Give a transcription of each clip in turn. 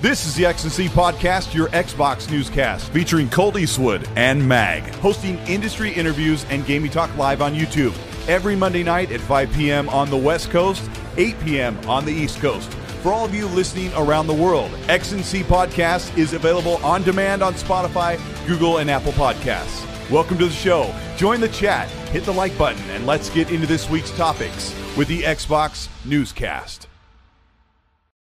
This is the XNC Podcast, your Xbox newscast, featuring Colt Eastwood and Mag, hosting industry interviews and gaming talk live on YouTube every Monday night at 5 p.m. on the West Coast, 8 p.m. on the East Coast. For all of you listening around the world, XNC Podcast is available on demand on Spotify, Google, and Apple Podcasts. Welcome to the show. Join the chat, hit the like button, and let's get into this week's topics with the Xbox Newscast.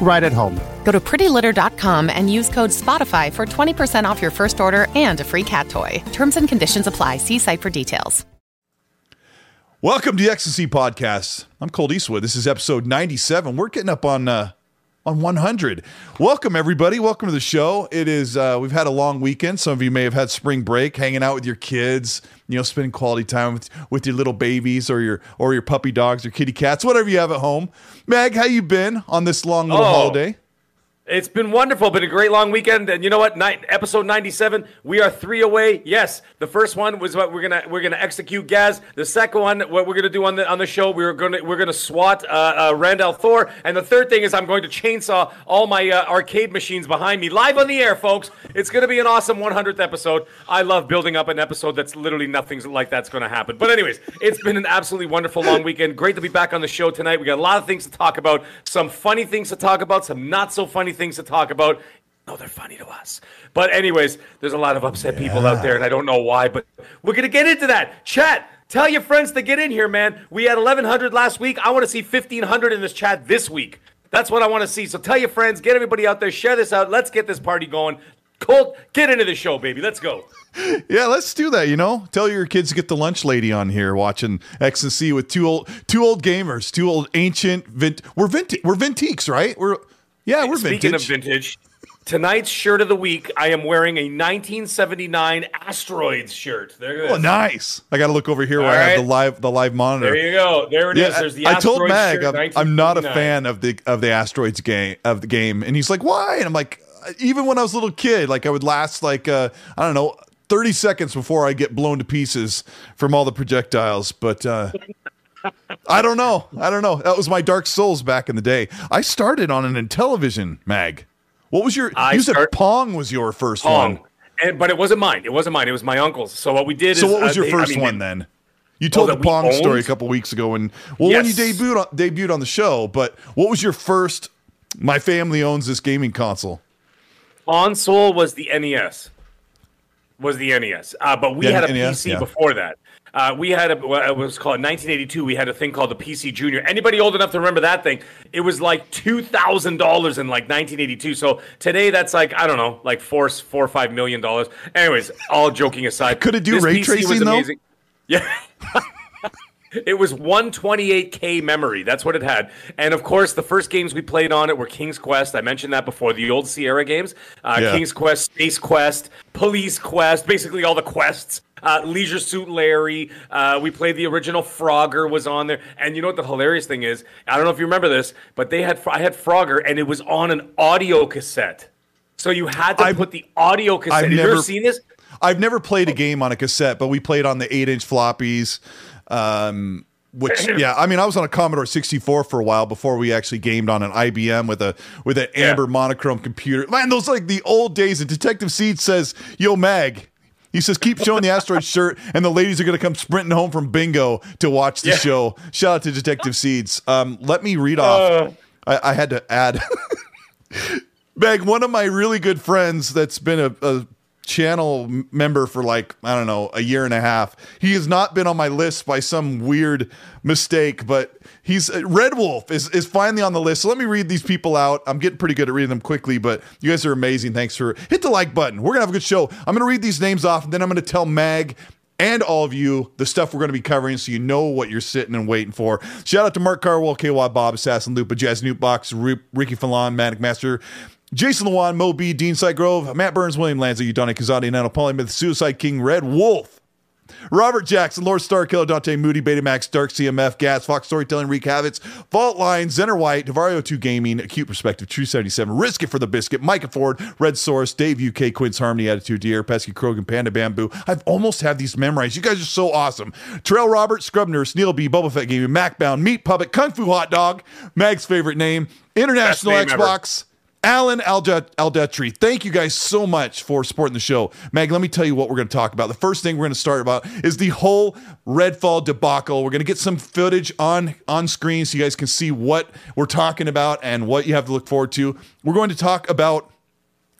right at home. Go to prettylitter.com and use code SPOTIFY for 20% off your first order and a free cat toy. Terms and conditions apply. See site for details. Welcome to the XNC Podcast. I'm Colt Eastwood. This is episode 97. We're getting up on uh, on 100. Welcome everybody. Welcome to the show. It is uh, we've had a long weekend. Some of you may have had spring break, hanging out with your kids, you know, spending quality time with, with your little babies or your or your puppy dogs or kitty cats, whatever you have at home. Meg, how you been on this long little Oh. holiday? It's been wonderful, been a great long weekend, and you know what? Episode ninety-seven, we are three away. Yes, the first one was what we're gonna we're gonna execute Gaz. The second one, what we're gonna do on the on the show, we're gonna we're gonna swat uh, uh, Randall Thor, and the third thing is I'm going to chainsaw all my uh, arcade machines behind me live on the air, folks. It's gonna be an awesome 100th episode. I love building up an episode that's literally nothing like that's gonna happen. But anyways, it's been an absolutely wonderful long weekend. Great to be back on the show tonight. We got a lot of things to talk about, some funny things to talk about, some not so funny things to talk about. No, they're funny to us. But anyways, there's a lot of upset people out there, and I don't know why, but we're gonna get into that. Chat, tell your friends to get in here, man. We had 1,100 last week. I want to see 1,500 in this chat this week. That's what I want to see. So tell your friends, get everybody out there, share this out. Let's get this party going. Colt, get into the show, baby. Let's go. Yeah, let's do that. You know, tell your kids to get the lunch lady on here watching XNC with two old two old gamers, two old ancient. We're vintage. We're vintiques, right? We're yeah, we're Speaking vintage. of vintage, tonight's shirt of the week, I am wearing a 1979 Asteroids shirt. There it is. Oh, nice! I got to look over here where All I have the live the live monitor. There you go. There it is. Yeah, There's the I told Mag I'm, I'm not a fan of the of the asteroids game of the game, and he's like, "Why?" And I'm like, "Even when I was a little kid, like I would last like uh, I don't know." 30 seconds before I get blown to pieces from all the projectiles, but uh, I don't know. I don't know. That was my Dark Souls back in the day. I started on an Intellivision mag. What was your? I you said start- Pong was your first Pong. one. And, but it wasn't mine. It wasn't mine. It was my uncle's. So what we did So is. what was uh, your they- I first mean, one then? You told that the Pong story a couple weeks ago, and well, when you debuted on, debuted on the show. But what was your first? My family owns this gaming console. Console was the NES. Was the NES. Uh, but we Yeah, had a NES, PC yeah. before that. Uh, we had a what it was called 1982. We had a thing called the PC Junior. Anybody old enough to remember that thing? It was like two thousand dollars in like 1982. So today that's like I don't know, like four four or five million dollars. Anyways, all joking aside, Could it do ray PC tracing, was though? Yeah. It was 128k memory. That's what it had. And of course, the first games we played on it were King's Quest. I mentioned that before. The old Sierra games, uh, Yeah. King's Quest, Space Quest, Police Quest, basically all the quests. Uh, Leisure Suit Larry. Uh, we played the original Frogger was on there. And you know what the hilarious thing is? I don't know if you remember this, but they had I had Frogger, and it was on an audio cassette. So you had to I've- put the audio cassette. I've Have you never- ever seen this? I've never played a game on a cassette, but we played on the eight inch floppies. Um, which yeah, I mean, I was on a Commodore 64 for a while before we actually gamed on an IBM with a with an Yeah. amber monochrome computer. Man, those like the old days. And Detective Seed says, "Yo, Mag." He says, "Keep showing the asteroid shirt, and the ladies are going to come sprinting home from bingo to watch the Yeah. show." Shout out to Detective Seeds. Um, let me read off. Uh. I, I had to add. Meg, one of my really good friends that's been a, a channel member for like, I don't know, a year and a half. He has not been on my list by some weird mistake, but he's uh, Red Wolf is, is finally on the list. So let me read these people out. I'm getting pretty good at reading them quickly, but you guys are amazing. Thanks for hit the like button. We're gonna have a good show. I'm gonna read these names off, and then I'm gonna tell Mag and all of you the stuff we're going to be covering so you know what you're sitting and waiting for. Shout out to Mark Carwell, KY Bob, Assassin Lupa, Jazz Newtbox, Ri- Ricky Fallon, Manic Master, Jason Lewan, Mo B, Dean Grove, Matt Burns, William Lanza, Udoni Kazadi, Nano Polymyth, Suicide King, Red Wolf. Robert Jackson, Lord Starkiller, Dante Moody, Betamax, Dark CMF, Gas, Fox Storytelling, Reek Habits, Fault Line, Zenner White, Devario 2 Gaming, Acute Perspective, True 77, Risk It for the Biscuit, Micah Ford, Red Source, Dave UK, Quince Harmony, Attitude Deer, Pesky Krogan, Panda Bamboo. I've almost had these memorized. You guys are so awesome. Trail Robert, Scrub Nurse, Neil B, Bubba Fett Gaming, Macbound, Meat Puppet, Kung Fu Hot Dog, Mag's favorite name, International name ever. Alan Aldet- Aldetri, thank you guys so much for supporting the show. Meg, let me tell you what we're going to talk about. The first thing we're going to start about is the whole Redfall debacle. We're going to get some footage on on screen so you guys can see what we're talking about and what you have to look forward to. We're going to talk about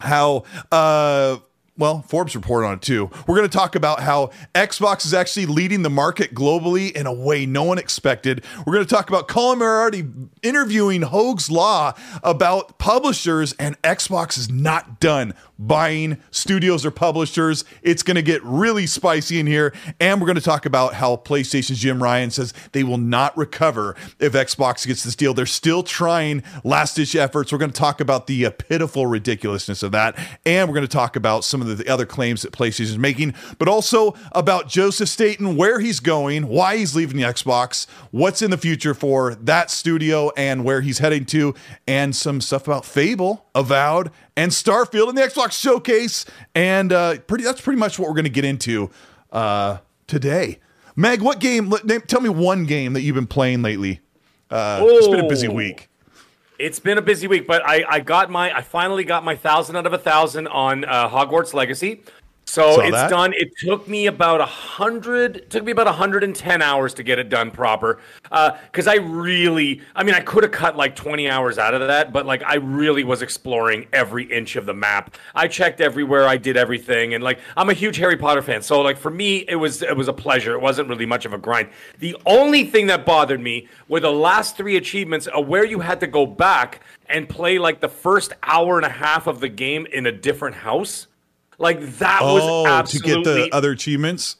how uh well, Forbes reported on it too. We're going to talk about how Xbox is actually leading the market globally in a way no one expected. We're going to talk about Colin Moriarty interviewing Hoeg's Law about publishers, and Xbox is not done buying studios or publishers. It's going to get really spicy in here. And we're going to talk about how PlayStation's Jim Ryan says they will not recover if Xbox gets this deal. They're still trying last ditch efforts. We're going to talk about the uh, pitiful ridiculousness of that. And we're going to talk about some of the, the other claims that PlayStation is making, but also about Joseph Staten, where he's going, why he's leaving the Xbox, what's in the future for that studio and where he's heading to, and some stuff about Fable, Avowed, and Starfield in the Xbox showcase. And uh, pretty that's pretty much what we're going to get into uh, today. Meg, what game? let- name- Tell me one game that you've been playing lately. Uh, It's been a busy week. It's been a busy week, but I, I got my I finally got my thousand out of a thousand on uh, Hogwarts Legacy. So Saw it's that. done. It took me about a hundred. Took me about hundred and ten hours to get it done proper. Because I really, I mean, I could have cut like twenty hours out of that, but like I really was exploring every inch of the map. I checked everywhere. I did everything, and like I'm a huge Harry Potter fan, so like for me, it was it was a pleasure. It wasn't really much of a grind. The only thing that bothered me were the last three achievements, uh, where you had to go back and play like the first hour and a half of the game in a different house. Like that was Oh, to absolutely get the other achievements.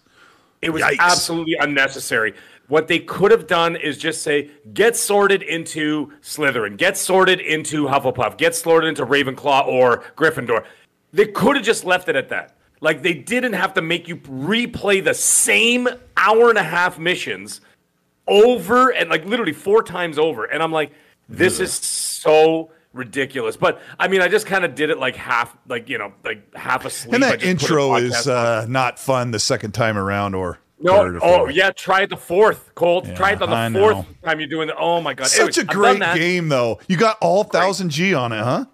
it was Yikes. absolutely unnecessary. What they could have done is just say, get sorted into Slytherin, get sorted into Hufflepuff, get sorted into Ravenclaw or Gryffindor. They could have just left it at that. Like they didn't have to make you replay the same hour and a half missions over and like literally four times over. And I'm like, this is so ridiculous. But I mean, I just kind of did it like half, like you know, like half asleep. And that just put a intro is uh, not fun the second time around or No, oh yeah, try it the fourth, Colt. try it on I the fourth know. time you're doing the. Oh my god, Such Anyways, a great game, though. You got all thousand G on it, huh?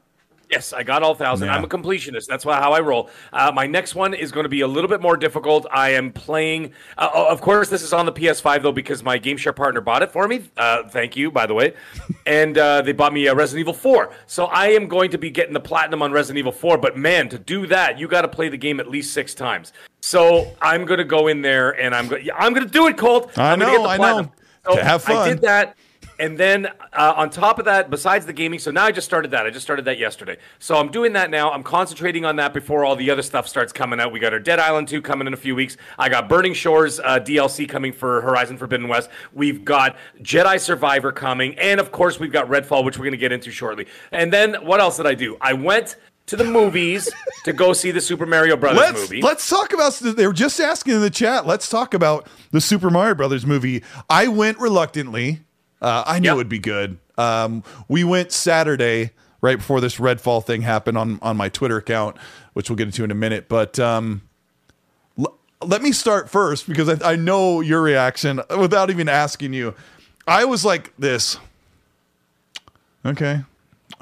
Yes, I got all thousand. Yeah. I'm a completionist. That's why, how I roll. Uh, my next one is going to be a little bit more difficult. I am playing. Uh, oh, of course, this is on the PS5 though because my game share partner bought it for me. Uh, thank you, by the way. and uh, they bought me a Resident Evil 4. So I am going to be getting the platinum on Resident Evil 4. But man, to do that, you got to play the game at least six times. So I'm going to go in there and I'm going. I'm going to do it, Colt. I I'm know, get the I know. platinum. So Have fun. I did that. And then uh, on top of that, besides the gaming, so now I just started that. I just started that yesterday. So I'm doing that now. I'm concentrating on that before all the other stuff starts coming out. We got our Dead Island 2 coming in a few weeks. I got Burning Shores uh, DLC coming for Horizon Forbidden West. We've got Jedi Survivor coming. And of course, we've got Redfall, which we're going to get into shortly. And then what else did I do? I went to the movies to go see the Super Mario Brothers Let's movie. let's talk about. They were just asking in the chat. Let's talk about the Super Mario Brothers movie. I went reluctantly. Uh, I knew Yep. it would be good. Um, we went Saturday right before this Redfall thing happened on on my Twitter account, which we'll get into in a minute. But um, l- let me start first because I, I know your reaction without even asking you. I was like this. Okay.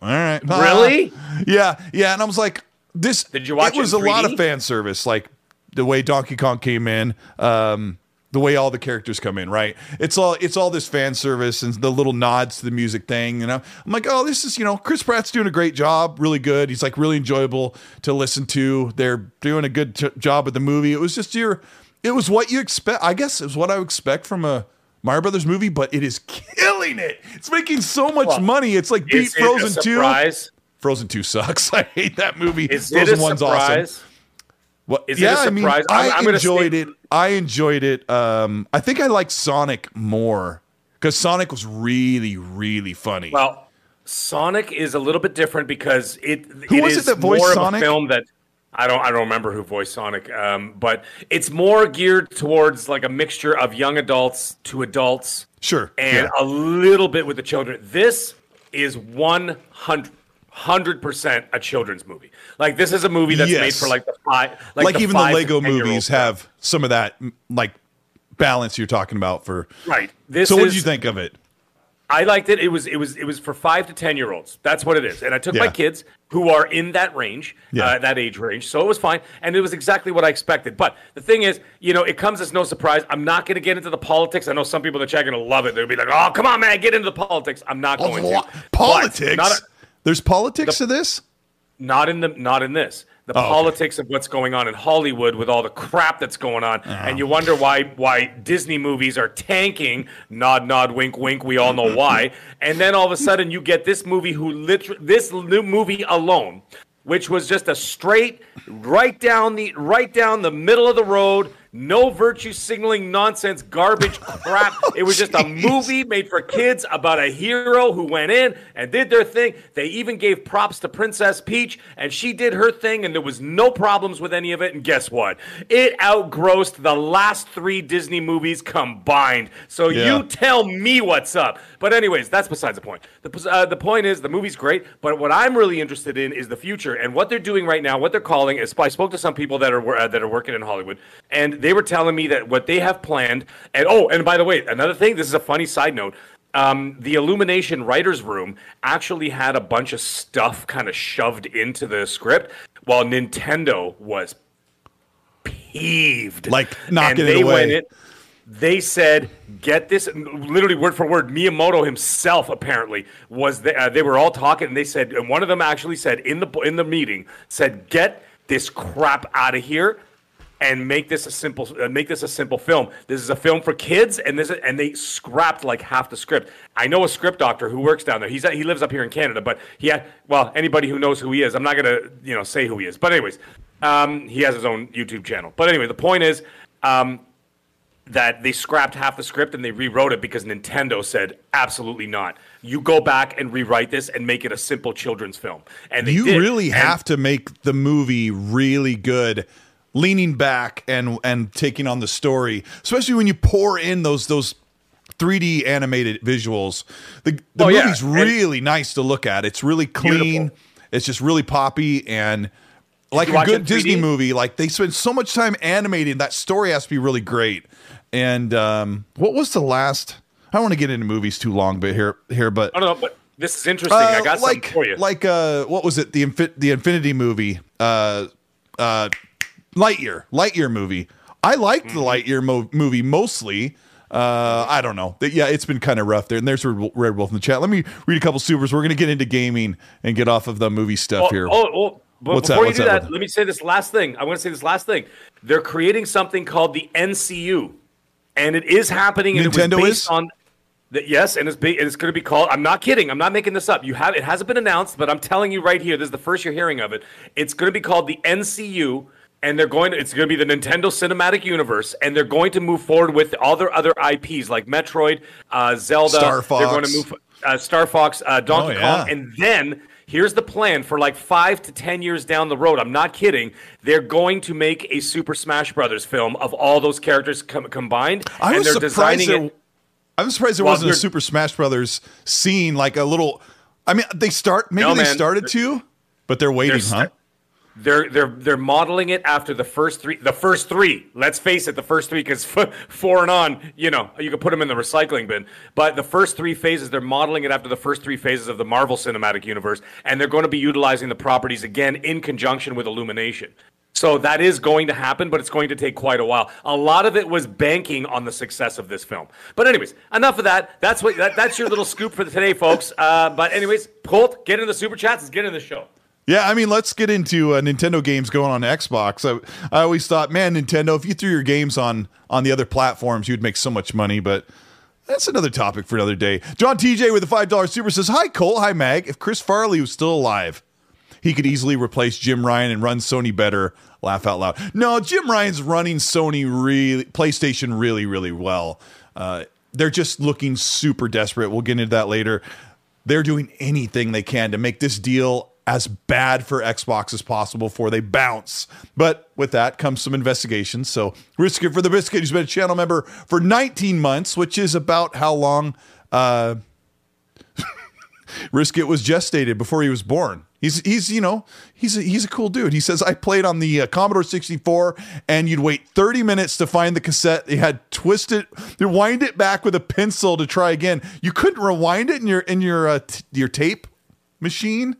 All right. Really? yeah, yeah. And I was like, this. Did you watch It was it a lot of fan service, like the way Donkey Kong came in, um, the way all the characters come in. Right? It's all it's all this fan service and the little nods to the music thing. You know, I'm like, oh, this is you know, Chris Pratt's doing a great job, really good. He's like really enjoyable to listen to. They're doing a good j- job with the movie. It was just your, it was what you expect. I guess it was what I would expect from a. Mario Brothers movie, but it is killing it. It's making so much Well, money. It's like beat Is it a Frozen 2. Frozen 2 sucks. I hate that movie. Is Frozen a 1's awesome. Is yeah, a I mean, surprise? I I'm- I'm enjoyed say- it. I enjoyed it. Um, I think I like Sonic more because Sonic was really, really funny. Well, Sonic is a little bit different because it Who it was it is that voiced more Sonic? of a film that I don't I don't remember who voiced Sonic, um, but it's more geared towards like a mixture of young adults to adults, Sure. and yeah. a little bit with the children. This is one hundred percent a children's movie. Like this is a movie that's made for like the five, like, like, even the five to Lego 10-year-old movies have some of that like balance you're talking about for right. This So what is, did you think of it? I liked it. It was it was it was for five to ten year olds. That's what it is. And I took my kids who are in that range, Yeah. uh, that age range. So it was fine, and it was exactly what I expected. But the thing is, you know, it comes as no surprise. I'm not going to get into the politics. I know some people in the chat are going to love it. They'll be like, "Oh, come on, man, get into the politics." I'm not going to. Politics. There's politics to this. Not in the not in this. The Oh, okay. politics of what's going on in Hollywood with all the crap that's going on, Oh. and you wonder why why Disney movies are tanking. Nod, nod, wink, wink. We all know why. And then all of a sudden, you get this movie who literally this new movie alone, which was just a straight right down the right down the middle of the road. No virtue signaling nonsense, garbage crap. It was just a movie made for kids about a hero who went in and did their thing. They even gave props to Princess Peach, and she did her thing, and there was no problems with any of it. And guess what? It outgrossed the last three Disney movies combined. So Yeah. you tell me what's up. But anyways, that's besides the point. The, uh, the point is the movie's great, but what I'm really interested in is the future and what they're doing right now. What they're calling is I spoke to some people that are uh, that are working in Hollywood, and they were telling me that what they have planned. And oh, and by the way, another thing. This is a funny side note. Um, the Illumination writers' room actually had a bunch of stuff kind of shoved into the script, while Nintendo was peeved, Like, knocking and it away. Went in, they said, "Get this." Literally word for word, Miyamoto himself apparently was. The, uh, they were all talking, and they said, and one of them actually said in the in the meeting said, "Get this crap out of here." And make this a simple, uh, make this a simple film. This is a film for kids, and this, is, and they scrapped like half the script. I know a script doctor who works down there. He's he lives up here in Canada, but he had well, anybody who knows who he is, I'm not gonna you know say who he is, but anyways, um, he has his own YouTube channel. But anyway, the point is, um, that they scrapped half the script and they rewrote it because Nintendo said absolutely not. You go back and rewrite this and make it a simple children's film. And they you did. really And- have to make the movie really good leaning back and and taking on the story especially when you pour in those those 3d animated visuals the, the Oh, yeah. movie's And- really nice to look at it's really clean Beautiful. it's just really poppy and like a good disney movie like they spend so much time animating that story has to be really great and um what was the last i don't want to get into movies too long but here here but I don't know, but this is interesting. I uh, got like, something for you. Like uh what was it? The Infi- the Infinity movie. Uh uh Lightyear. Lightyear movie. I liked Mm-hmm. the Lightyear mo- movie mostly. Uh, I don't know. Yeah, it's been kind of rough there. And there's Red Wolf in the chat. Let me read a couple supers. We're gonna get into gaming and get off of the movie stuff Oh, here. oh, oh, but What's that? before you What's do that? that, let me say this last thing. I want to say this last thing. They're creating something called the NCU, and it is happening. And it Nintendo was based is? on. The, yes, and it's be, and it's going to be called. I'm not kidding. I'm not making this up. You have it hasn't been announced, but I'm telling you right here. This is the first you're hearing of it. It's going to be called the NCU, and they're going to. It's going to be the Nintendo Cinematic Universe, and they're going to move forward with all their other IPs like Metroid, uh, Zelda. Star They're going Fox. to move uh, Star Fox, uh, Donkey Oh, yeah. Kong, and then here's the plan for like five to ten years down the road. I'm not kidding. They're going to make a Super Smash Brothers film of all those characters com- combined, I and was they're surprised. designing There, it. I'm surprised there Well, wasn't a Super Smash Brothers scene, like a little. I mean, they start. Maybe No, they man. started to, but they're waiting, They're huh? st- They're they're they're modeling it after the first three. The first three. Let's face it, the first three, because four and on, you know, you can put them in the recycling bin. But the first three phases, they're modeling it after the first three phases of the Marvel Cinematic Universe, and they're going to be utilizing the properties again in conjunction with Illumination. So that is going to happen, but it's going to take quite a while. A lot of it was banking on the success of this film. But anyways, enough of that. That's what that, that's your little scoop for today, folks. Uh, but anyways, Colt, get in the super chats. Let's get in the show. Yeah, I mean, let's get into uh, Nintendo games going on Xbox. I, I always thought, man, Nintendo, if you threw your games on on the other platforms, you'd make so much money. But that's another topic for another day. John TJ with a five dollar super says, "Hi Cole, hi Mag. If Chris Farley was still alive, he could easily replace Jim Ryan and run Sony better." Laugh out loud. No, Jim Ryan's running Sony really, PlayStation really, really well. Uh, they're just looking super desperate. We'll get into that later. They're doing anything they can to make this deal as bad for Xbox as possible before they bounce. But with that comes some investigation. So risk it for the biscuit. He's been a channel member for 19 months, which is about how long uh, Riskit was gestated before he was born. He's he's you know he's a, he's a cool dude. He says I played on the uh, Commodore 64 and you'd wait 30 minutes to find the cassette. They had twist it, rewind it back with a pencil to try again. You couldn't rewind it in your in your uh, t- your tape machine.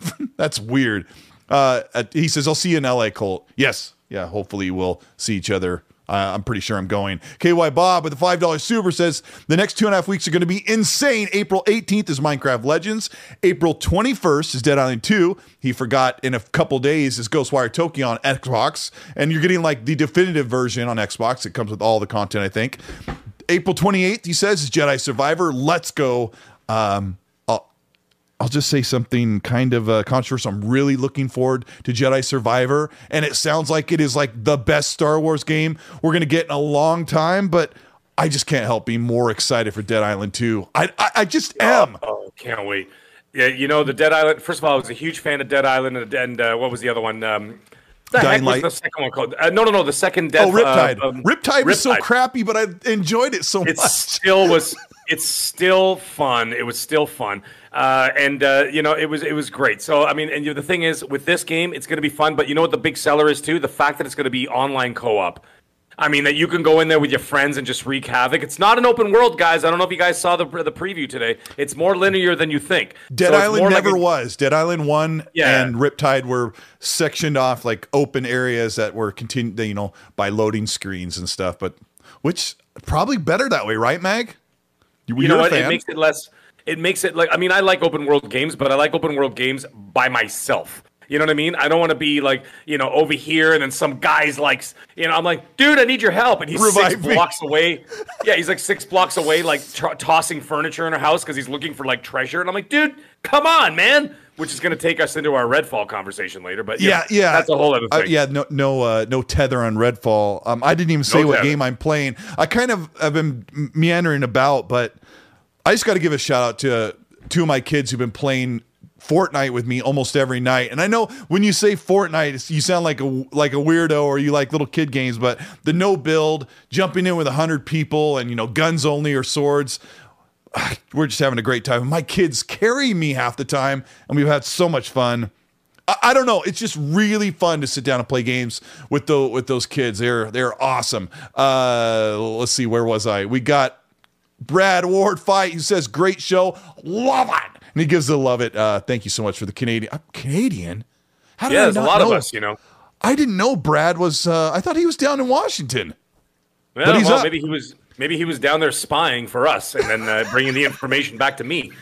That's weird. Uh, he says I'll see you in LA, Colt. Yes, yeah. Hopefully we'll see each other uh, I'm pretty sure I'm going. KY Bob with the $5 super says the next two and a half weeks are going to be insane. April 18th is Minecraft Legends. April 21st is Dead Island 2. He forgot in a couple days is Ghostwire Tokyo on Xbox. And you're getting like the definitive version on Xbox. It comes with all the content, I think. April 28th, he says, is Jedi Survivor. Let's go. Um, I'll just say something kind of uh, controversial. I'm really looking forward to Jedi Survivor, and it sounds like it is like the best Star Wars game we're going to get in a long time. But I just can't help being more excited for Dead Island 2. I I, I just am. Oh, oh, can't wait. Yeah, you know the Dead Island. First of all, I was a huge fan of Dead Island, and, and uh, what was the other one? Um, the Dying heck Light. was the second one called? Uh, no, no, no. The second Dead. oh, Riptide. Uh, um, Riptide was so crappy, but I enjoyed it so It much. still was. It's still fun. It was still fun, uh, and uh, you know it was it was great. So I mean, and you know, the thing is, with this game, it's going to be fun. But you know what the big seller is too? The fact that it's going to be online co-op. I mean, that you can go in there with your friends and just wreak havoc. It's not an open world, guys. I don't know if you guys saw the the preview today. It's more linear than you think. Dead So Island more like never a- was. Dead Island one Yeah. and Riptide were sectioned off like open areas that were continued, you know, by loading screens and stuff. But which probably better that way, right, Mag? You, you know what? It makes it less. It makes it like I mean I like open world games, but I like open world games by myself. You know what I mean? I don't want to be like you know over here and then some guy's like you know I'm like dude I need your help and he's Revive six me. blocks away. Yeah, he's like six blocks away like tr- tossing furniture in a house because he's looking for like treasure and I'm like dude come on man, which is going to take us into our Redfall conversation later. But you yeah, yeah, that's a whole other Uh, thing. yeah, no, no, uh, no tether on Redfall. Um, I didn't even say No what tether. game I'm playing. I kind of have been meandering about, but I just got to give a shout out to two of my kids who've been playing Fortnite with me almost every night. And I know when you say Fortnite, you sound like a like a weirdo or you like little kid games, but the no build, jumping in with a hundred people, and you know guns only or swords. We're just having a great time. My kids carry me half the time, and we've had so much fun. I, I don't know. It's just really fun to sit down and play games with the with those kids. They're they're awesome. Uh, let's see, where was I? We got Brad Ward fight. He says, "Great show, love it," and he gives the love it. Uh, thank you so much for the Canadian. I'm Canadian. How did yeah, I there's a lot of us, you know. I didn't know Brad was. Uh, I thought he was down in Washington. Well, he's well, up. maybe he was maybe he was down there spying for us and then uh, bringing the information back to me.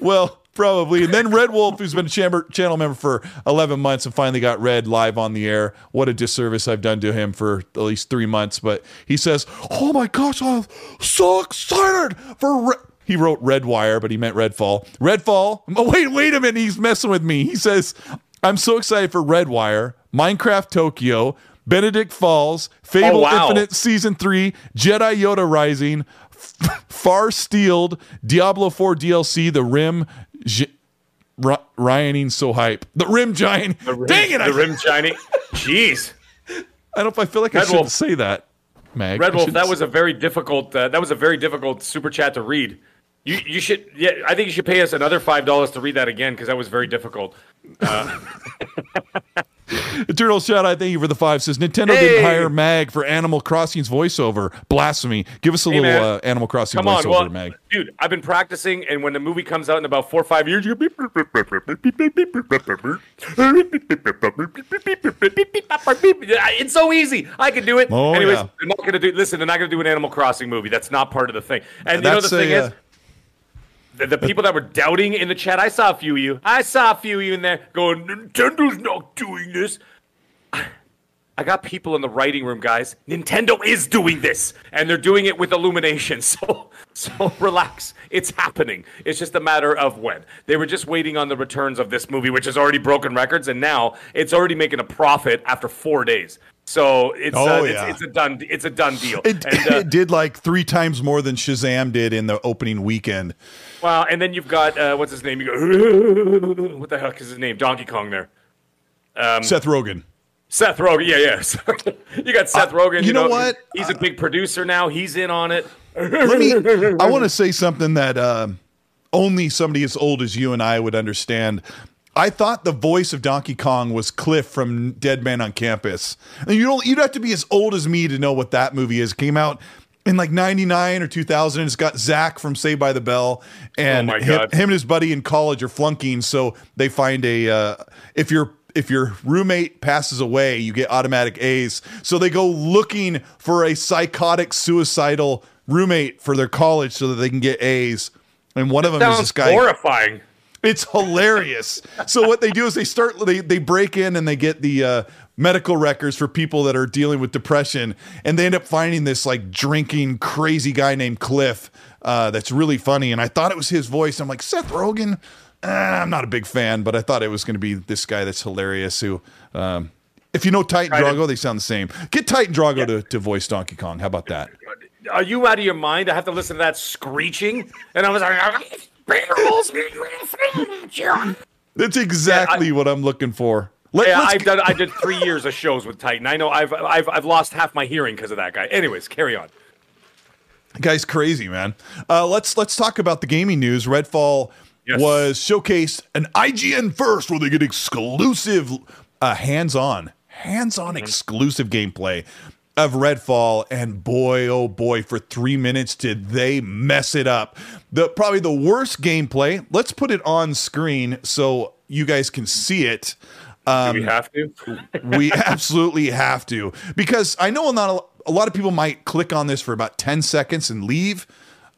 well, probably. And then Red Wolf, who's been a chamber, channel member for 11 months and finally got Red live on the air. What a disservice I've done to him for at least three months. But he says, Oh my gosh, I'm so excited for. Re-. He wrote Red Wire, but he meant Redfall. Redfall. Oh, wait, wait a minute. He's messing with me. He says, I'm so excited for Red Wire, Minecraft Tokyo, Benedict Falls, Fable Oh, wow. Infinite Season 3, Jedi Yoda Rising, Far Steeled, Diablo 4 DLC, The Rim, J- Ry- Ryaning so hype. The Rim Giant. Dang it! I, the rim shiny. Jeez. I don't know if I feel like I shouldn't Wolf. say that, Mag. Red I Wolf, that was a very difficult. Uh, that was a very difficult super chat to read. You you should yeah. I think you should pay us another five dollars to read that again because that was very difficult. Eternal Shout out, thank you for the five. Says Nintendo Hey. didn't hire Mag for Animal Crossing's voiceover. Blasphemy. Give us a Hey, little uh, Animal Crossing Come on, voiceover, well, Mag. dude, I've been practicing, and when the movie comes out in about four or five years, you it's so easy. I can do it. Oh, Anyways, yeah. they're not going to do. Listen, they're not going to do an Animal Crossing movie. That's not part of the thing. And you know the That's a, thing uh, is. The, the people that were doubting in the chat, I saw a few of you. I saw a few of you in there going, Nintendo's not doing this. I got people in the writing room, guys. Nintendo is doing this, and they're doing it with illumination. So, so relax. It's happening. It's just a matter of when. They were just waiting on the returns of this movie, which has already broken records, and now it's already making a profit after four days. So it's Oh, uh, yeah. it's, it's a done it's a done deal. It, and, uh, it did like three times more than Shazam did in the opening weekend. well, and then you've got uh, what's his name? You go what the heck is his name? Donkey Kong there. Um, Seth Rogen. Seth Rogen. Yeah, yeah. You got Seth Rogen. Uh, you know what? He's a big producer now. He's in on it. Let me. I want to say something that um, only somebody as old as you and I would understand. I thought the voice of Donkey Kong was Cliff from Dead Man on Campus. And you don't. You'd have to be as old as me to know what that movie is. It came out in like '99 or 2000. It's got Zach from Saved by the Bell, and Oh him, him and his buddy in college are flunking. So they find a uh, if your if your roommate passes away, you get automatic A's. So they go looking for a psychotic, suicidal roommate for their college so that they can get A's. And one of them is this guy. horrifying. It's hilarious. so what they do is they start they they break in and they get the uh, medical records for people that are dealing with depression, and they end up finding this like drinking crazy guy named Cliff. Uh, that's really funny, and I thought it was his voice. I'm like Seth Rogen. Eh, I'm not a big fan, but I thought it was going to be this guy that's hilarious. Who, um, if you know Titan to- Drago, they sound the same. Get Titan Drago to, to voice Donkey Kong. How about that? Are you out of your mind? I have to listen to that screeching, and I was like. That's exactly what I'm looking for. Let, Yeah, I've done. I did three years of shows with Titan. I know. I've I've I've lost half my hearing because of that guy. Anyways, carry on. guy's crazy, man. Uh, let's let's talk about the gaming news. Redfall Yes. was showcased an IGN first, where they get exclusive, uh, hands-on, hands-on exclusive gameplay of Redfall. And boy, oh boy, for three minutes did they mess it up. The probably the worst gameplay. Let's put it on screen so you guys can see it. Do we have to? we absolutely have to because I know not a, a lot of people might click on this for about 10 seconds and leave.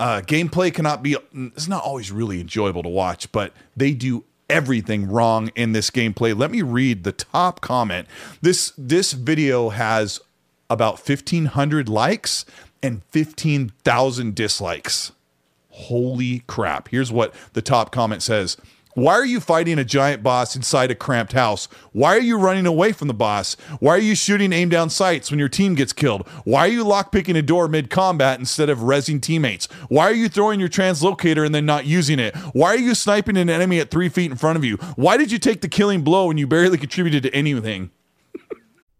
Uh, gameplay cannot be, it's not always really enjoyable to watch, but they do everything wrong in this gameplay. Let me read the top comment. This this video has about 1500 likes and 15,000 dislikes. Holy crap. Here's what the top comment says. Why are you fighting a giant boss inside a cramped house? Why are you running away from the boss? Why are you shooting aim down sights when your team gets killed? Why are you lockpicking a door mid combat instead of rezzing teammates? Why are you throwing your translocator and then not using it? Why are you sniping an enemy at three feet in front of you? Why did you take the killing blow when you barely contributed to anything?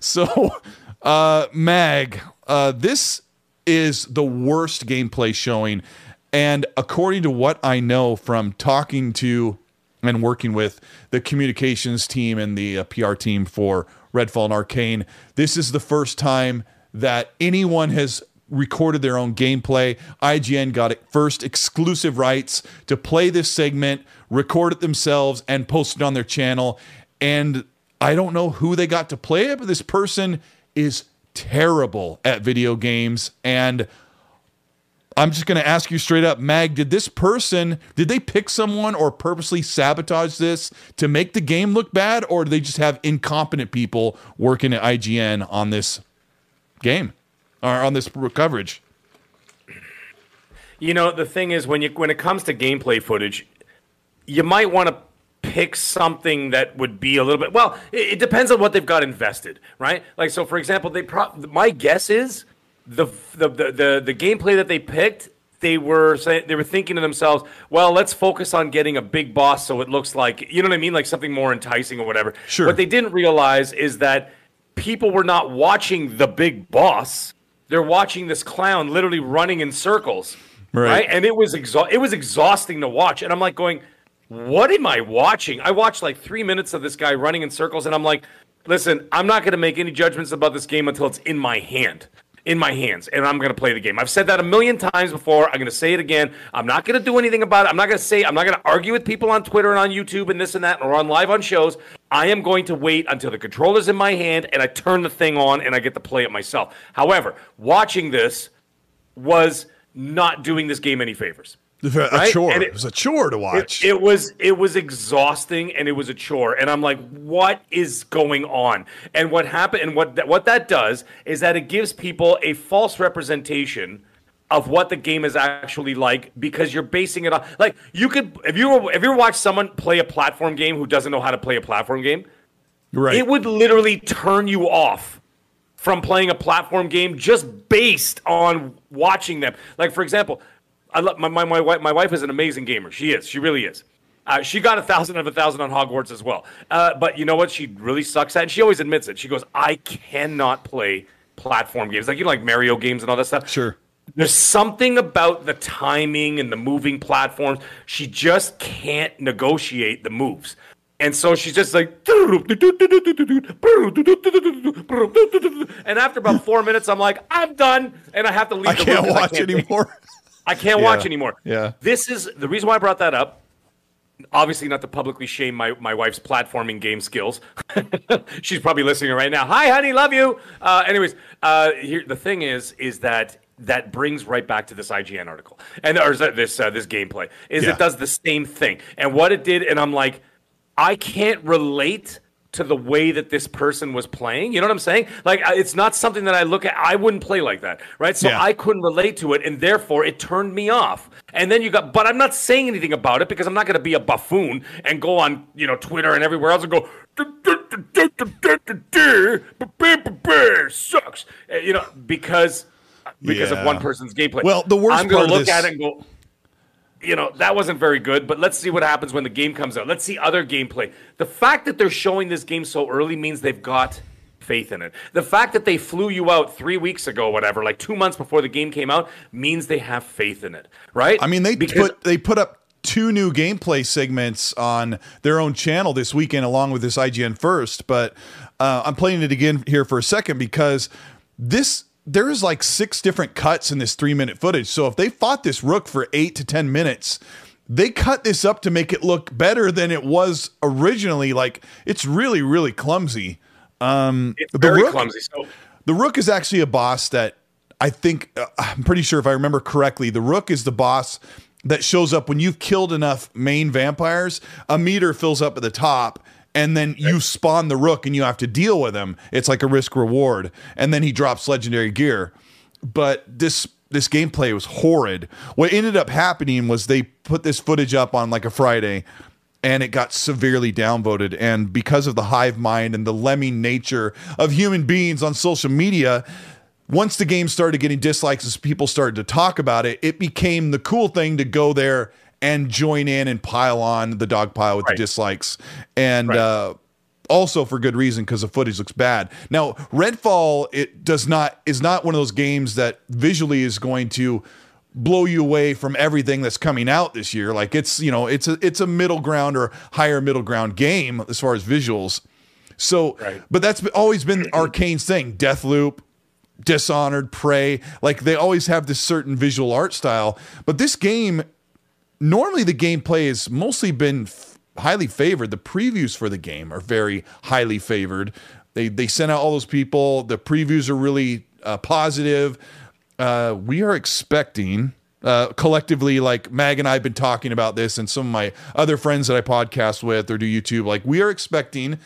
So, uh, Mag, uh, this is the worst gameplay showing. And according to what I know from talking to and working with the communications team and the uh, PR team for Redfall and Arcane, this is the first time that anyone has recorded their own gameplay. IGN got it first exclusive rights to play this segment, record it themselves, and post it on their channel. And I don't know who they got to play it, but this person is terrible at video games. And I'm just going to ask you straight up, Mag, did this person, did they pick someone or purposely sabotage this to make the game look bad? Or do they just have incompetent people working at IGN on this game or on this coverage? You know, the thing is, when you when it comes to gameplay footage, you might want to pick something that would be a little bit. Well, it, it depends on what they've got invested, right? Like, so for example, they. Pro- my guess is the the the the, the gameplay that they picked. They were saying they were thinking to themselves, "Well, let's focus on getting a big boss, so it looks like you know what I mean, like something more enticing or whatever." Sure. What they didn't realize is that people were not watching the big boss; they're watching this clown literally running in circles Right. right? And it was exa- it was exhausting to watch. And I'm like going, what am I watching? I watched like three minutes of this guy running in circles, and I'm like, listen, I'm not going to make any judgments about this game until it's in my hand. in my hands and I'm going to play the game. I've said that a million times before. I'm going to say it again. I'm not going to do anything about it. I'm not going to say, I'm not going to argue with people on Twitter and on YouTube and this and that or on live on shows. I am going to wait until the controller's in my hand and I turn the thing on and I get to play it myself. However, watching this was not doing this game any favors. A Right? chore. It, it- was a chore to watch. It, it was it was exhausting and it was a chore and I'm like what is going on and what happened and what that, what that does is that it gives people a false representation of what the game is actually like because you're basing it on like you could if you were if you watch someone play a platform game who doesn't know how to play a platform game right. it would literally turn you off from playing a platform game just based on watching them. Like for example, I love my my my wife. My wife is an amazing gamer. She is. She really is. Uh, she got a thousand of a thousand on Hogwarts as well. Uh, but you know what? She really sucks at, and she always admits it. She goes, "I cannot play platform games like you know, like Mario games and all that stuff." Sure. There's something about the timing and the moving platforms. She just can't negotiate the moves. And so she's just like, and after about four minutes, I'm like, I'm done, and I have to leave. I the can't watch take it. anymore. I can't Yeah. watch anymore. Yeah. This is the reason why I brought that up. Obviously, not to publicly shame my, my wife's platforming game skills. She's probably listening right now. Hi, honey, love you. Uh, anyways, uh, here the thing is, is that that brings right back to this IGN article and or is that this uh, this gameplay is Yeah. it does the same thing and what it did, and I'm like, I can't relate to the way that this person was playing. You know what I'm saying? Like it's not something that I look at. I wouldn't play like that, right? So Yeah. I couldn't relate to it, and therefore it turned me off. And then you got, but I'm not saying anything about it because I'm not going to be a buffoon and go on, you know, Twitter and everywhere else and go. Sucks, you know, because because Yeah. of one person's gameplay. Well, the worst I'm part of look this- at it and go, you know, that wasn't very good, but let's see what happens when the game comes out. Let's see other gameplay. The fact that they're showing this game so early means they've got faith in it. The fact that they flew you out three weeks ago, whatever, like two months before the game came out, means they have faith in it, right? I mean, they Because- put they put up two new gameplay segments on their own channel this weekend, along with this IGN first. But uh, I'm playing it again here for a second because this there is like six different cuts in this three minute footage. So if they fought this rook for eight to ten minutes. They cut this up to make it look better than it was originally. Like it's really, really clumsy. it's the very Rook- clumsy. So The Rook is actually a boss that I think uh, I'm pretty sure if I remember correctly, the Rook is the boss that shows up when you've killed enough main vampires. A meter fills up at the top, and then you spawn the Rook, and you have to deal with him. It's like a risk reward, and then he drops legendary gear. But this this gameplay was horrid. What ended up happening was they put this footage up on like a Friday and it got severely downvoted. And because of the hive mind and the lemming nature of human beings on social media, once the game started getting dislikes as people started to talk about it, it became the cool thing to go there and join in and pile on the dog pile with Right. the dislikes. And Right. uh, also for good reason because the footage looks bad. Now, Redfall it does not is not one of those games that visually is going to blow you away from everything that's coming out this year. Like it's you know it's a it's a middle ground or higher middle ground game as far as visuals. So, Right. but that's always been Arcane's thing. Deathloop, Dishonored, Prey, like they always have this certain visual art style. But this game, normally the gameplay has mostly been f- highly favored. The previews for the game are very highly favored. They they sent out all those people. The previews are really uh, positive. Uh, we are expecting uh, collectively, like Mag and I have been talking about this, and some of my other friends that I podcast with or do YouTube, like we are expecting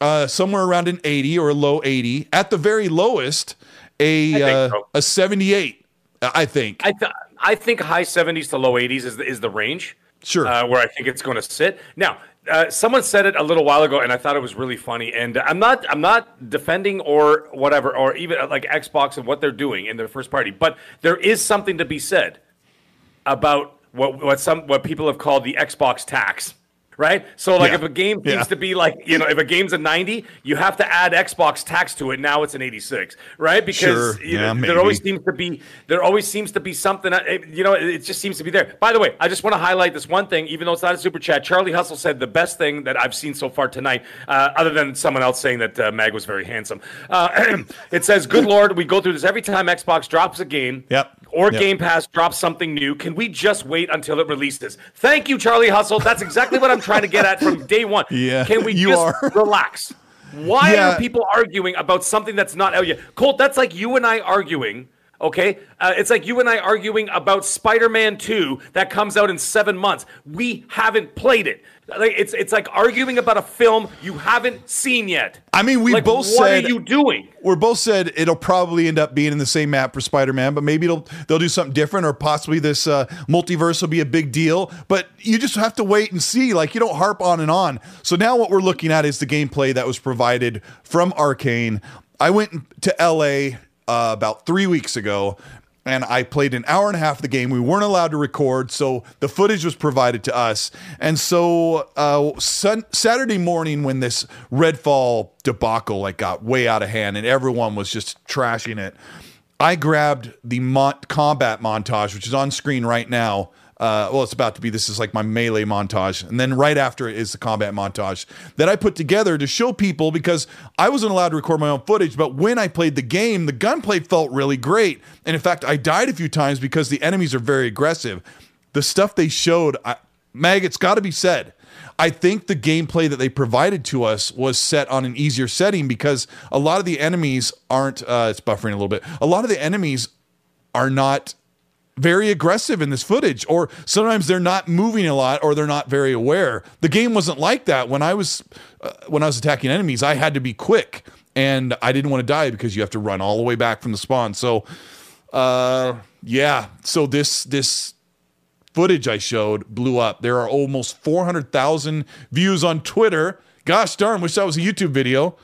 uh, somewhere around an 80 or a low 80, at the very lowest, a uh, so. a 78. I think. I, th- I think high 70s to low 80s is the, is the range. Sure. Uh, where I think it's going to sit. Now, uh, someone said it a little while ago, and I thought it was really funny. And I'm not I'm not defending or whatever, or even uh, like Xbox and what they're doing in their first party, but there is something to be said about what what some what people have called the Xbox tax, right? So like Yeah. if a game seems Yeah. to be like, you know, if a game's a 90, you have to add Xbox tax to it. Now it's an 86, right? Because Sure. you Yeah, know, there always seems to be there always seems to be something uh, you know, it it just seems to be there. By the way, I just want to highlight this one thing even though it's not a super chat. Charlie Hustle said the best thing that I've seen so far tonight uh, other than someone else saying that uh, Mag was very handsome. Uh, it says, "Good lord, we go through this every time Xbox drops a game." Yep. Or Yep. Game Pass drops something new. Can we just wait until it releases? Thank you, Charlie Hustle. That's exactly what I'm trying to get at from day one. Yeah, Can we you just are. relax? Why Yeah. are people arguing about something that's not out yet? Colt, that's like you and I arguing. Okay, uh, it's like you and I arguing about Spider-Man 2 that comes out in seven months. We haven't played it. Like it's it's like arguing about a film you haven't seen yet. I mean, we Like, both what said are you doing? we're both said it'll probably end up being in the same map for Spider-Man, but maybe it'll they'll do something different, or possibly this uh, multiverse will be a big deal. But you just have to wait and see. Like you don't harp on and on. So now what we're looking at is the gameplay that was provided from Arcane. I went to LA uh, about three weeks ago. And I played an hour and a half of the game. We weren't allowed to record, so the footage was provided to us. And so uh, sun- Saturday morning, when this Redfall debacle like got way out of hand and everyone was just trashing it, I grabbed the mon- combat montage, which is on screen right now. Uh, well, it's about to be. This is like my melee montage, and then right after it is the combat montage that I put together to show people because I wasn't allowed to record my own footage. But when I played the game, the gunplay felt really great, and in fact, I died a few times because the enemies are very aggressive. The stuff they showed, I, Mag, it's got to be said. I think the gameplay that they provided to us was set on an easier setting because a lot of the enemies aren't. Uh, it's buffering a little bit. A lot of the enemies are not very aggressive in this footage, or sometimes they're not moving a lot, or they're not very aware. The game wasn't like that when I was uh, when I was attacking enemies. I had to be quick, and I didn't want to die because you have to run all the way back from the spawn. So, uh, yeah. So this this footage I showed blew up. There are almost 400,000 views on Twitter. Gosh darn, wish that was a YouTube video.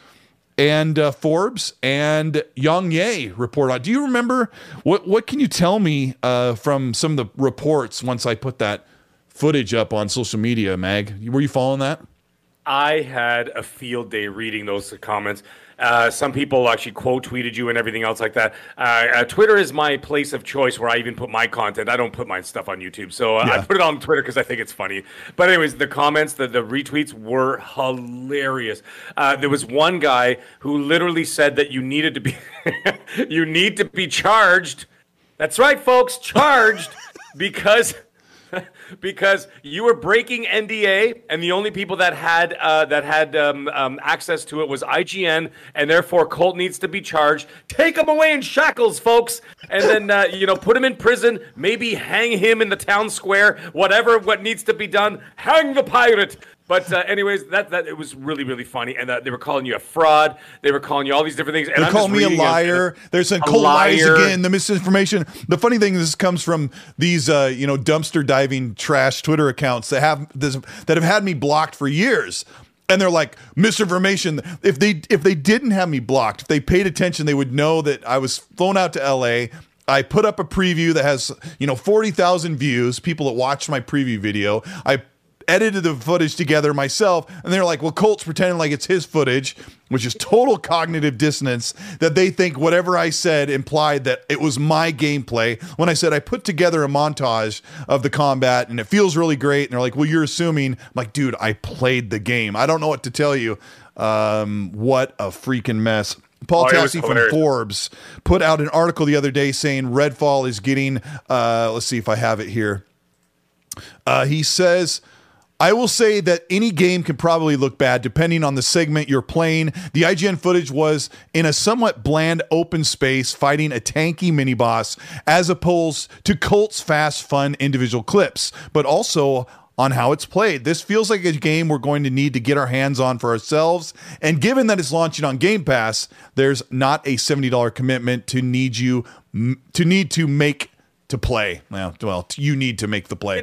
And uh, Forbes and Yang Ye report on. Do you remember what? What can you tell me uh, from some of the reports once I put that footage up on social media? Mag, were you following that? I had a field day reading those comments. Uh, some people actually quote tweeted you and everything else like that. Uh, uh, Twitter is my place of choice where I even put my content. I don't put my stuff on YouTube, so uh, I put it on Twitter because I think it's funny. But anyways, the comments, the, the retweets were hilarious. Uh, there was one guy who literally said that you needed to be, you need to be charged. That's right, folks, charged because because you were breaking NDA, and the only people that had uh, that had um, um, access to it was IGN, and therefore Colt needs to be charged. Take him away in shackles, folks, and then uh, you know put him in prison. Maybe hang him in the town square. Whatever what needs to be done. Hang the pirate. But uh, anyways, that that it was really really funny, and uh, they were calling you a fraud. They were calling you all these different things. And They I'm call me a liar. They're saying A Cole lies again. The misinformation. The funny thing is, this comes from these, uh, you know, dumpster diving trash Twitter accounts that have this that have had me blocked for years. And they're like misinformation. If they if they didn't have me blocked, if they paid attention, they would know that I was flown out to L.A. I put up a preview that has you know forty thousand views. People that watched my preview video. I edited the footage together myself and they're like well colt's pretending like it's his footage which is total cognitive dissonance that they think whatever i said implied that it was my gameplay. When i said i put together a montage of the combat and it feels really great and they're like well you're assuming. I'm like dude i played the game. I don't know what to tell you. Um, what a freaking mess. Paul Oh, Tassi from. Forbes put out an article the other day saying Redfall is getting, uh, let's see if I have it here. Uh, he says, I will say that any game can probably look bad depending on the segment you're playing. The IGN footage was in a somewhat bland open space fighting a tanky mini boss as opposed to Colt's fast, fun individual clips, but also on how it's played. This feels like a game we're going to need to get our hands on for ourselves. And given that it's launching on Game Pass, there's not a $70 commitment to need you to need to make to play. Well, well, you need to make the play.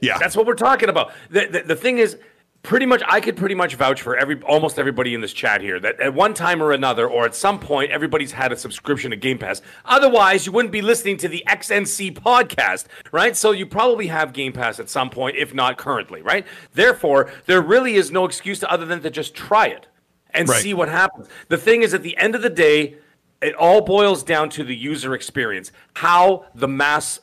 Yeah. That's what we're talking about. The, the, the thing is, pretty much I could pretty much vouch for every almost everybody in this chat here that at one time or another or at some point everybody's had a subscription to Game Pass. Otherwise, you wouldn't be listening to the XNC podcast, right? So you probably have Game Pass at some point if not currently, right? Therefore, there really is no excuse to other than to just try it and Right. see what happens. The thing is at the end of the day, it all boils down to the user experience, how the mass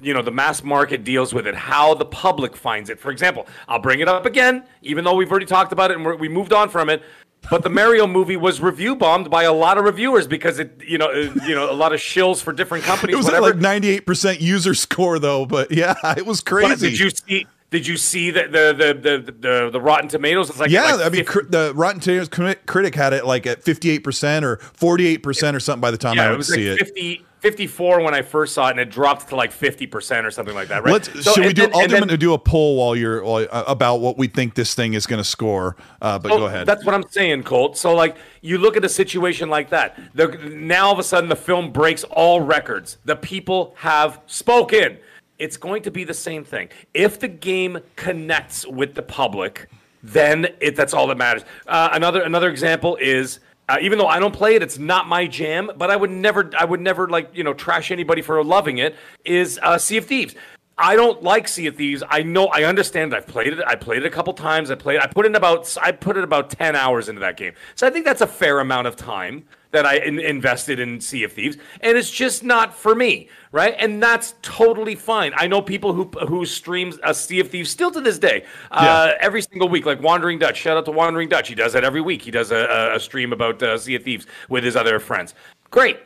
you know the mass market deals with it how the public finds it for example i'll bring it up again even though we've already talked about it and we're, we moved on from it but the mario movie was review bombed by a lot of reviewers because it you know uh, you know a lot of shills for different companies It was like ninety eight percent user score though, but yeah, it was crazy. But did you see did you see the the the the, the, the rotten tomatoes it's like yeah, like I mean, 50 cr- the Rotten Tomatoes critic had it like at fifty eight percent or forty eight percent or something by the time Yeah, I it would was see like it. 50, 54 when I first saw it, and it dropped to like 50% or something like that, right? Let's, So- should we do? then- I'll do, then- do a poll while you're while, uh, about what we think this thing is going to score. Uh, but Oh, go ahead. That's what I'm saying, Colt. So like you look at a situation like that. The, now all of a sudden the film breaks all records. The people have spoken. It's going to be the same thing. If the game connects with the public, then it, that's all that matters. Uh, another another example is uh, even though I don't play it, it's not my jam. But I would never I would never like you know trash anybody for loving it. Is uh, Sea of Thieves. I don't like Sea of Thieves. I know, I understand. I've played it. I played it a couple times. I played. I put in about. I put in about ten hours into that game. So I think that's a fair amount of time that I in, invested in Sea of Thieves, and it's just not for me, right? And that's totally fine. I know people who who streams a Sea of Thieves still to this day, uh, every single week. Like Wandering Dutch. Shout out to Wandering Dutch. He does that every week. He does a, a, a stream about uh, Sea of Thieves with his other friends. Great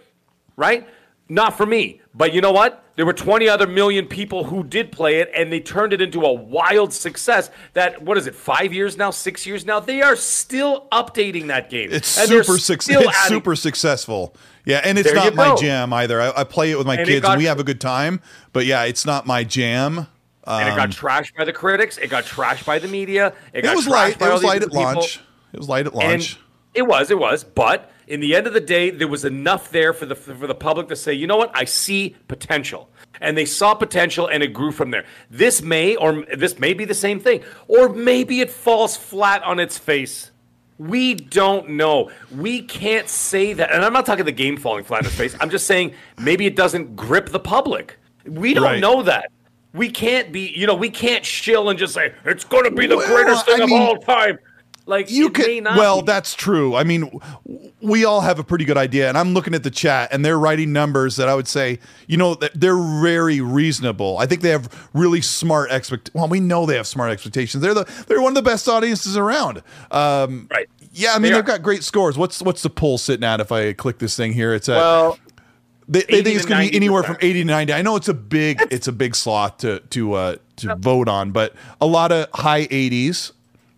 right? Not for me. But you know what? There were 20 other million people who did play it, and they turned it into a wild success. That what is it? Five years now? Six years now? They are still updating that game. it's And super suc- still It's adding- super successful. Yeah, and it's There not my jam either. I, I play it with my And kids, got- and we have a good time. But yeah, it's not my jam. and it got um, trashed by the critics. It got trashed by the media. It, It was light. It was light at people. launch. It was light at And launch. it was, it was. But in the end of the day, there was enough there for the for the public to say, you know what, I see potential. And they saw potential, and it grew from there. This may, or this may be the same thing, or maybe it falls flat on its face. We don't know. We can't say that. And I'm not talking the game falling flat on its face. I'm just saying maybe it doesn't grip the public. We don't Right. know that. We can't be, you know, we can't shill and just say it's going to be the Well, greatest thing I of mean, all time. Like you it may not well be. that's true. I mean we all have a pretty good idea and i'm looking at the chat and they're writing numbers that i would say you know that they're very reasonable. I think they have really smart expect well we know they have smart expectations. They're the they're one of the best audiences around. Um Right. yeah i mean they they've got great scores. What's what's the poll sitting at if i click this thing here? It's at well, they, they think it's going to be anywhere from 80 to 90 i know it's a big it's a big sloth to to uh to vote on but a lot of high 80s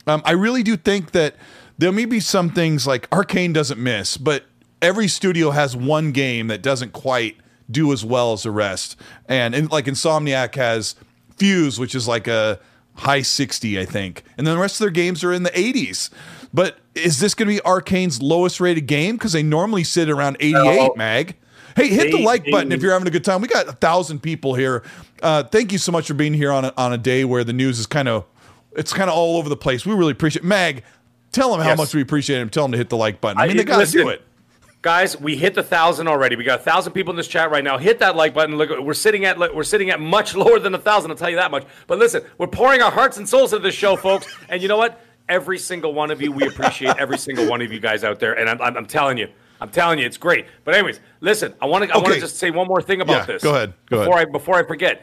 um, i really do think that there may be some things like Arkane doesn't miss but every studio has one game that doesn't quite do as well as the rest and, and like insomniac has fuse which is like a high 60 i think and then the rest of their games are in the 80s but is this going to be Arkane's lowest rated game because they normally sit around 88 No. mag Hey, hit the like button if you're having a good time. We got a thousand people here. Uh, thank you so much for being here on a, on a day where the news is kind of it's kind of all over the place. We really appreciate Mag. Tell them how Yes. much we appreciate him. Tell them to hit the like button. I I- mean, they got to do it. guys, we hit the thousand already. We got a thousand people in this chat right now. Hit that like button. Look, we're sitting at we're sitting at much lower than a thousand. I'll tell you that much. But listen, we're pouring our hearts and souls into this show, folks. And you know what? Every single one of you, we appreciate every single one of you guys out there. And I'm, I'm, I'm telling you, I'm telling you, it's great. But anyways, listen, I want to I want to just say one more thing about Yeah, this. go ahead, go before ahead. I before I forget.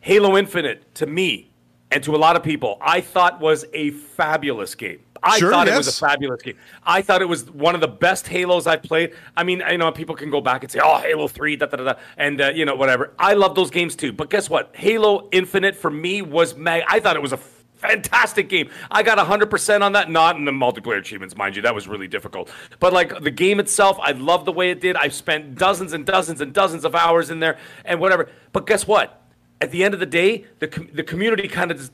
Halo Infinite to me and to a lot of people, I thought was a fabulous game. I Sure, thought it was a fabulous game. I thought it was one of the best Halos I've played. I mean, you know people can go back and say, "Oh, Halo Three, da da da,", da and uh, you know whatever. I love those games too. But guess what? Halo Infinite for me was mag. I thought it was a fantastic game. I got 100% on that, not in the multiplayer achievements, mind you. That was really difficult. But like the game itself, I love the way it did. I've spent dozens and dozens and dozens of hours in there and whatever. But guess what? At the end of the day, the com- the community kind of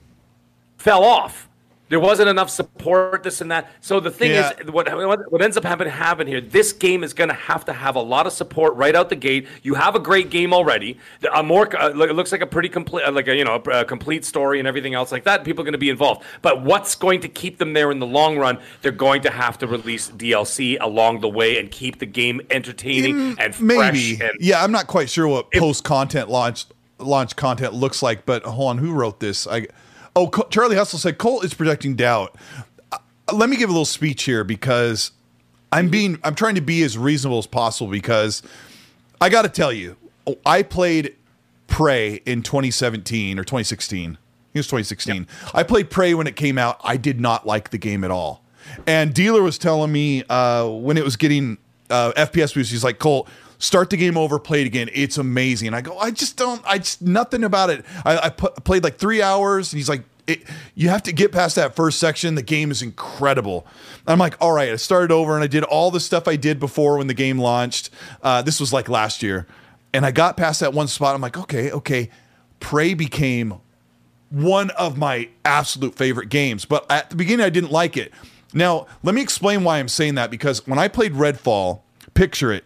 fell off. There wasn't enough support, this and that. So the thing Yeah. is, what, what ends up happening happen here? This game is going to have to have a lot of support right out the gate. You have a great game already. A more, uh, it looks like a pretty complete, like a you know, a, a complete story and everything else like that. People are going to be involved. But what's going to keep them there in the long run? They're going to have to release DLC along the way and keep the game entertaining and fresh. Maybe. And yeah, I'm not quite sure what post content launch launch content looks like, but hold on, who wrote this? I oh, Charlie Hustle said Colt is projecting doubt. Uh, let me give a little speech here because I'm being I'm trying to be as reasonable as possible because I got to tell you, I played Prey in 2017 or 2016. It was 2016. I played Prey when it came out. I did not like the game at all. And Dealer was telling me uh, when it was getting uh, FPS boost, he's like, Colt, start the game over, play it again. It's amazing. I go, I just don't, I just, nothing about it. I, I pu- played like three hours and he's like, it, you have to get past that first section. The game is incredible. I'm like, all right, I started over and I did all the stuff I did before when the game launched. Uh, this was like last year. And I got past that one spot. I'm like, okay, okay. Prey became one of my absolute favorite games. But at the beginning, I didn't like it. Now, let me explain why I'm saying that because when I played Redfall, picture it.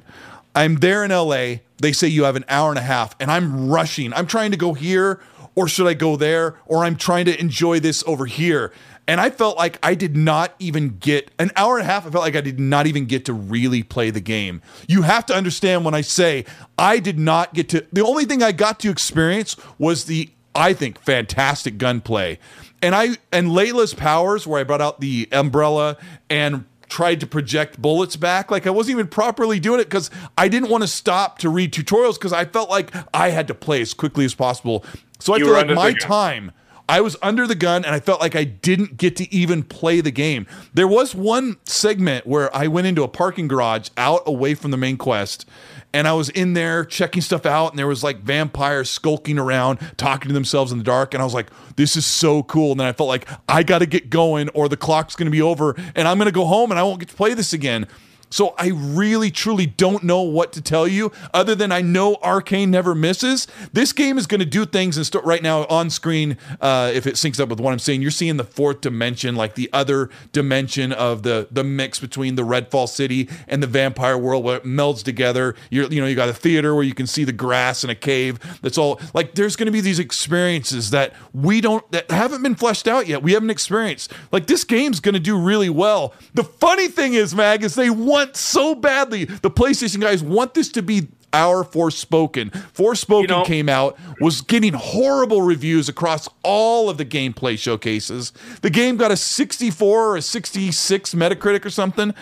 I'm there in LA. They say you have an hour and a half, and I'm rushing. I'm trying to go here, or should I go there, or I'm trying to enjoy this over here. And I felt like I did not even get an hour and a half. I felt like I did not even get to really play the game. You have to understand when I say I did not get to, the only thing I got to experience was the, I think, fantastic gunplay. And I, and Layla's powers, where I brought out the umbrella and tried to project bullets back. Like I wasn't even properly doing it because I didn't want to stop to read tutorials because I felt like I had to play as quickly as possible. So I You feel like my time. I was under the gun and I felt like I didn't get to even play the game. There was one segment where I went into a parking garage out away from the main quest and I was in there checking stuff out and there was like vampires skulking around talking to themselves in the dark and I was like this is so cool and then I felt like I got to get going or the clock's going to be over and I'm going to go home and I won't get to play this again. So I really truly don't know what to tell you other than I know Arkane never misses. This game is going to do things and start right now on screen. Uh, if it syncs up with what I'm saying, you're seeing the fourth dimension, like the other dimension of the the mix between the Redfall City and the vampire world, where it melds together. You're you know you got a theater where you can see the grass in a cave. That's all. Like there's going to be these experiences that we don't that haven't been fleshed out yet. We haven't experienced. Like this game's going to do really well. The funny thing is, Mag, is they want so badly. The PlayStation guys want this to be our Forspoken. Forspoken You know- came out, was getting horrible reviews across all of the gameplay showcases. The game got a 64 or a 66 Metacritic or something.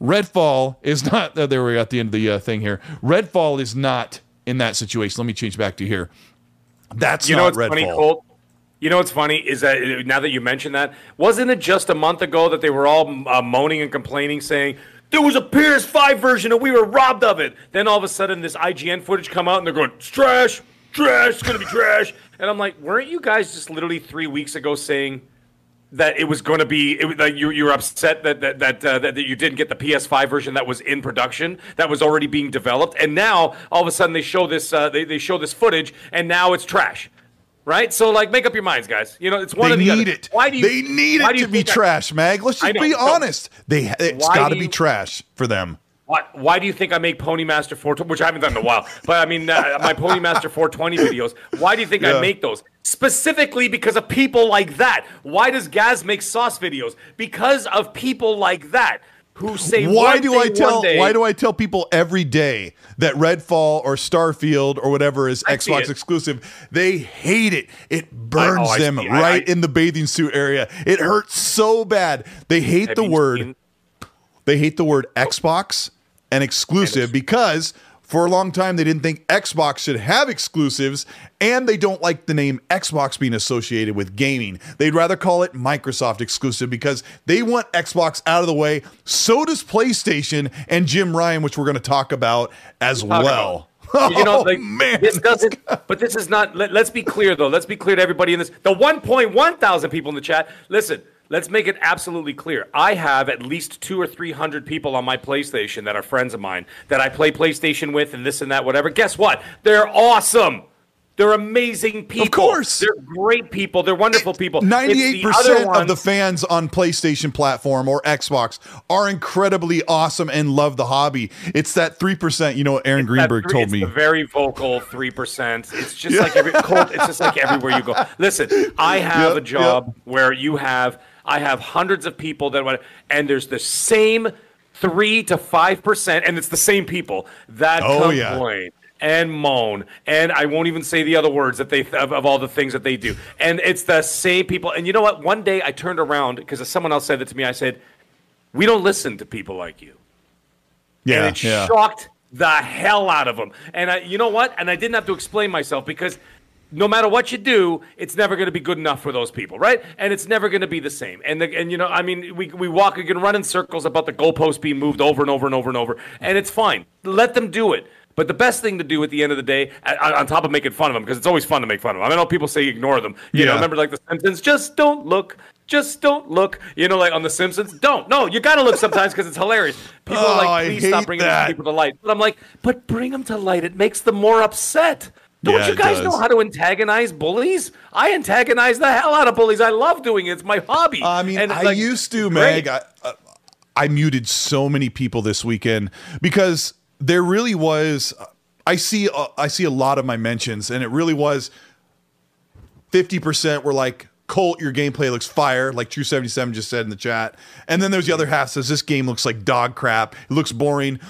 Redfall is not. oh, there we're at the end of the uh, thing here. Redfall is not in that situation. Let me change back to here. That's You know not what's funny, Colt? You know what's funny is that uh, now that you mention that, wasn't it just a month ago that they were all uh, moaning and complaining, saying there was a PS5 version and we were robbed of it? Then all of a sudden, this IGN footage come out and they're going, "It's trash, trash, it's gonna be trash." And I'm like, weren't you guys just literally three weeks ago saying? that it was going to be it, that you you were upset that that that, uh, that that you didn't get the PS5 version that was in production that was already being developed, and now all of a sudden they show this uh, they they show this footage, and now it's trash, right? So like, make up your minds, guys. You know, it's one They of the need other. it. Why do you? they need it to be I- trash, Mag. Let's just be no. honest. They it's got to be trash for them. Why, why do you think I make Pony Master 420, which I haven't done in a while, but I mean, uh, my Pony Master 420 videos, why do you think Yeah. I make those? Specifically because of people like that. Why does Gaz make sauce videos? Because of people like that who say, why do I tell day, why do I tell people every day that Redfall or Starfield or whatever is I Xbox exclusive? They hate it. It oh, burns oh, them. I- right I- in the bathing suit area. It hurts so bad. They hate the word seen- they hate the word Xbox and exclusive because for a long time they didn't think Xbox should have exclusives and they don't like the name Xbox being associated with gaming. They'd rather call it Microsoft exclusive because they want Xbox out of the way. So does PlayStation and Jim Ryan, which we're going to talk about as talk well. you know, oh, like, man. this doesn't. But this is not. Let, let's be clear, though. Let's be clear to everybody in this. The 1.1 thousand people in the chat. Listen, let's make it absolutely clear. I have at least two or three hundred people on my PlayStation that are friends of mine that I play PlayStation with, and this and that, whatever. Guess what? They're awesome. They're amazing people. Of course. They're great people. They're wonderful people. Ninety-eight other percent of the fans on PlayStation platform or Xbox are incredibly awesome and love the hobby. It's that three percent. You know, Aaron that Greenberg three- told it's me. The very vocal three percent. It's just like every Colt, It's just like everywhere you go. Listen, I have Yep, a job yep. where you have I have hundreds of people that want, and there's the same three to five percent, and it's the same people that Oh, yeah. complain. And moan, and I won't even say the other words that they of, of all the things that they do, and it's the same people. And you know what? One day I turned around because someone else said it to me. I said, "We don't listen to people like you." yeah, and it yeah. shocked the hell out of them. And I, you know what? And I didn't have to explain myself because no matter what you do, it's never going to be good enough for those people, right? And it's never going to be the same. And the, and you know, I mean, we we walk, we can run in circles about the goalpost being moved over and over and over and over, and it's fine. Let them do it. But the best thing to do at the end of the day, on top of making fun of them, because it's always fun to make fun of them. I know people say ignore them. You know, Yeah. remember like the Simpsons, just don't look. Just don't look. You know, like on The Simpsons, don't. No, you got to look sometimes because it's hilarious. People Oh, are like, oh, please stop bringing that. people to light. But I'm like, but bring them to light. It makes them more upset. Don't Yeah, you guys know how to antagonize bullies? I antagonize the hell out of bullies. I love doing it. It's my hobby. I mean, And, I like, used to. Meg. I, uh, I muted so many people this weekend because there really was. I see. Uh, I see a lot of my mentions, and it really was. Fifty percent were like, "Colt, your gameplay looks fire," like True Seventy Seven just said in the chat, and then there's the other half says this game looks like dog crap. It looks boring.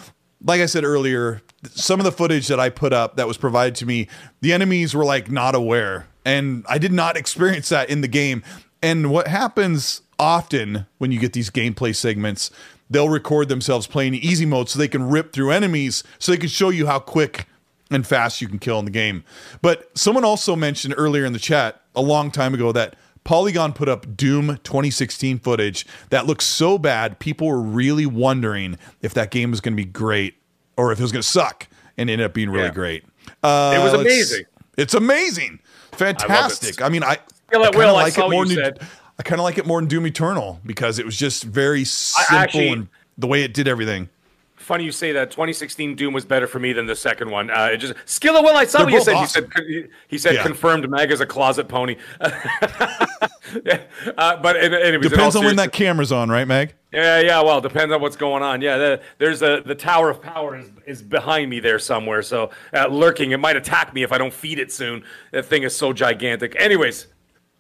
Like I said earlier, some of the footage that I put up that was provided to me, the enemies were like not aware, and I did not experience that in the game. And what happens often when you get these gameplay segments, they'll record themselves playing easy mode so they can rip through enemies, so they can show you how quick and fast you can kill in the game. But someone also mentioned earlier in the chat a long time ago that Polygon put up Doom 2016 footage that looks so bad, people were really wondering if that game was going to be great or if it was going to suck, and ended up being really Yeah. great. Uh, It was amazing. It's amazing, fantastic. I, mean, I, Feel I it, kind Will, of I like it more. I kind of like it more than Doom Eternal because it was just very simple actually- and the way it did everything. Funny you say that. 2016 Doom was better for me than the second one. Uh, it just Skilla Will, I saw They're what you said. awesome. He said he, said Yeah. confirmed Mag is a closet pony. yeah, uh, but anyways, Depends on when that camera's on, right, Meg? Yeah, yeah. Well, depends on what's going on. Yeah, the, there's a the Tower of Power is, is behind me there somewhere. So uh, lurking, it might attack me if I don't feed it soon. That thing is so gigantic. Anyways,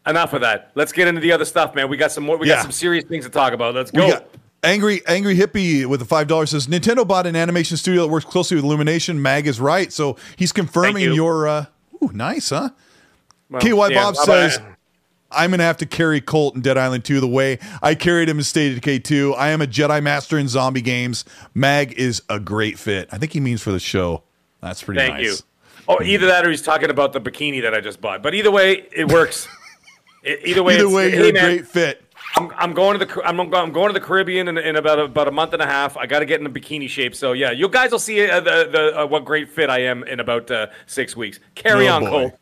enough of that. Let's get into the other stuff, man. We got some more. We Yeah. got some serious things to talk about. Let's go. angry angry hippie with a five dollars says Nintendo bought an animation studio that works closely with Illumination. Mag is right, so he's confirming you. your. uh Ooh, nice, huh? Well, KY yeah, Bob says. about- I'm gonna have to carry Colt in Dead Island 2 the way I carried him in State of Decay 2. I am a Jedi Master in zombie games. Mag is a great fit. I think he means for the show. That's pretty Thank nice. you. Oh, either that or he's talking about the bikini that I just bought. But either way, it works. Either way, Either way, hey, you're a man, great fit. I'm, I'm going to the I'm, I'm going to the Caribbean in, in about a, about a month and a half. I got to get in a bikini shape. So yeah, you guys will see uh, the, the uh, what great fit I am in about uh, six weeks. Carry Oh, on, boy. Cole.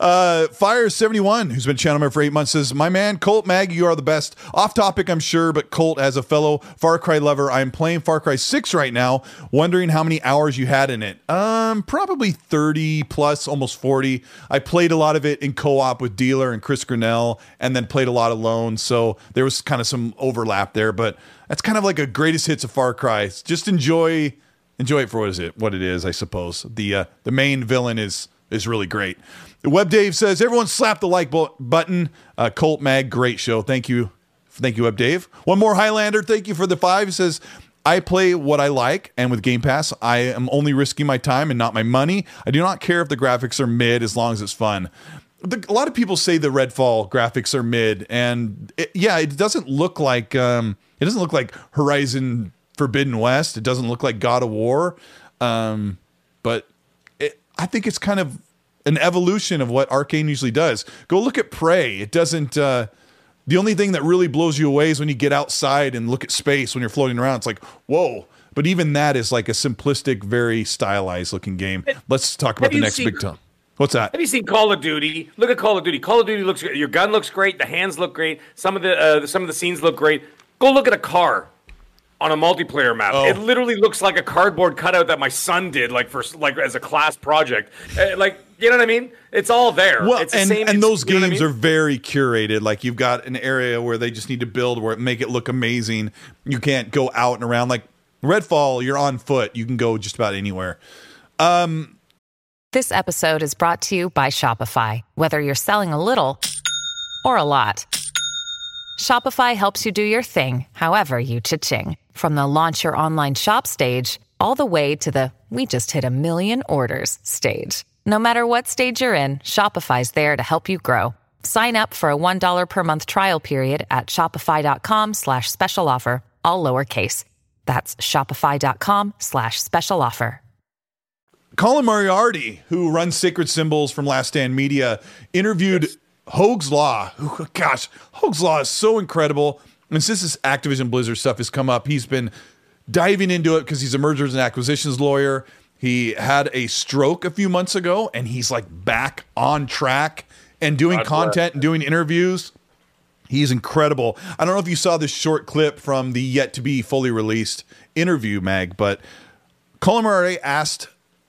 Uh, Fire71, who's been channel member for eight months, says, My man, Colt Mag, you are the best. Off topic, I'm sure, but Colt, as a fellow Far Cry lover, I am playing Far Cry 6 right now, wondering how many hours you had in it. Um, probably 30 plus, almost 40. I played a lot of it in co op with Dealer and Chris Grinnell, and then played a lot alone. So there was kind of some overlap there, but that's kind of like a greatest hits of Far Cry. Just enjoy. Enjoy it for what is it? What it is, I suppose. The uh, the main villain is is really great. Web Dave says, everyone slap the like button. Uh, Colt Mag, great show. Thank you. Thank you, Web Dave. One more Highlander. Thank you for the five. He says, I play what I like, and with Game Pass, I am only risking my time and not my money. I do not care if the graphics are mid as long as it's fun. The, a lot of people say the Redfall graphics are mid, and it, yeah, it doesn't look like um, it doesn't look like Horizon Forbidden West. It doesn't look like God of War, um, but I think it's kind of an evolution of what Arkane usually does. Go look at Prey. It doesn't. Uh, the only thing that really blows you away is when you get outside and look at space when you're floating around. It's like whoa. But even that is like a simplistic, very stylized looking game. Let's talk about Have the next seen- big time. What's that? Have you seen Call of Duty? Look at Call of Duty. Call of Duty looks your gun looks great. The hands look great. Some of the uh, some of the scenes look great. Go look at a car on a multiplayer map. Oh. It literally looks like a cardboard cutout that my son did, like for like as a class project. Uh, like You know what I mean? It's all there. Well, it's the and, same, and it's- those you know what I games mean? are very curated. Like you've got an area where they just need to build where it make it look amazing. You can't go out and around like Redfall. You're on foot. You can go just about anywhere. Um, this episode is brought to you by Shopify. Whether you're selling a little or a lot, Shopify helps you do your thing, however you cha-ching. From the launch your online shop stage, all the way to the we just hit a million orders stage. No matter what stage you're in, Shopify's there to help you grow. Sign up for a $1 per month trial period at shopify.com slash special offer, all lowercase. That's shopify.com slash special offer. Colin Moriarty, who runs Sacred Symbols from Last Stand Media, interviewed Hoeg's Law. Who, gosh, Hoeg's Law is so incredible. And since this Activision Blizzard stuff has come up, he's been diving into it because he's a mergers and acquisitions lawyer. He had a stroke a few months ago, and he's like back on track and doing God bless. content and doing interviews. He's incredible. I don't know if you saw this short clip from the yet to be fully released interview, Mag, but Colin Murray asked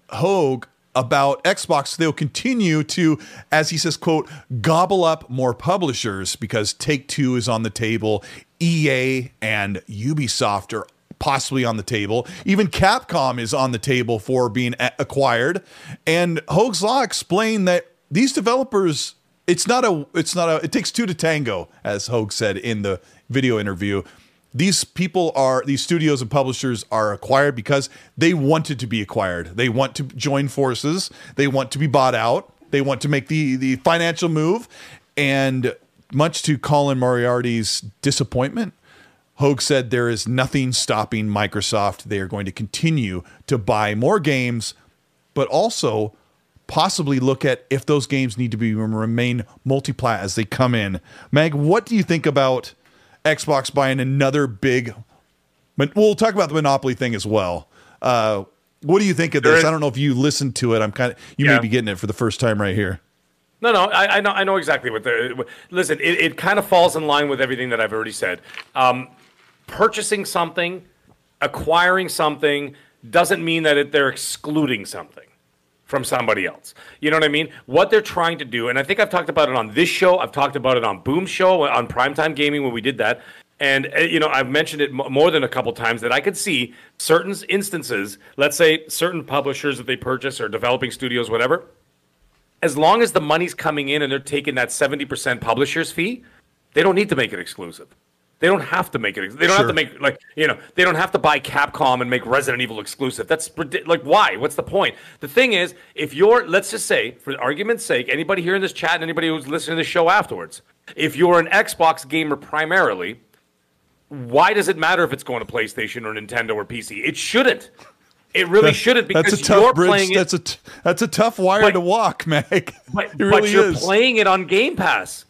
Hoeg about Xbox. They'll continue to, as he says, quote, gobble up more publishers because Take Two is on the table, EA and Ubisoft are possibly on the table. Even Capcom is on the table for being acquired. And Hoeg's Law explained that these developers, it's not a, it's not a, it takes two to tango, as Hoeg said in the video interview these people are these studios and publishers are acquired because they wanted to be acquired they want to join forces they want to be bought out they want to make the the financial move and much to colin moriarty's disappointment Hoeg said there is nothing stopping Microsoft. They are going to continue to buy more games, but also possibly look at if those games need to be remain multiplat as they come in. Meg, what do you think about Xbox buying another big? We'll talk about the monopoly thing as well. Uh, what do you think of this? is- I don't know if you listened to it. I'm kind of you may be getting it for the first time right here. No, no, I, I know, I know exactly what the. Listen, it, it kind of falls in line with everything that I've already said. Um, purchasing something, acquiring something, doesn't mean that it, they're excluding something from somebody else. You know what I mean? What they're trying to do, and I think I've talked about it on this show. I've talked about it on Boom Show on Primetime Gaming when we did that. And uh, you know, I've mentioned it more than a couple times that I could see certain instances. Let's say certain publishers that they purchase or developing studios, whatever as long as the money's coming in and they're taking that 70% publisher's fee, they don't need to make it exclusive. They don't have to make it. They don't have to make like you know. They don't have to buy Capcom and make Resident Evil exclusive. That's like why? What's the point? The thing is, if you're let's just say, for argument's sake, anybody here in this chat and anybody who's listening to the show afterwards, if you're an Xbox gamer primarily, why does it matter if it's going to PlayStation or Nintendo or PC? It shouldn't. It really shouldn't because that's a tough you're bridge. playing it. That's a t- that's a tough wire But- to walk, Meg. But, it but you're is. playing it on Game Pass.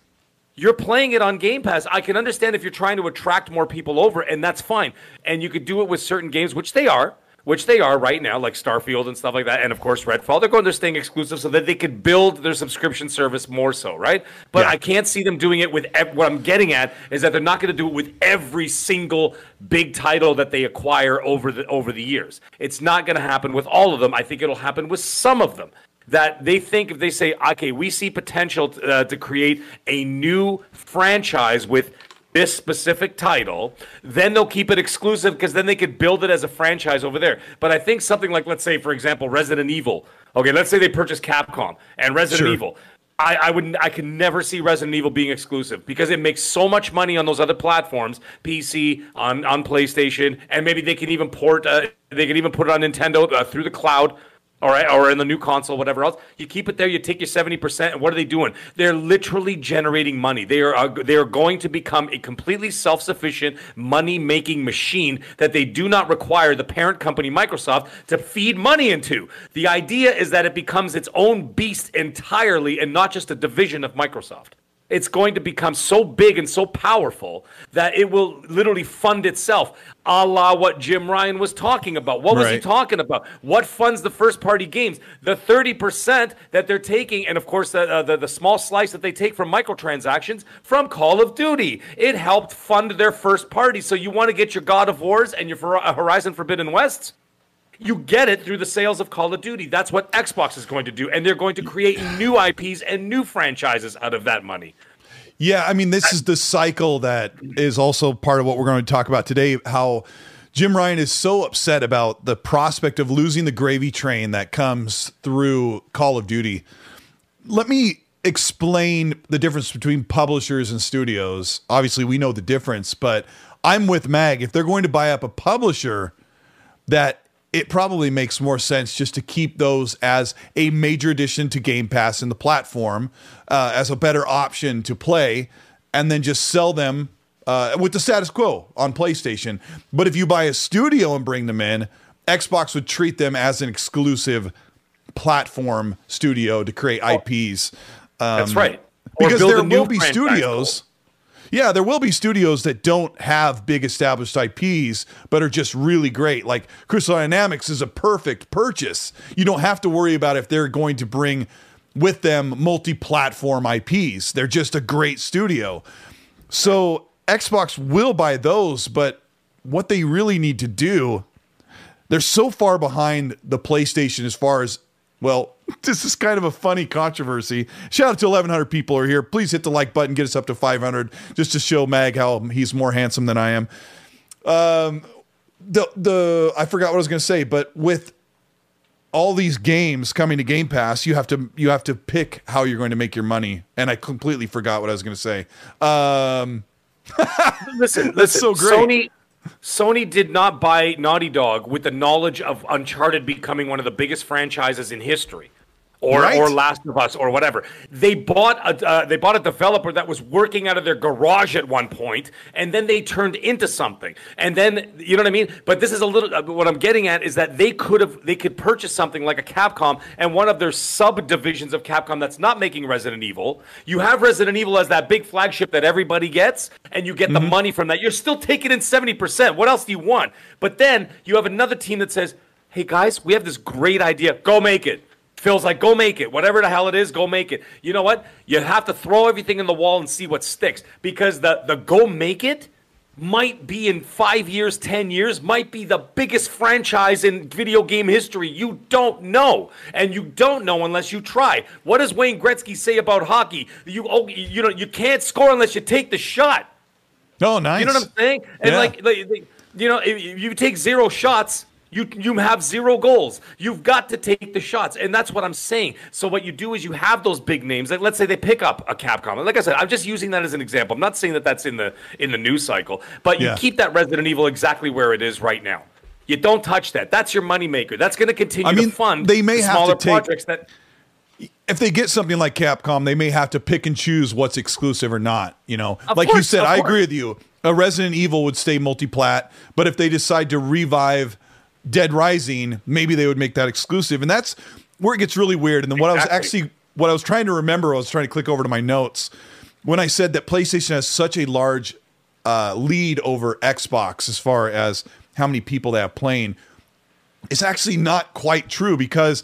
You're playing it on Game Pass. I can understand if you're trying to attract more people over, and that's fine. And you could do it with certain games, which they are, which they are right now, like Starfield and stuff like that. And of course, Redfall. They're going, they're staying exclusive so that they could build their subscription service more so, right? But Yeah. I can't see them doing it with. ev- What I'm getting at is that they're not going to do it with every single big title that they acquire over the over the years. It's not going to happen with all of them. I think it'll happen with some of them that they think if they say, okay, we see potential uh, to create a new franchise with this specific title, then they'll keep it exclusive because then they could build it as a franchise over there. But I think something like, let's say, for example, Resident Evil. Okay, let's say they purchase Capcom and Resident Sure. Evil. I, I would I could never see Resident Evil being exclusive because it makes so much money on those other platforms, PC, on on PlayStation, and maybe they can even port uh, they can even put it on Nintendo uh, through the cloud. All right, or in the new console, whatever else. You keep it there. You take your seventy percent, and what are they doing? They're literally generating money. They are uh, they are going to become a completely self-sufficient money-making machine that they do not require the parent company Microsoft to feed money into. The idea is that it becomes its own beast entirely, and not just a division of Microsoft. It's going to become so big and so powerful that it will literally fund itself, a la what Jim Ryan was talking about. What was he talking about? What funds the first party games? The 30% that they're taking, and of course, the, uh, the, the small slice that they take from microtransactions from Call of Duty. It helped fund their first party. So you want to get your God of Wars and your Horizon Forbidden Wests? You get it through the sales of Call of Duty. That's what Xbox is going to do. And they're going to create new IPs and new franchises out of that money. Yeah, I mean, this is the cycle that is also part of what we're going to talk about today. How Jim Ryan is so upset about the prospect of losing the gravy train that comes through Call of Duty. Let me explain the difference between publishers and studios. Obviously, we know the difference, but I'm with Mag. If they're going to buy up a publisher, that it probably makes more sense just to keep those as a major addition to Game Pass in the platform, uh, as a better option to play, and then just sell them uh, with the status quo on PlayStation. But if you buy a studio and bring them in, Xbox would treat them as an exclusive platform studio to create IPs. Um, That's right. Or because there will be studios. Yeah, there will be studios that don't have big established IPs, but are just really great. Like Crystal Dynamics is a perfect purchase. You don't have to worry about if they're going to bring with them multi platform IPs. They're just a great studio. So Xbox will buy those, but what they really need to do, they're so far behind the PlayStation as far as well, this is kind of a funny controversy. Shout out to 1,100 people who are here. Please hit the like button, get us up to 500, just to show Mag how he's more handsome than I am. Um, the the I forgot what I was going to say, but with all these games coming to Game Pass, you have to you have to pick how you're going to make your money, and I completely forgot what I was going to say. Um, Listen, That's listen. so great. Sony, Sony did not buy Naughty Dog with the knowledge of Uncharted becoming one of the biggest franchises in history. Or, Right. or Last of Us or whatever. They bought a uh, they bought a developer that was working out of their garage at one point, and then they turned into something. And then you know what I mean. But this is a little. Uh, what I'm getting at is that they could have they could purchase something like a Capcom and one of their subdivisions of Capcom that's not making Resident Evil. You have Resident Evil as that big flagship that everybody gets, and you get the money from that. You're still taking in seventy percent. What else do you want? But then you have another team that says, "Hey guys, we have this great idea. Go make it." Feels like go make it. Whatever the hell it is, go make it. You know what? You have to throw everything in the wall and see what sticks because the the go make it might be in 5 years, 10 years, might be the biggest franchise in video game history. You don't know. And you don't know unless you try. What does Wayne Gretzky say about hockey? You oh, you know, you can't score unless you take the shot. oh, nice. You know what I'm saying? And Yeah. like, like, you know, you take zero shots, you you have zero goals. You've got to take the shots, and that's what I'm saying. So what you do is you have those big names. Like let's say they pick up a Capcom. Like I said, I'm just using that as an example. I'm not saying that that's in the in the news cycle, but you Yeah. keep that Resident Evil exactly where it is right now. You don't touch that. That's your moneymaker. That's going to continue I mean, to fund they may the have to smaller take- projects that. if they get something like Capcom, they may have to pick and choose what's exclusive or not. You know, Of like you said, I course. agree with you. A Resident Evil would stay multi-plat, but if they decide to revive Dead Rising, maybe they would make that exclusive, and that's where it gets really weird. And then what I was actually, what I was trying to remember, I was trying to click over to my notes when I said that PlayStation has such a large uh, lead over Xbox as far as how many people they have playing it's actually not quite true because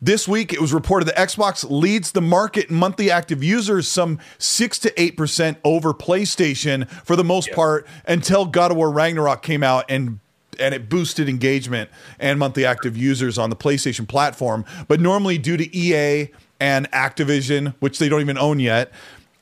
this week it was reported that Xbox leads the market monthly active users some 6 to 8% over PlayStation for the most part until God of War Ragnarok came out and and it boosted engagement and monthly active users on the PlayStation platform. But normally due to EA and Activision, which they don't even own yet,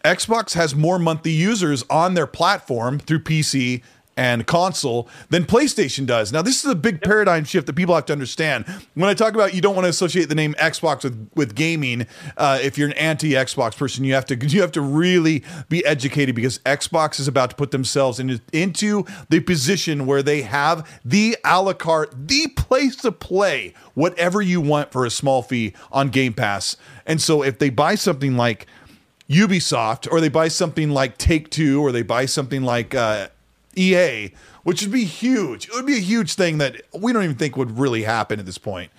Xbox has more monthly users on their platform through PC and console than PlayStation does. Now, this is a big paradigm shift that people have to understand. When I talk about you don't want to associate the name Xbox with with gaming, uh, if you're an anti-Xbox person, you have to you have to really be educated because Xbox is about to put themselves into into the position where they have the a la carte, the place to play whatever you want for a small fee on Game Pass. And so, if they buy something like Ubisoft, or they buy something like Take Two, or they buy something like uh, EA, which would be huge. It would be a huge thing that we don't even think would really happen at this point.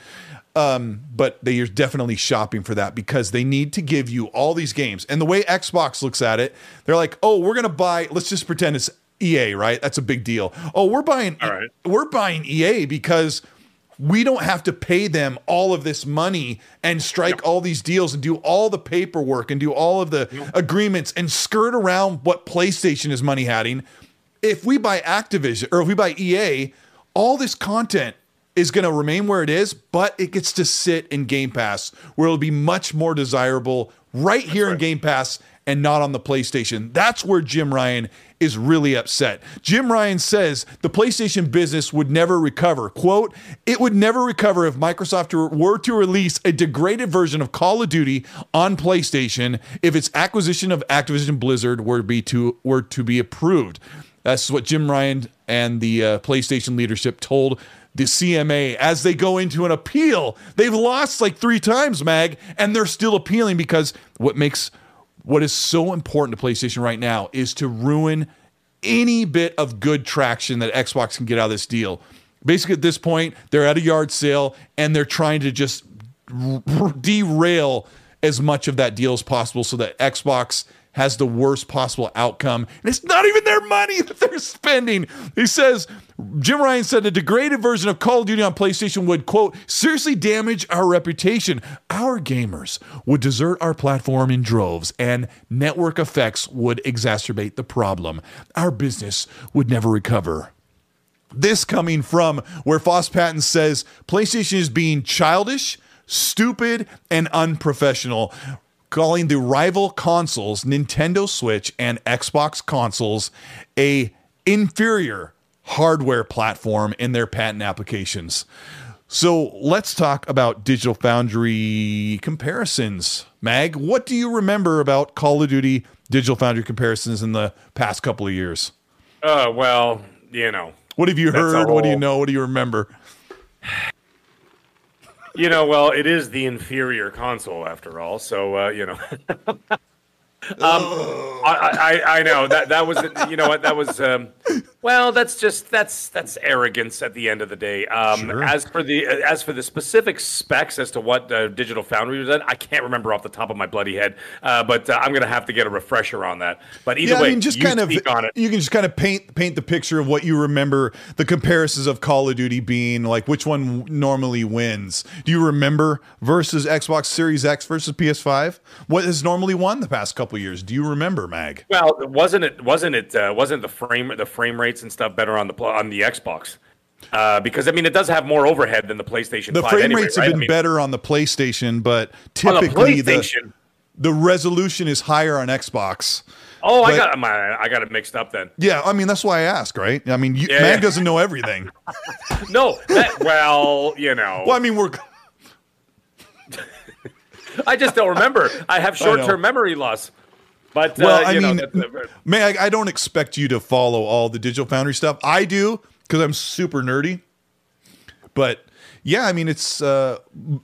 Um, but they are definitely shopping for that because they need to give you all these games. And the way Xbox looks at it, they're like, "Oh, we're gonna buy. Let's just pretend it's EA, right? That's a big deal. Oh, we're buying. All right. We're buying EA because." we don't have to pay them all of this money and strike all these deals and do all the paperwork and do all of the agreements and skirt around what PlayStation is money having. If we buy Activision or if we buy EA, all this content is going to remain where it is, but it gets to sit in Game Pass, where it'll be much more desirable right here in Game Pass and not on the PlayStation. That's where Jim Ryan is really upset. Jim Ryan says the PlayStation business would never recover. Quote, it would never recover if Microsoft were to release a degraded version of Call of Duty on PlayStation if its acquisition of Activision Blizzard were to be to were to be approved. That's what Jim Ryan and the uh, PlayStation leadership told the CMA as they go into an appeal. They've lost like three times, Mag, and they're still appealing because what makes what is so important to PlayStation right now is to ruin any bit of good traction that Xbox can get out of this deal. Basically, at this point, they're at a yard sale and they're trying to just derail as much of that deal as possible so that Xbox has the worst possible outcome. And it's not even their money that they're spending. He says, Jim Ryan said a degraded version of Call of Duty on PlayStation would, quote, seriously damage our reputation. Our gamers would desert our platform in droves, and network effects would exacerbate the problem. Our business would never recover. This coming from where FOSS Patents says PlayStation is being childish, stupid, and unprofessional calling the rival consoles Nintendo Switch and Xbox consoles a inferior hardware platform in their patent applications. So let's talk about Digital Foundry comparisons. Mag, what do you remember about Call of Duty Digital Foundry comparisons in the past couple of years? Uh, well, you know. What have you heard? What do you know? What do you remember? You know, well, it is the inferior console after all. So, uh, you know. um, I, I, I know that that was you know what that was um, well that's just that's that's arrogance at the end of the day um, Sure. as for the as for the specific specs as to what uh, digital foundry was at I can't remember off the top of my bloody head uh, but uh, I'm gonna have to get a refresher on that but either yeah, way I mean, just you kind of you can just kind of paint paint the picture of what you remember the comparisons of Call of Duty being like which one normally wins. Do you remember versus Xbox Series X versus PS5? What has normally won the past couple years? Do you remember, Mag? Well, wasn't it? Wasn't it? Uh, wasn't the frame the frame rates and stuff better on the on the Xbox? Uh, because I mean, it does have more overhead than the PlayStation. The 5 frame anyway, rates right? have I been mean, better on the PlayStation, but typically the, PlayStation. the resolution is higher on Xbox. oh, I got my, I got it mixed up then. Yeah, I mean that's why I ask, right? I mean, you, Yeah, Mag doesn't know everything. No, that, well, you know, well, I mean, we're I just don't remember. I have short term memory loss. But uh, Well, I you know, mean, that's- uh, I don't expect you to follow all the Digital Foundry stuff. I do because I'm super nerdy. But yeah, I mean, it's uh,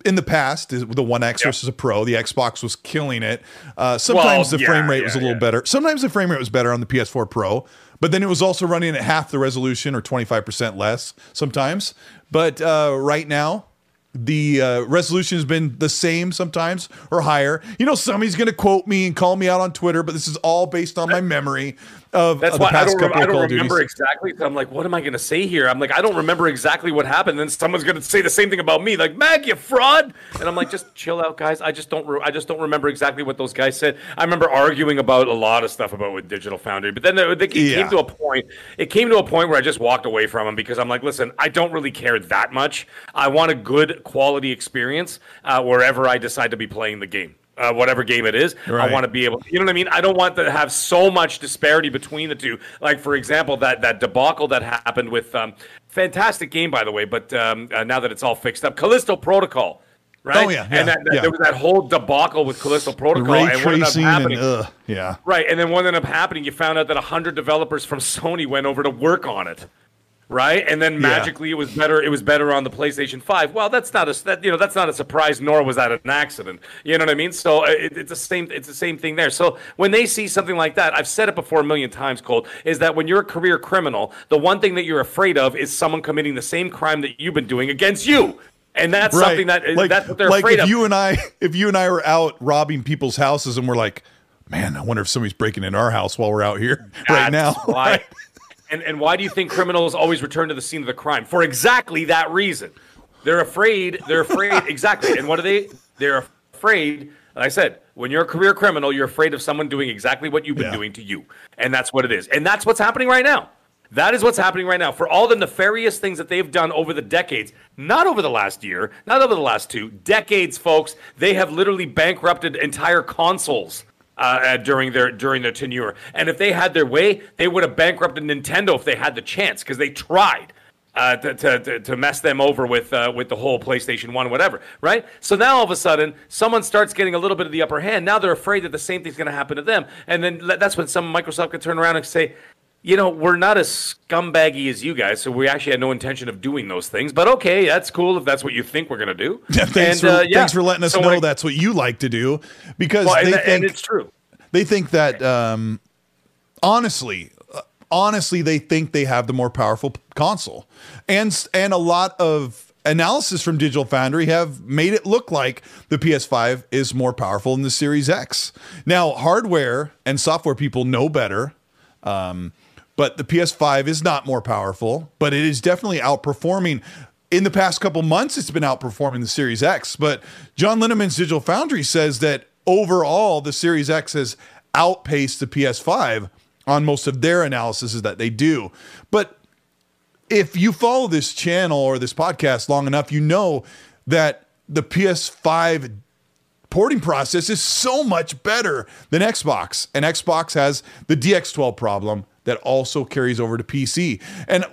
in the past the One X Yeah. versus a Pro. The Xbox was killing it. Uh, sometimes Well, the frame yeah, rate was a little yeah. better. Sometimes the frame rate was better on the PS4 Pro, but then it was also running at half the resolution or 25% less sometimes. But uh, right now, the uh, resolution has been the same sometimes or higher. You know, somebody's going to quote me and call me out on Twitter, but this is all based on my memory of, That's of why I don't, rem- I don't remember Duties. exactly. So I'm like, what am I going to say here? I'm like, I don't remember exactly what happened. Then someone's going to say the same thing about me, like, Mag, you fraud. And I'm like, just chill out, guys. I just don't. Re- I just don't remember exactly what those guys said. I remember arguing about a lot of stuff about with Digital Foundry, but then there, it Yeah. came to a point. It came to a point where I just walked away from them because I'm like, listen, I don't really care that much. I want a good quality experience uh, wherever I decide to be playing the game. Uh, whatever game it is, Right. I want to be able. You know what I mean? I don't want to have so much disparity between the two. Like for example, that that debacle that happened with um, fantastic game by the way, but um, uh, now that it's all fixed up, Callisto Protocol. Right? Oh, yeah, yeah, and that, that- yeah. there was that whole debacle with Callisto Protocol, ray and what ended up tracing and happening, yeah. Right, and then what ended up happening, you found out that 100 developers from Sony went over to work on it. Right, and then magically it was better. It was better on the PlayStation Five. Well, that's not a that you know that's not a surprise, nor was that an accident. You know what I mean? So uh, it, it's the same. It's the same thing there. So when they see something like that, I've said it before a million times, Colt, is that when you're a career criminal, the one thing that you're afraid of is someone committing the same crime that you've been doing against you, and that's something that like, that's what they're like afraid if of. you and I, if you and I were out robbing people's houses and we're like, man, I wonder if somebody's breaking in our house while we're out here right now. That's Why, and, and why do you think criminals always return to the scene of the crime? For exactly that reason. They're afraid. They're afraid. exactly. And what are they? They're afraid. Like I said, when you're a career criminal, you're afraid of someone doing exactly what you've been Yeah. doing to you. And that's what it is. And that's what's happening right now. That is what's happening right now. For all the nefarious things that they've done over the decades, not over the last year, not over the last two decades, folks, they have literally bankrupted entire consoles. Uh, uh, during their during their tenure, and if they had their way, they would have bankrupted Nintendo if they had the chance because they tried uh, to, to, to mess them over with uh, with the whole PlayStation One, whatever, right? So now all of a sudden, someone starts getting a little bit of the upper hand. Now they're afraid that the same thing's going to happen to them, and then that's when some Microsoft could turn around and say, you know, we're not as scumbaggy as you guys, so we actually had no intention of doing those things. But okay, that's cool if that's what you think we're going to do. Yeah, thanks, And, for, uh, yeah. thanks for letting us So know when- that's what you like to do because Well, they and, think and it's true. they think that um, honestly uh, honestly they think they have the more powerful console and and a lot of analysis from digital foundry have made it look like the ps5 is more powerful than the series x now hardware and software people know better um, but the ps5 is not more powerful but it is definitely outperforming in the past couple months it's been outperforming the series x but john linneman's digital foundry says that overall the series x has outpaced the ps5 on most of their analyses that they do but if you follow this channel or this podcast long enough you know that the ps5 porting process is so much better than Xbox. And Xbox has the DX12 problem that also carries over to PC. And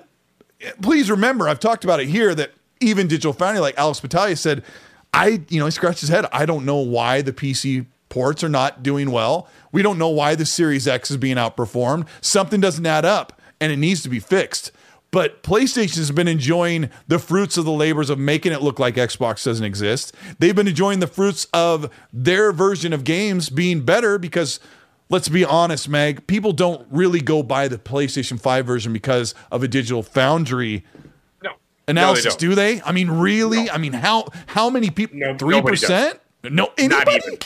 please remember, I've talked about it here that even Digital Foundry, like Alex Battaglia said, I, you know, he scratched his head. I don't know why the PC ports are not doing well. We don't know why the Series X is being outperformed. Something doesn't add up and it needs to be fixed. But PlayStation has been enjoying the fruits of the labors of making it look like Xbox doesn't exist. They've been enjoying the fruits of their version of games being better because let's be honest, Meg, people don't really go buy the PlayStation 5 version because of a digital foundry No. analysis, no, they do they? I mean, really? I mean, how how many people? No, Three percent? No, Not anybody? even.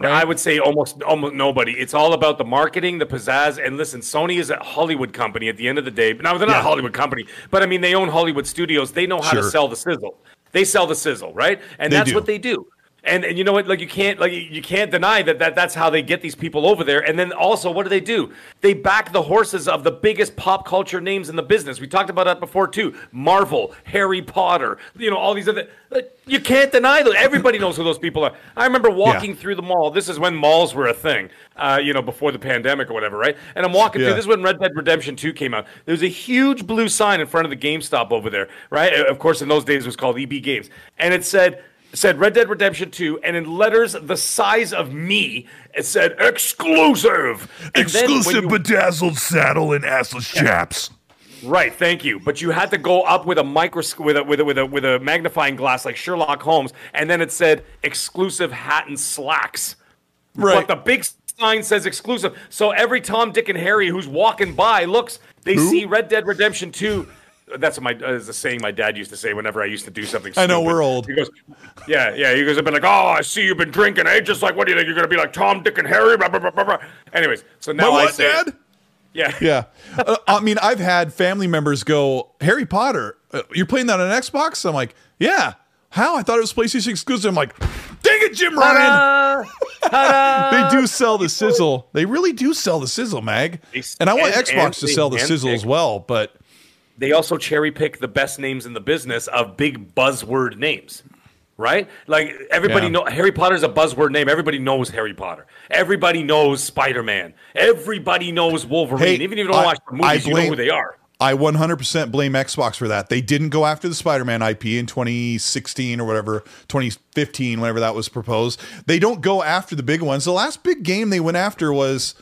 I would say almost almost nobody. It's all about the marketing, the pizzazz, and listen. Sony is a Hollywood company at the end of the day. Now they're not a Hollywood company, but I mean they own Hollywood studios. They know how to sell the sizzle. They sell the sizzle, right? And They that's do. what they do. And and you know what? Like you can't like you- can't deny that, that that's how they get these people over there. And then also, what do they do? They back the horses of the biggest pop culture names in the business. We talked about that before too. Marvel, Harry Potter, you know all these other. Like, you can't deny that Everybody knows who those people are. I remember walking through the mall. This is when malls were a thing, uh, you know, before the pandemic or whatever, right? And I'm walking Yeah. through. This is when Red Dead Redemption 2 came out. There was a huge blue sign in front of the GameStop over there, right? Uh, Of course, in those days it was called EB Games, and it said said Red Dead Redemption 2, and in letters the size of me, it said exclusive. And then you- bedazzled saddle and assless chaps. Right, thank you. But you had to go up with a microscope with a with a with a with a magnifying glass like Sherlock Holmes, and then it said exclusive hat and slacks. Right. But the big sign says exclusive. So every Tom, Dick, and Harry who's walking by looks, they see Red Dead Redemption 2. That's what my uh, is the saying my dad used to say whenever I used to do something. I know, we're old. He goes, yeah, yeah. He goes, I've been like, oh, I see you've been drinking, eh? Just like, what do you think you're gonna be like Tom, Dick, and Harry? Blah, blah, blah, blah, blah. Anyways, so now My I what, say. Dad? yeah, Yeah. Uh, I mean, I've had family members go, Harry Potter, uh, you're playing that on Xbox? I'm like, yeah. How? I thought it was PlayStation exclusive. I'm like, dang it, Jim Ryan. They do sell the sizzle. They really do sell the sizzle, Mag. And I want and- Xbox and to sell the sizzle as well, but they also cherry pick the best names in the business of big buzzword names right like everybody Yeah. know harry potter's a buzzword name everybody knows harry potter everybody knows spider-man everybody knows wolverine Hey, even if you don't I- watch the movies I you know who they are I 100% blame Xbox for that. They didn't go after the Spider-Man IP in 2016 or whatever, 2015, whenever that was proposed. They don't go after the big ones. The last big game they went after was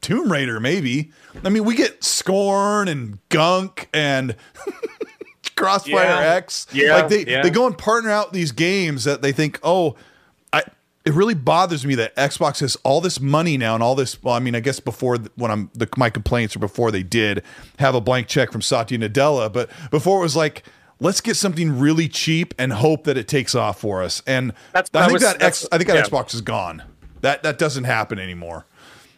Tomb Raider, maybe. I mean, we get Scorn and Gunk and Crossfire Yeah. X. Yeah, like they yeah. they go and partner out these games that they think, oh, I. It really bothers me that Xbox has all this money now and all this. Well, I mean, I guess before when I'm the my complaints or before they did have a blank check from Satya Nadella, but before it was like. Let's get something really cheap and hope that it takes off for us. And That's- I that think was- that X, I think that yeah. Xbox is gone. That that doesn't happen anymore.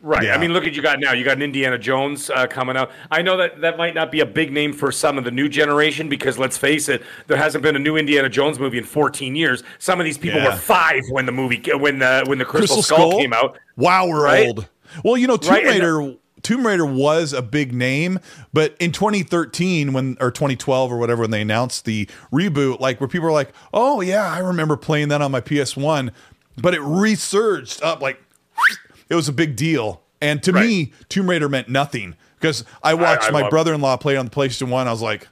Right Yeah. i mean look at you got now you got an indiana jones uh, coming out i know that that might not be a big name for some of the new generation because let's face it there hasn't been a new indiana jones movie in 14 years some of these people Yeah. were five when the movie when the when the crystal, Crystal skull, Skull came out Wow, we're Right? old. Well, you know, Tomb Right, and- Raider. Tomb Raider was a big name, but in 2013 when or 2012 or whatever when they announced the reboot, like where people were like, "Oh yeah, I remember playing that on my PS1," but it resurged up like it was a big deal. And to Right. me, Tomb Raider meant nothing because I watched I my brother-in-law play on the PlayStation 1. I was like,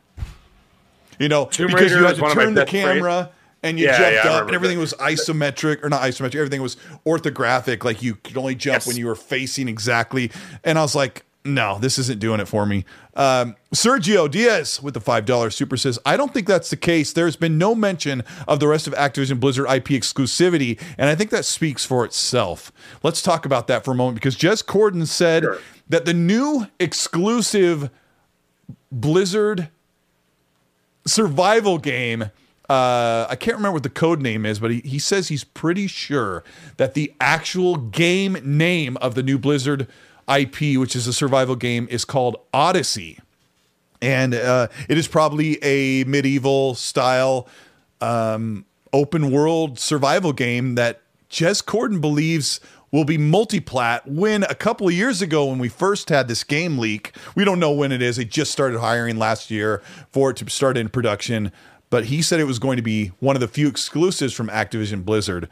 you know, Tomb because Raider you had to one turn the camera and you Yeah, jumped yeah, up and everything that. was isometric or not isometric. Everything was orthographic. Like you could only jump Yes. when you were facing exactly. And I was like, no, this isn't doing it for me. Um, Sergio Diaz with the $5 super says, I don't think that's the case. There's been no mention of the rest of Activision Blizzard IP exclusivity. And I think that speaks for itself. Let's talk about that for a moment because Jez Corden said Sure. that the new exclusive Blizzard survival game. Uh, I can't remember what the code name is, but he, he says he's pretty sure that the actual game name of the new Blizzard IP, which is a survival game, is called Odyssey. And uh, it is probably a medieval style um, open world survival game that Jez Corden believes will be multiplat. When a couple of years ago, when we first had this game leak, we don't know when it is. They just started hiring last year for it to start in production. But he said it was going to be one of the few exclusives from Activision Blizzard.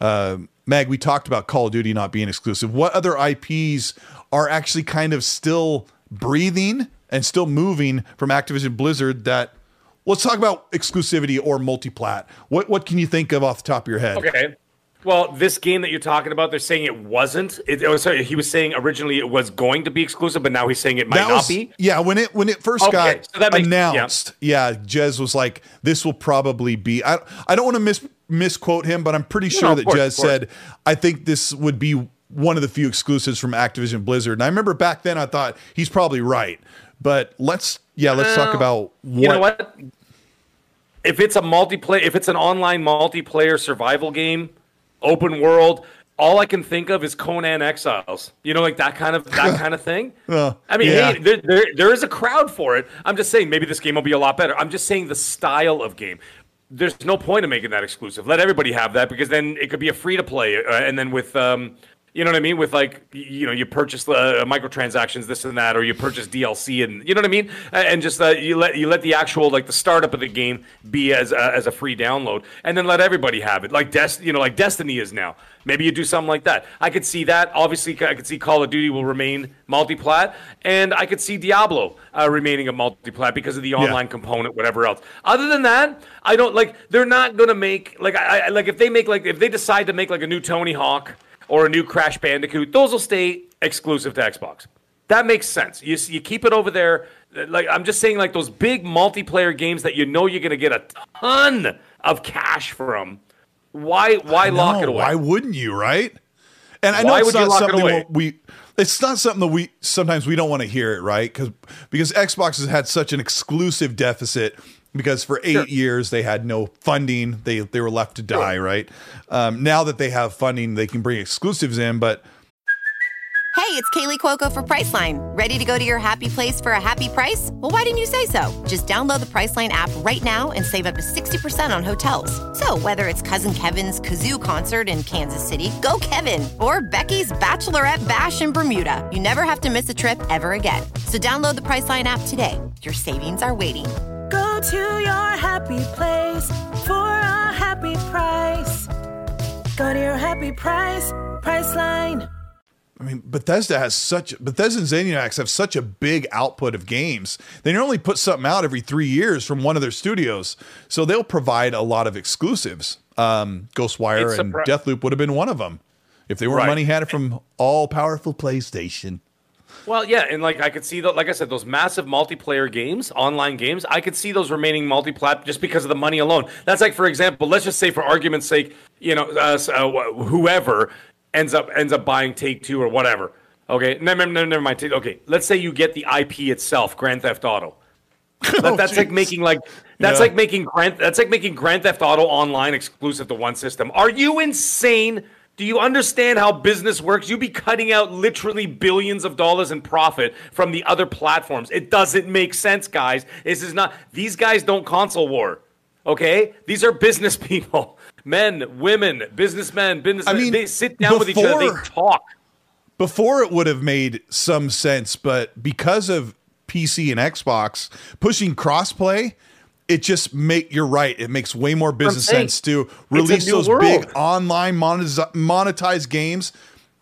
Uh, Mag, we talked about Call of Duty not being exclusive. What other IPs are actually kind of still breathing and still moving from Activision Blizzard that let's talk about exclusivity or multiplat. What what can you think of off the top of your head? Okay. Well, this game that you're talking about, they're saying it wasn't. It, it was, sorry, he was saying originally it was going to be exclusive, but now he's saying it might That not was be. yeah when it when it first Okay, got so makes- yeah. announced. Yeah. Jez was like, "This will probably be." I I don't want to mis misquote him, but I'm pretty sure that course, Jez said, "I think this would be one of the few exclusives from Activision Blizzard." And I remember back then I thought he's probably right, but let's yeah let's talk about what, You know what? If it's a multiplayer, if it's an online multiplayer survival game, open world, all I can think of is Conan Exiles. You know, like that kind of that kind of thing. Uh, I mean, yeah. hey, there, there there is a crowd for it. I'm just saying maybe this game will be a lot better. I'm just saying the style of game. There's no point in making that exclusive. Let everybody have that because then it could be a free to play, uh, and then with um, you know what I mean, with like you know you purchase uh, microtransactions, this and that, or you purchase DLC, and you know what I mean, and just uh, you let you let the actual like the startup of the game be as uh, as a free download, and then let everybody have it, like Des, you know, like Destiny is now. Maybe you do something like that. I could see that. Obviously, I could see Call of Duty will remain multiplat, and I could see Diablo uh, remaining a multiplat because of the online component, whatever else. Other than that, I don't like. They're not gonna make like I, I like if they make like if they decide to make like a new Tony Hawk or a new Crash Bandicoot, those will stay exclusive to Xbox. That makes sense. You you keep it over there. Like I'm just saying, like those big multiplayer games that you know you're gonna get a ton of cash from. Why why lock it away? Why wouldn't you, right? And I know Why it's would you not it something away? we it's not something that we sometimes we don't want to hear it, right? Because because Xbox has had such an exclusive deficit because for eight Sure. years they had no funding. They they were left to die, right? Um, now that they have funding, they can bring exclusives in, but Hey, it's Kaley Cuoco for Priceline. Ready to go to your happy place for a happy price? Well, why didn't you say so? Just download the Priceline app right now and save up to 60% on hotels. So, whether it's Cousin Kevin's Kazoo concert in Kansas City, go Kevin, or Becky's Bachelorette Bash in Bermuda, you never have to miss a trip ever again. So, download the Priceline app today. Your savings are waiting. Go to your happy place for a happy price. Go to your happy price, Priceline. I mean, Bethesda has such Bethesda and ZeniMax have such a big output of games. They normally put something out every three years from one of their studios, so they'll provide a lot of exclusives. Um, Ghostwire It's and surpri- Deathloop would have been one of them if they were Right. money had it from all powerful PlayStation. Well, yeah, and like I could see that, like I said, those massive multiplayer games, online games, I could see those remaining multiplat just because of the money alone. That's like, for example, let's just say, for argument's sake, you know, uh, uh, whoever ends up ends up buying Take Two or whatever. Okay, never, never, never mind. Take- Okay, let's say you get the IP itself, Grand Theft Auto. That- that's like making like that's Yeah. like making Grand that's like making Grand Theft Auto Online exclusive to one system. Are you insane? Do you understand how business works? You'd be cutting out literally billions of dollars in profit from the other platforms. It doesn't make sense, guys. This is not these guys don't console war. Okay? These are business people. Men, women, businessmen, businessmen. I mean, they sit down with each other, they talk. before it would have made some sense, but because of PC and Xbox pushing crossplay, it just make you're right. It makes way more business sense to release those world. big online monetiz- monetized games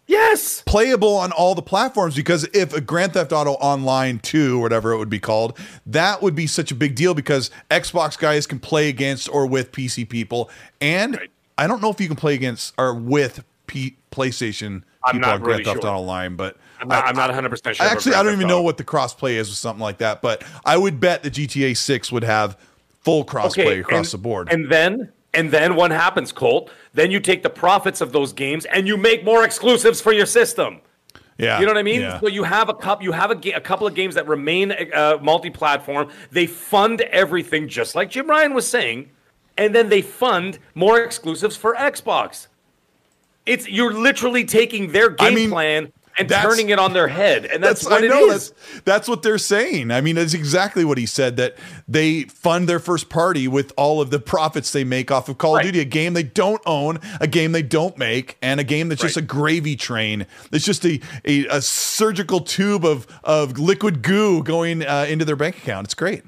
Yes. playable on all the platforms because if a Grand Theft Auto Online 2 or whatever it would be called, that would be such a big deal because Xbox guys can play against or with PC people. And I don't know if you can play against or with P- PlayStation I'm people not on Grand really Theft sure. Auto Online, but I'm not, I'm not 100% sure. I actually I don't even know what the crossplay is with something like that, but I would bet the GTA 6 would have full crossplay across and- the board. And then and then what happens, Colt? Then you take the profits of those games and you make more exclusives for your system. yeah. You know what I mean? Yeah. So you have a couple, you have a, ga- a couple of games that remain uh, multi-platform. They fund everything, just like Jim Ryan was saying, and then they fund more exclusives for Xbox. It's you're literally taking their game I mean, plan and that's- turning it on their head, and that's, what I know is. that's that's what they're saying. I mean, that's exactly what he said that they fund their first party with all of the profits they make off of Call Right. of Duty, a game they don't own, a game they don't make, and a game that's just a gravy train. It's just a a, a surgical tube of of liquid goo going uh, into their bank account. It's great.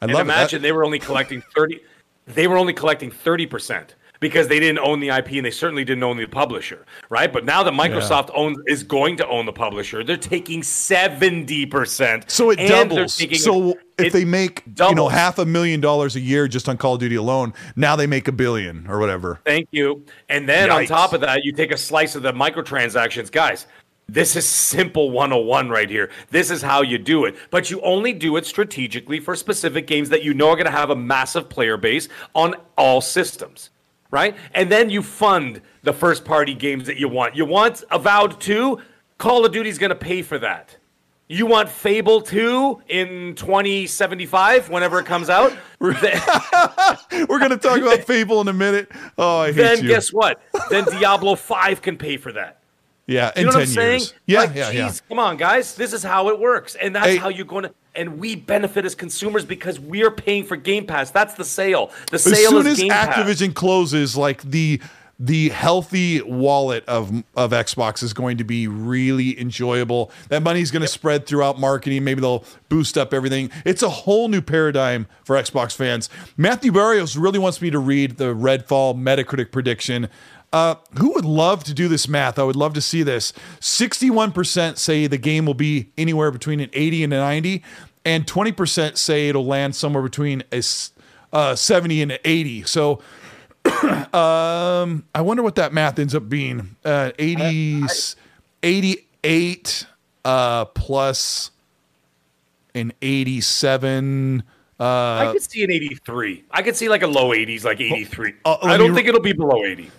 I And imagine it. they were only collecting 30 they were only collecting 30% because they didn't own the IP and they certainly didn't own the publisher, right? But now that Microsoft owns is going to own the publisher, they're taking 70%. So it doubles. So if it they make you know half a million dollars a year just on Call of Duty alone, now they make a billion or whatever. Thank you. And then on top of that, you take a slice of the microtransactions. Guys, this is simple 101 right here. This is how you do it. But you only do it strategically for specific games that you know are going to have a massive player base on all systems. Right? And then you fund the first party games that you want. You want Avowed 2? Call of Duty's going to pay for that. You want Fable 2 in 2075, whenever it comes out? We're gonna talk about Fable in a minute. Oh, I hate then you. Then guess what? Then Diablo 5 can pay for that. yeah, in You know ten what I'm saying? years. Yeah, like, yeah, yeah. Come on, guys. This is how it works, and that's Hey. how you're going to. And we benefit as consumers because we are paying for Game Pass. That's the sale. The As sale soon is as Game Pass. Activision closes, like the the healthy wallet of of Xbox is going to be really enjoyable. That money's going to spread throughout marketing. Maybe they'll boost up everything. It's a whole new paradigm for Xbox fans. Matthew Barrios really wants me to read the Redfall Metacritic prediction. Uh, who would love to do this math? I would love to see this. 61% say the game will be anywhere between an 80 and a 90, and 20% say it'll land somewhere between a uh, 70 and an 80. So um, I wonder what that math ends up being. Uh, 80, 88 uh, plus an 87. I could see an 83. I could see like a low 80s, like 83. uh, I don't think it'll be below 80.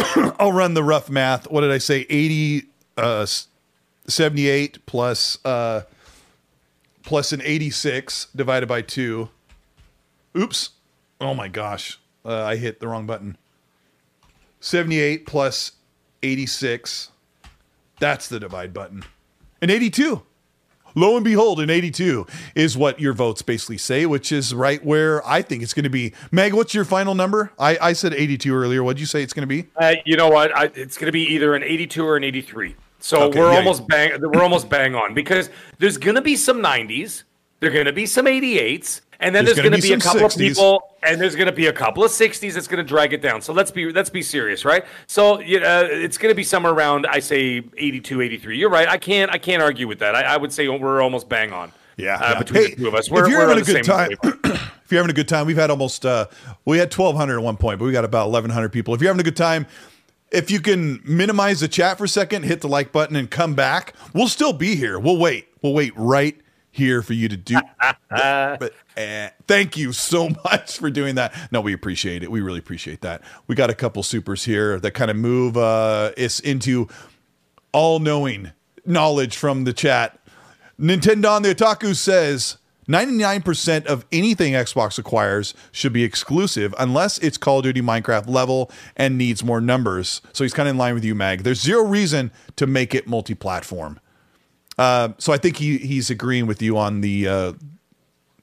I'll run the rough math. What did I say? 80, uh, 78 plus, uh, plus an 86 divided by two. Oops. Oh my gosh. Uh, I hit the wrong button. 78 plus 86. That's the divide button. An 82. Lo and behold, an 82 is what your votes basically say, which is right where I think it's going to be. Meg, what's your final number? I, I said 82 earlier. What did you say it's going to be? Uh, you know what? I, it's going to be either an 82 or an 83. So Okay, we're yeah, almost bang. We're almost bang on because there's going to be some 90s. There're going to be some 88s, and then There's there's, gonna be be, a couple 60s. of people, and there's going to be a couple of 60s that's going to drag it down. So let's be let's be serious, right? So you uh, it's going to be somewhere around I say 82, 83. You're right. I can't I can't argue with that. I, I would say we're almost bang on. Yeah, uh, yeah. between Hey, the two of us, if we're, you're we're having a good time- if you're having a good time, we've had almost uh, we had 1,200 at one point, but we got about 1,100 people. If you're having a good time, if you can minimize the chat for a second, hit the like button, and come back, we'll still be here. We'll wait. We'll wait right here for you to do. but eh, thank you so much for doing that. No, we appreciate it. We really appreciate that. We got a couple supers here that kind of move uh, us into all-knowing knowledge from the chat. Nintendo on the Otaku says 99% of anything Xbox acquires should be exclusive unless it's Call of Duty Minecraft level and needs more numbers. So he's kind of in line with you, Mag. There's zero reason to make it multi-platform. Uh, so I think he he's agreeing with you on the uh,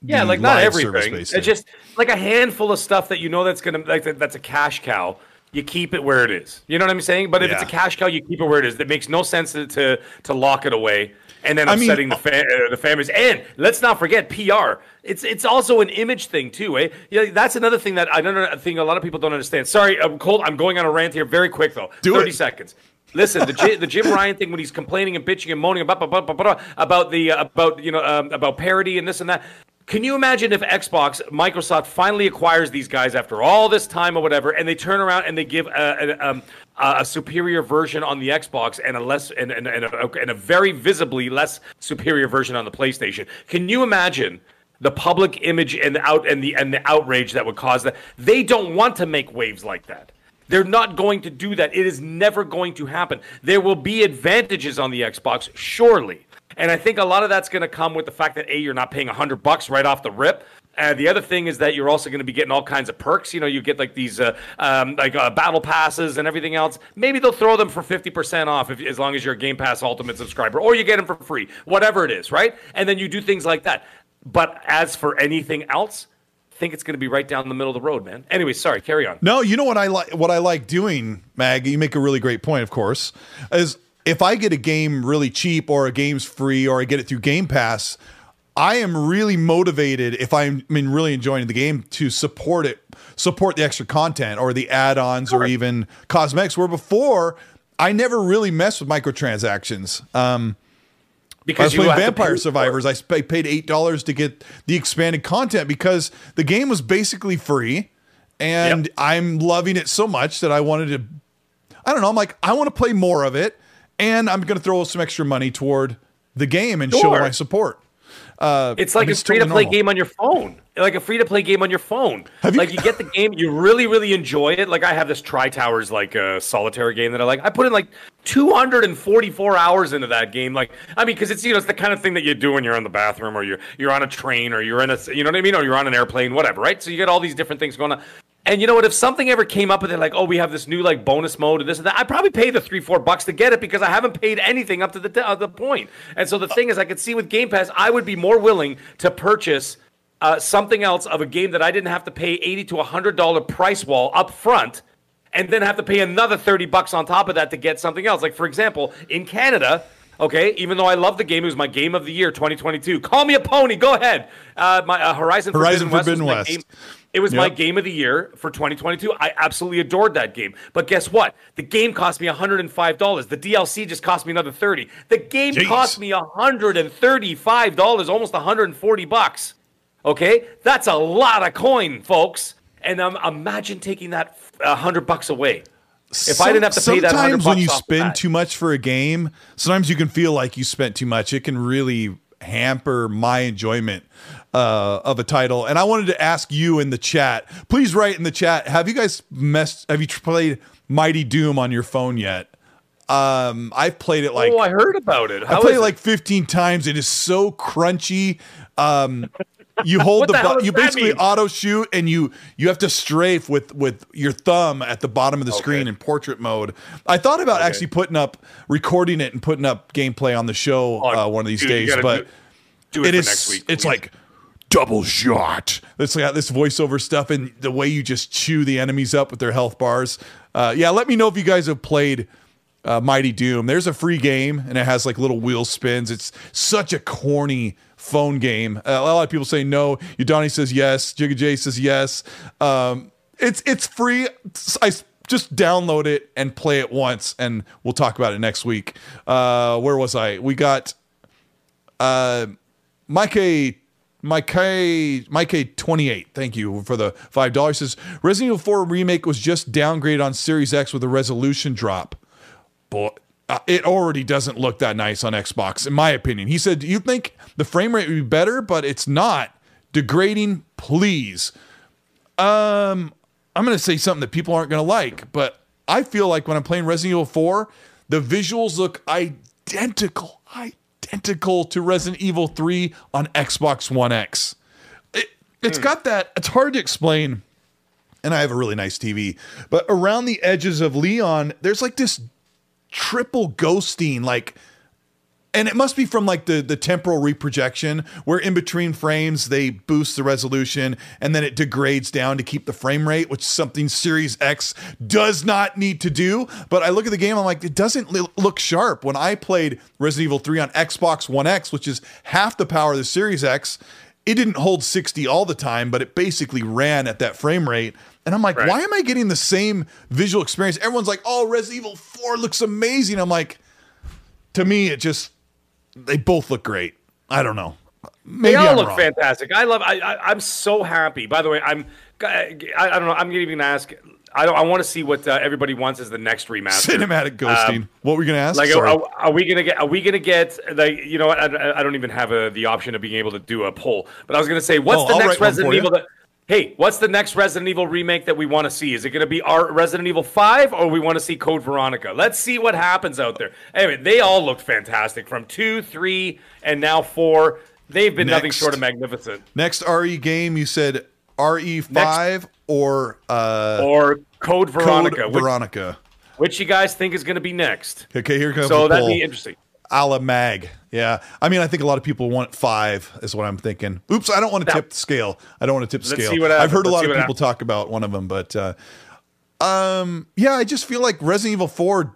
Yeah, like not everything. It's thing. just like a handful of stuff that you know that's gonna like that's a cash cow. you keep it where it is. You know what I'm saying? But if it's a cash cow, you keep it where it is. It makes no sense to to, to lock it away and then I mean, upsetting the fa- uh, the families. And let's not forget PR. It's it's also an image thing too, eh? Yeah, that's another thing that I don't know, think a lot of people don't understand. Sorry, I'm cold. I'm going on a rant here very quick though. Do Thirty it. seconds. Listen, the Jim, the Jim Ryan thing when he's complaining and bitching and moaning about about, about, about the uh, about you know um, about parody and this and that. Can you imagine if Xbox, Microsoft finally acquires these guys after all this time or whatever, and they turn around and they give a, a, um, a, a superior version on the Xbox and a less and, and, and, and a very visibly less superior version on the PlayStation? Can you imagine? The public image and the out and the and the outrage that would cause that. They don't want to make waves like that. They're not going to do that. It is never going to happen. There will be advantages on the Xbox, surely. And I think a lot of that's going to come with the fact that A, you're not paying 100 bucks right off the rip. Uh, the other thing is that you're also going to be getting all kinds of perks. You know, you get like these uh, um, like uh, battle passes and everything else. Maybe they'll throw them for 50% off if, as long as you're a Game Pass Ultimate subscriber, or you get them for free, whatever it is, right? And then you do things like that. But as for anything else, I think it's going to be right down the middle of the road, man. Anyway, sorry, carry on. No, you know what I like. What I like doing, Mag. You make a really great point. Of course, is if I get a game really cheap or a game's free or I get it through Game Pass, I am really motivated if I'm I mean really enjoying the game to support it, support the extra content or the add-ons or even cosmetics. Where before I never really messed with microtransactions. Um, I Because was you playing Vampire pay for it. Survivors. I paid eight dollars to get the expanded content because the game was basically free, and Yep. I'm loving it so much that I wanted to. I don't know. I'm like, I want to play more of it, and I'm going to throw some extra money toward the game and show my support. Uh, It's like I mean, a free to play normal. game on your phone. Like a free to play game on your phone. Have you- like you get the game, you really, really enjoy it. Like I have this Tri Towers like uh, solitaire game that I like. I put in like 244 hours into that game. Like I mean, because it's you know it's the kind of thing that you do when you're in the bathroom or you're you're on a train or you're in a you know what I mean or you're on an airplane, whatever, right? So you get all these different things going on. And you know what? If something ever came up with it, like, oh, we have this new like bonus mode and this and that, I'd probably pay the three, four bucks to get it because I haven't paid anything up to the uh, the point. And so the thing is, I could see with Game Pass, I would be more willing to purchase uh, something else of a game that I didn't have to pay eighty to hundred dollar price wall up front, and then have to pay another thirty bucks on top of that to get something else. Like for example, in Canada. Okay, even though I love the game, it was my game of the year 2022. Call me a pony. Go ahead. Uh, my uh, Horizon, Horizon Forbidden, West. Forbidden my West. It was my game of the year for 2022. I absolutely adored that game. But guess what? The game cost me $105. The DLC just cost me another 30. The game Jeez. cost me $135, almost 140 bucks. Okay? That's a lot of coin, folks. And um, imagine taking that uh, 100 bucks away. If I didn't have to pay that 100 sometimes when you spend too much for a game, sometimes you can feel like you spent too much. It can really hamper my enjoyment uh, of a title. And I wanted to ask you in the chat. Please write in the chat. Have you guys messed? Have you played Mighty Doom on your phone yet? Um, I've played it like oh, I heard about it. I played it like 15 times. It is so crunchy. Um, you hold the, the You basically mean? auto shoot, and you you have to strafe with with your thumb at the bottom of the screen in portrait mode. I thought about actually putting up, recording it, and putting up gameplay on the show Oh, uh, one of these dude, days, but do, do it, it is next week. it's like double shot. It's got this voiceover stuff and the way you just chew the enemies up with their health bars. Uh, yeah, let me know if you guys have played uh, Mighty Doom. There's a free game and it has like little wheel spins. It's such a corny phone game. Uh, a lot of people say no. Udani says yes. Jigga J says yes. Um, it's it's free. I just download it and play it once, and we'll talk about it next week. Uh, where was I? We got uh, Mike. Mike A. Mike A. 28. Thank you for the five dollars. Says Resident Evil 4 remake was just downgraded on Series X with a resolution drop. Boy, uh, it already doesn't look that nice on Xbox, in my opinion. He said, Do "You think the frame rate would be better, but it's not degrading. Please." Um, I'm going to say something that people aren't going to like, but I feel like when I'm playing Resident Evil 4, the visuals look identical, identical to Resident Evil 3 on Xbox One X. It, it's hmm. got that, it's hard to explain. And I have a really nice TV, but around the edges of Leon, there's like this triple ghosting, like and it must be from like the the temporal reprojection where in between frames they boost the resolution and then it degrades down to keep the frame rate which is something series x does not need to do. But i look at the game i'm like it doesn't look sharp. When i played resident evil 3 on xbox one x which is half the power of the series x it didn't hold 60 all the time but it basically ran at that frame rate. And i'm like Right. why am i getting the same visual experience? Everyone's like oh resident evil 4 looks amazing. I'm like to me it just they both look great. I don't know. Maybe They all I'm look wrong. fantastic. I love. I, I I'm so happy. By the way, I'm. I, I don't know. I'm even gonna ask. I don't. I want to see what uh, everybody wants as the next remaster. Cinematic ghosting. Um, what were you gonna ask? Like, are, are we gonna get? Are we gonna get? Like, you know what? I, I don't even have a, the option of being able to do a poll. But I was gonna say, what's Oh, the I'll next Resident. Evil? That, hey, what's the next Resident Evil remake that we want to see? Is it gonna be our Resident Evil Five, or we want to see Code Veronica? Let's see what happens out there. Anyway, they all looked fantastic from two, three, and now four. They've been nothing short of magnificent. Next RE game, you said RE5 or uh, Or Code Code Veronica. which, Veronica. which you guys think is gonna be next? Okay, here comes So that'd poll. be interesting. A la mag. Yeah. I mean, I think a lot of people want five, is what I'm thinking. Oops, I don't want to tip the scale. I don't want to tip the scale. see what I've heard a Let's lot of people happens. talk about one of them, but uh, um, yeah, I just feel like Resident Evil 4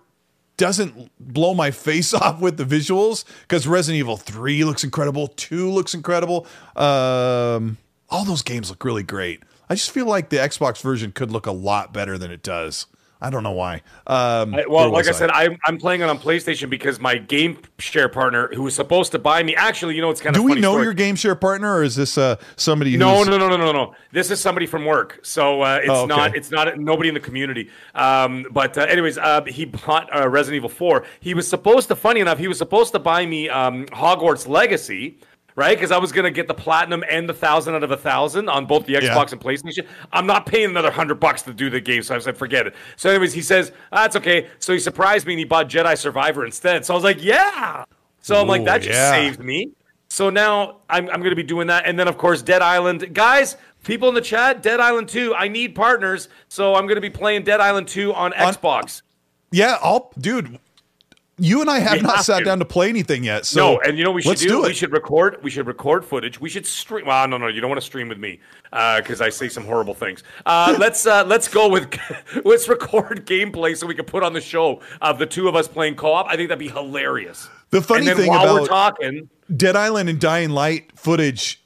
doesn't blow my face off with the visuals because Resident Evil 3 looks incredible, 2 looks incredible. Um, all those games look really great. I just feel like the Xbox version could look a lot better than it does. I don't know why. Um, I, well, like was I said, I'm, I'm playing it on PlayStation because my game share partner, who was supposed to buy me, actually, you know, it's kind of Do we know story. your game share partner, or is this uh, somebody? No, no, no, no, no, no. This is somebody from work, so uh, it's Oh, okay. not. It's not nobody in the community. Um, but uh, anyways, uh, he bought uh, Resident Evil Four. He was supposed to. Funny enough, he was supposed to buy me um, Hogwarts Legacy. Right, because I was gonna get the platinum and the thousand out of a thousand on both the Xbox Yeah. and PlayStation. I'm not paying another hundred bucks to do the game, so I said forget it. So, anyways, he says ah, that's okay. So he surprised me and he bought Jedi Survivor instead. So I was like, yeah. So I'm like, that just yeah. saved me. So now I'm, I'm going to be doing that. And then, of course, Dead Island. Guys, people in the chat, Dead Island 2, I need partners. So I'm going to be playing Dead Island 2 on, Xbox. Yeah, I'll, dude. You and I have We not have sat to. down to play anything yet. So no, and you know we should do? do it. We should record. We should record footage. We should stream. Well, no, no, you don't want to stream with me because I say some horrible things. Uh, let's uh, let's go with let's record gameplay so we can put on the show of the two of us playing co-op. I think that'd be hilarious. The funny thing while we're about- talking, Dead Island and Dying Light footage,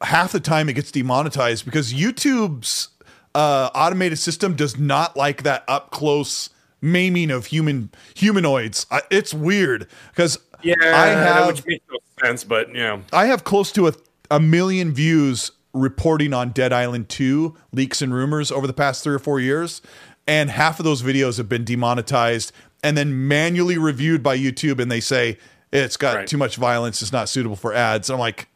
half the time it gets demonetized because YouTube's uh, automated system does not like that up close maiming of human humanoids. I, it's weird because yeah, I have which makes no sense, but yeah. I have close to a, a million views reporting on Dead Island 2 leaks and rumors over the past three or four years. And half of those videos have been demonetized and then manually reviewed by YouTube. And they say it's got Right. too much violence, it's not suitable for ads. And I'm like,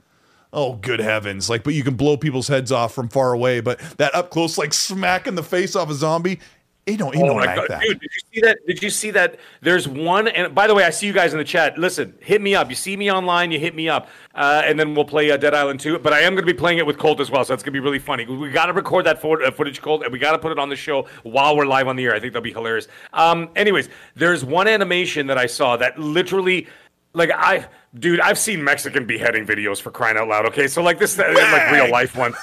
oh, good heavens. Like, but you can blow people's heads off from far away. But that up close, like smacking the face off a zombie, you don't, you Oh don't my like god, that. dude! Did you see that? Did you see that? There's one, and by the way, I see you guys in the chat. Listen, hit me up. You see me online, you hit me up, uh, and then we'll play uh, Dead Island 2. But I am going to be playing it with Colt as well, so it's going to be really funny. We got to record that for, uh, footage, Colt, and we got to put it on the show while we're live on the air. I think that'll be hilarious. Um, anyways, there's one animation that I saw that literally. Like I, dude, I've seen Mexican beheading videos for crying out loud. Okay, so like this, uh, like real life one.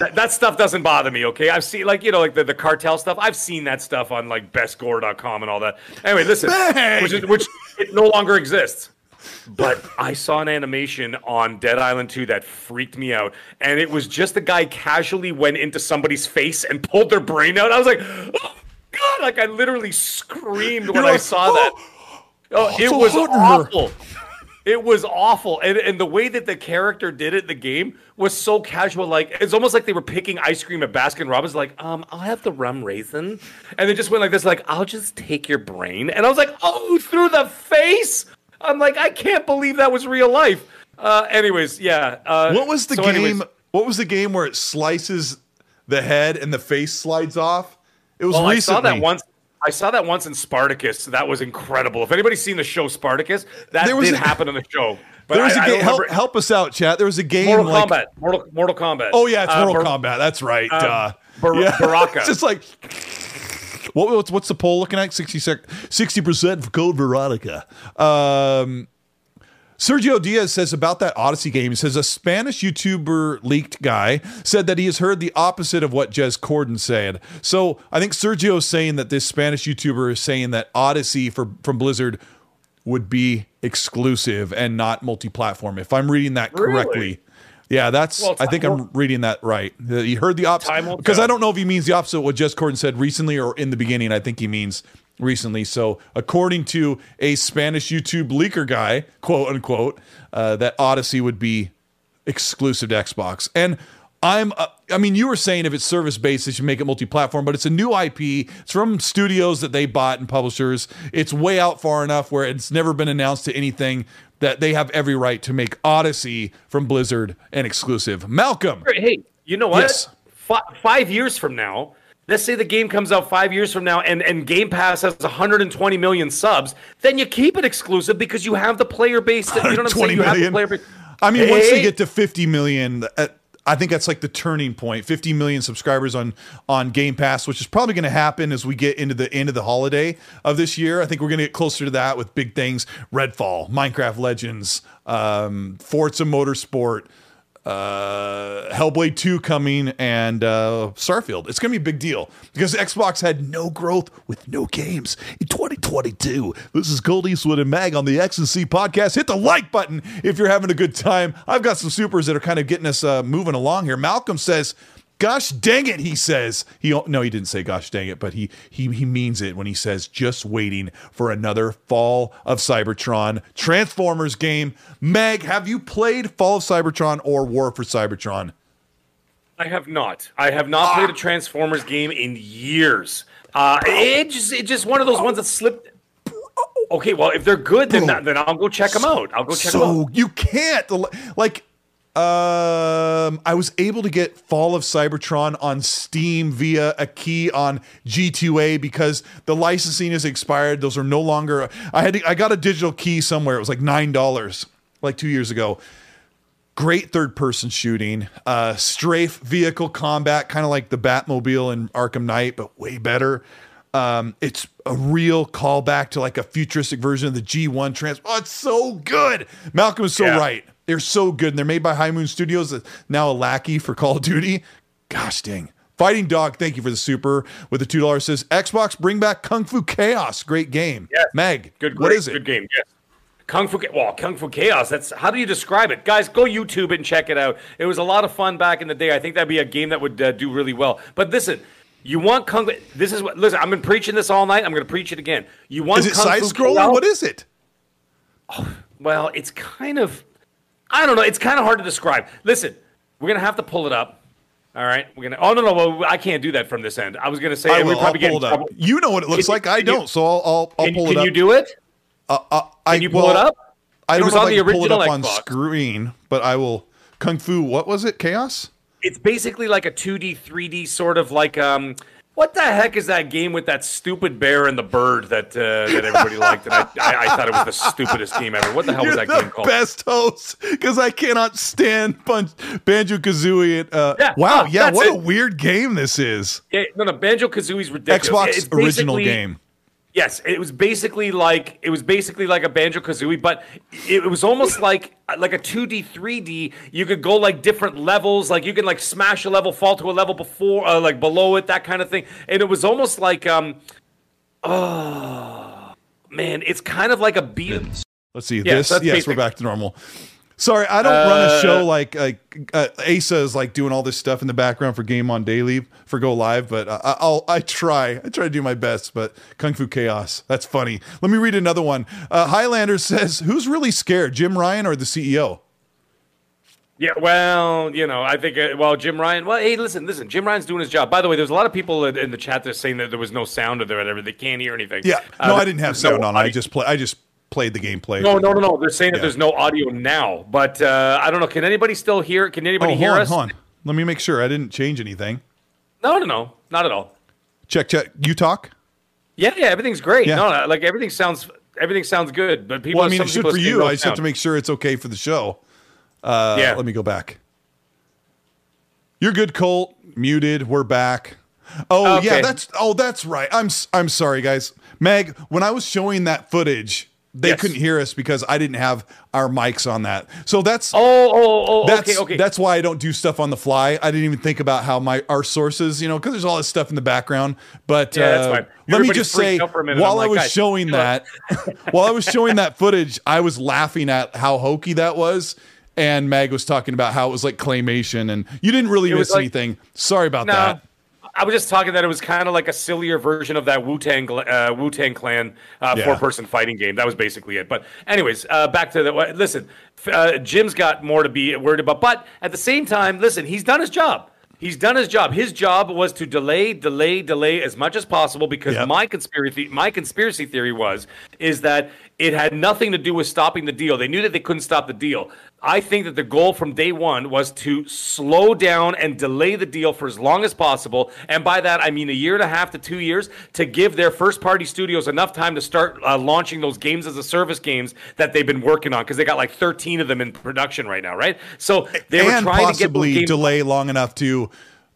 That, that stuff doesn't bother me, okay? I've seen like you know like the, the cartel stuff. I've seen that stuff on like bestgore.com and all that. Anyway, listen, Bang! which is, which it no longer exists. But I saw an animation on Dead Island 2 that freaked me out. And it was just a guy casually went into somebody's face and pulled their brain out. I was like, oh, God, like I literally screamed when I like, saw that. Oh, it was awful. It was awful. And, and the way that the character did it in the game was so casual. Like, it's almost like they were picking ice cream at Baskin Robbins. Like, um, I'll have the rum raisin. And they just went like this, like, I'll just take your brain. And I was like, oh, through the face. I'm like, I can't believe that was real life. Uh, anyways, yeah. Uh, What was the so game? anyways- what was the game where it slices the head and the face slides off? It was Well, I saw that once. I saw that once in Spartacus. That was incredible. If anybody's seen the show Spartacus, that There was did a- happen in the show. But There was I- a game. Help, help us out, chat. There was a game Mortal like Kombat. Mortal, Mortal Kombat. Oh yeah, it's Uh, Mortal Bar- Kombat. That's right. uh, Bar- yeah. Baraka. it's just like what, what's what's the poll looking at? 60 percent for Code Veronica. Um, Sergio Diaz says about that Odyssey game, he says a Spanish YouTuber leaked guy said that he has heard the opposite of what Jez Corden said. So I think Sergio is saying that this Spanish YouTuber is saying that Odyssey for, from Blizzard would be exclusive and not multi-platform. If I'm reading that Really? correctly. Yeah, that's. Well, I think I'm reading that right. He heard the opposite because. I don't know if he means the opposite of what Jez Corden said recently or in the beginning. I think he means recently. So, according to a Spanish YouTube leaker guy, quote unquote, uh, that Odyssey would be exclusive to Xbox. And I'm, uh, I mean, you were saying if it's service based, they should make it multi platform, but it's a new IP. It's from studios that they bought and publishers. It's way out far enough where it's never been announced to anything that they have every right to make Odyssey from Blizzard an exclusive. Malcolm. Hey, you know what? Yes. Fi- five years from now, let's say the game comes out five years from now, and, and Game Pass has 120 million subs, then you keep it exclusive because you have the player base. That, you know what I'm saying? You have the player base. I mean, once they get to 50 million, uh, I think that's like the turning point. 50 million subscribers on on Game Pass, which is probably going to happen as we get into the end of the holiday of this year. I think we're going to get closer to that with big things: Redfall, Minecraft Legends, um, Forza Motorsport, uh, Hellblade 2 coming, and uh, Starfield. It's going to be a big deal because Xbox had no growth with no games in 2022. This is Colt Eastwood and Mag on the XNC podcast. Hit the like button if you're having a good time. I've got some supers that are kind of getting us uh, moving along here. Malcolm says, "Gosh dang it," he says. He no, he didn't say "Gosh dang it," but he he he means it when he says, "Just waiting for another Fall of Cybertron Transformers game." Meg, have you played Fall of Cybertron or War for Cybertron? I have not. I have not Ah. played a Transformers game in years. Uh, it just it's just one of those ones that slipped. Okay, well, if they're good, then then I'll go check them out. I'll go check them out. so you can't like um i was able to get fall of cybertron on steam via a key on g2a because the licensing is expired. Those are no longer i had to, i got a digital key somewhere. It was like nine dollars like two years ago. Great third person shooting uh strafe vehicle combat kind of like the batmobile in arkham knight but way better. Um it's a real callback to like a futuristic version of the g1 trans oh it's so good! Malcolm is so Yeah. right they're so good and they're made by high moon studios now a lackey for call of duty gosh dang fighting dog thank you for the super with the two dollars says xbox bring back kung fu chaos great game Yes. meg Good, what great, is it Good game. Yes. Kung Fu, well, Kung Fu Chaos. That's how do you describe it, guys? Go YouTube it and check it out. It was a lot of fun back in the day. I think that'd be a game that would uh, do really well. But listen, you want Kung? Fu- This is what. Listen, I've been preaching this all night. I'm going to preach it again. You want is it Kung side scrolling what is it Well, it's kind of, I don't know. It's kind of hard to describe. Listen, we're gonna have to pull it up. All right, we're gonna. Oh no, no, well, I can't do that from this end. I was gonna say I will. I'll probably pull it up. You know what it looks Can like. I don't, so I'll I'll, I'll Can, pull can it up. Can you do it? Uh, uh, I, Can you pull it up? I It don't was know on if I the can pull it up original on screen, but I will. Kung Fu. What was it? Chaos. It's basically like a 2D, 3D sort of like um. What the heck is that game with that stupid bear and the bird that uh, that everybody liked? And I, I, I thought it was the stupidest game ever. What the hell You're was that game called? best host because I cannot stand Banjo Kazooie. Uh, Yeah, wow. oh, yeah. What a weird game this is. Yeah, no, no, Banjo Kazooie's ridiculous. Xbox original game. Yes, it was basically like it was basically like a Banjo Kazooie, but it, it was almost like like a two D, three D. You could go like different levels, like you can like smash a level, fall to a level before, uh, like below it, that kind of thing. And it was almost like um, oh man, it's kind of like a beat. Let's see. Yeah, this. that's Yes, basic. we're back to normal. Sorry, I don't run a Uh, show like like uh, Asa is like doing all this stuff in the background for Game on Daily for Go Live, but uh, I- I'll I try I try to do my best. But Kung Fu Chaos, that's funny. Let me read another one. Uh, Highlander says, "Who's really scared, Jim Ryan or the CEO?" Yeah, well, you know, I think uh, well, Jim Ryan. Well, hey, listen, listen, Jim Ryan's doing his job. By the way, there's a lot of people in, in the chat that's saying that there was no sound or there, whatever. They can't hear anything. Yeah, Uh, no, I didn't have there's no sound on. I audio. just play. I just played the gameplay. No, no, no, no. They're saying Yeah. that there's no audio now, but uh, I don't know. Can anybody still hear? Can anybody Oh, hear on, us? hold on. Let me make sure I didn't change anything. No, no, no, not at all. Check, check. You talk. Yeah, yeah, everything's great. Yeah. No, no, like everything sounds, everything sounds good. But people, Well, I mean, some it should people for you. I just have to make sure it's okay for the show. Uh, Yeah. Let me go back. You're good, Colt. Muted. We're back. Oh yeah, that's oh that's right. I'm I'm sorry, guys. Meg, when I was showing that footage they Yes. couldn't hear us because I didn't have our mics on that. So that's Oh, oh, oh, that's okay, okay. that's why I don't do stuff on the fly. I didn't even think about how my our sources, you know, because there's all this stuff in the background. But Yeah, uh, let me just say, out for a minute. while I'm I was showing that, while I was showing that footage, I was laughing at how hokey that was. And Mag was talking about how it was like claymation, and you didn't really It miss like- anything. Sorry about No, that. I was just talking that it was kind of like a sillier version of that Wu Tang uh, Wu Tang Clan uh, Yeah. four person fighting game. That was basically it. But anyways, uh, back to the listen. Uh, Jim's got more to be worried about, but at the same time, listen, he's done his job. He's done his job. His job was to delay, delay, delay as much as possible because Yep. my conspiracy my conspiracy theory was is that it had nothing to do with stopping the deal. They knew that they couldn't stop the deal. I think that the goal from day one was to slow down and delay the deal for as long as possible. And by that, I mean a year and a half to two years to give their first party studios enough time to start uh, launching those games as a service games that they've been working on because they got like 13 of them in production right now, right? So they were and trying to get possibly delay long enough to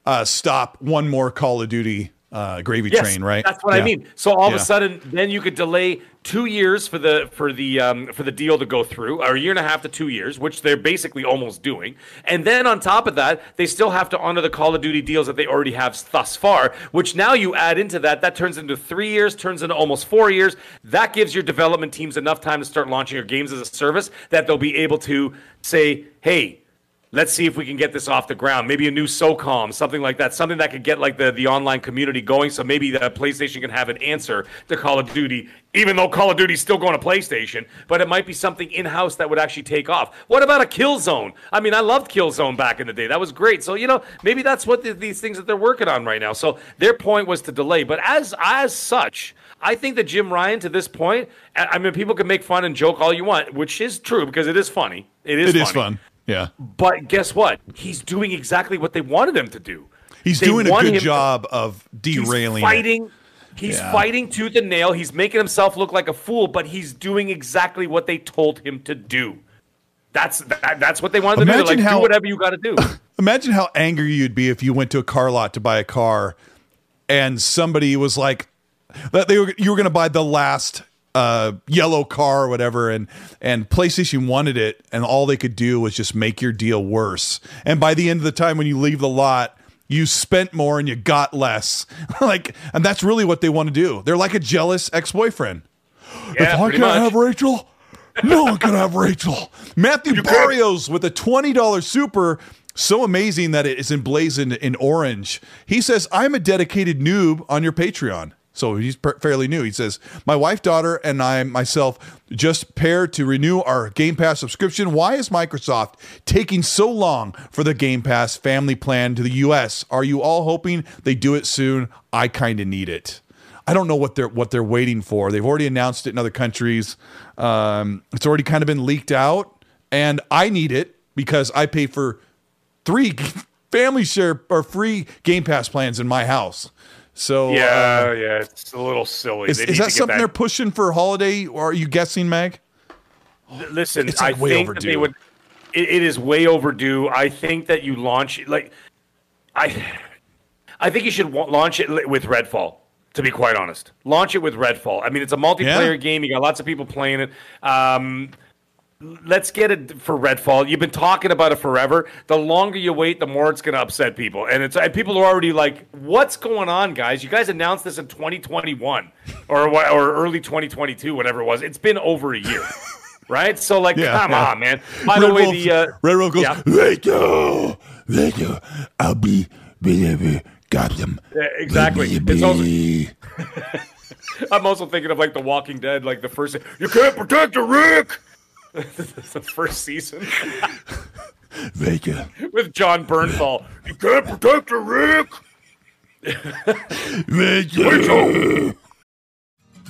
uh, stop one more Call of Duty uh, gravy Yes, train, right? That's what I mean. So all Yeah. of a sudden, then you could delay two years for the for the um, for the deal to go through, or a year and a half to two years, which they're basically almost doing. And then on top of that, they still have to honor the Call of Duty deals that they already have thus far. Which now you add into that, that turns into three years, turns into almost four years. That gives your development teams enough time to start launching your games as a service that they'll be able to say, hey. Let's see if we can get this off the ground. Maybe a new SOCOM, something like that, something that could get like the, the online community going. So maybe the PlayStation can have an answer to Call of Duty, even though Call of Duty's still going to PlayStation. But it might be something in house that would actually take off. What about a Killzone? I mean, I loved Killzone back in the day. That was great. So you know, maybe that's what the, these things that they're working on right now. So their point was to delay. But as as such, I think that Jim Ryan to this point, I mean, people can make fun and joke all you want, which is true because it is funny. It is. It is funny. fun. Yeah. But guess what? He's doing exactly what they wanted him to do. He's They doing a good him to- job of He's derailing it. fighting. He's Yeah. fighting tooth and nail. He's making himself look like a fool, but he's doing exactly what they told him to do. That's that, that's what they wanted him to do. Imagine Like, how- do whatever you got to do. Imagine how angry you'd be if you went to a car lot to buy a car and somebody was like that they were you were going to buy the last uh, yellow car or whatever and and PlayStation wanted it and all they could do was just make your deal worse. And by the end of the time when you leave the lot you spent more and you got less. like and that's really what they want to do. They're like a jealous ex-boyfriend. Yeah, if I can't much. have Rachel, no one can have Rachel. Matthew Barrios with a $20 super. So amazing that it is emblazoned in orange. He says, I'm a dedicated noob on your Patreon. So he's per- fairly new. He says, My wife, daughter, and I myself just paired to renew our Game Pass subscription. Why is Microsoft taking so long for the Game Pass family plan to the US? Are you all hoping they do it soon? I kind of need it. I don't know what they're what they're waiting for. They've already announced it in other countries. Um, it's already kind of been leaked out, and I need it because I pay for three family share or free Game Pass plans in my house. So yeah, uh, yeah, it's a little silly. is, is that something they're pushing for holiday? Or are you guessing, Meg? Listen, It's, like, I think that they overdue. would. It, it is way overdue. I think that you launch like, I, I think you should launch it with Redfall. To be quite honest, launch it with Redfall. I mean, it's a multiplayer Yeah. game. You got lots of people playing it. Um, let's get it for Redfall. You've been talking about it forever. The longer you wait, the more it's going to upset people. And it's and people are already like, "What's going on, guys? You guys announced this in 2021 or or early 2022, whatever it was. It's been over a year." Right, so like, Yeah, come yeah. on, man. By the way, Wolf- the uh, Red Wolf goes, yeah. Later, later, I'll be, be, got them. Yeah, exactly. It's also-. I'm also thinking of like The Walking Dead, like the first. You can't protect a Rick. The first season Later, with Jon Bernthal. You can't protect a Rick. later.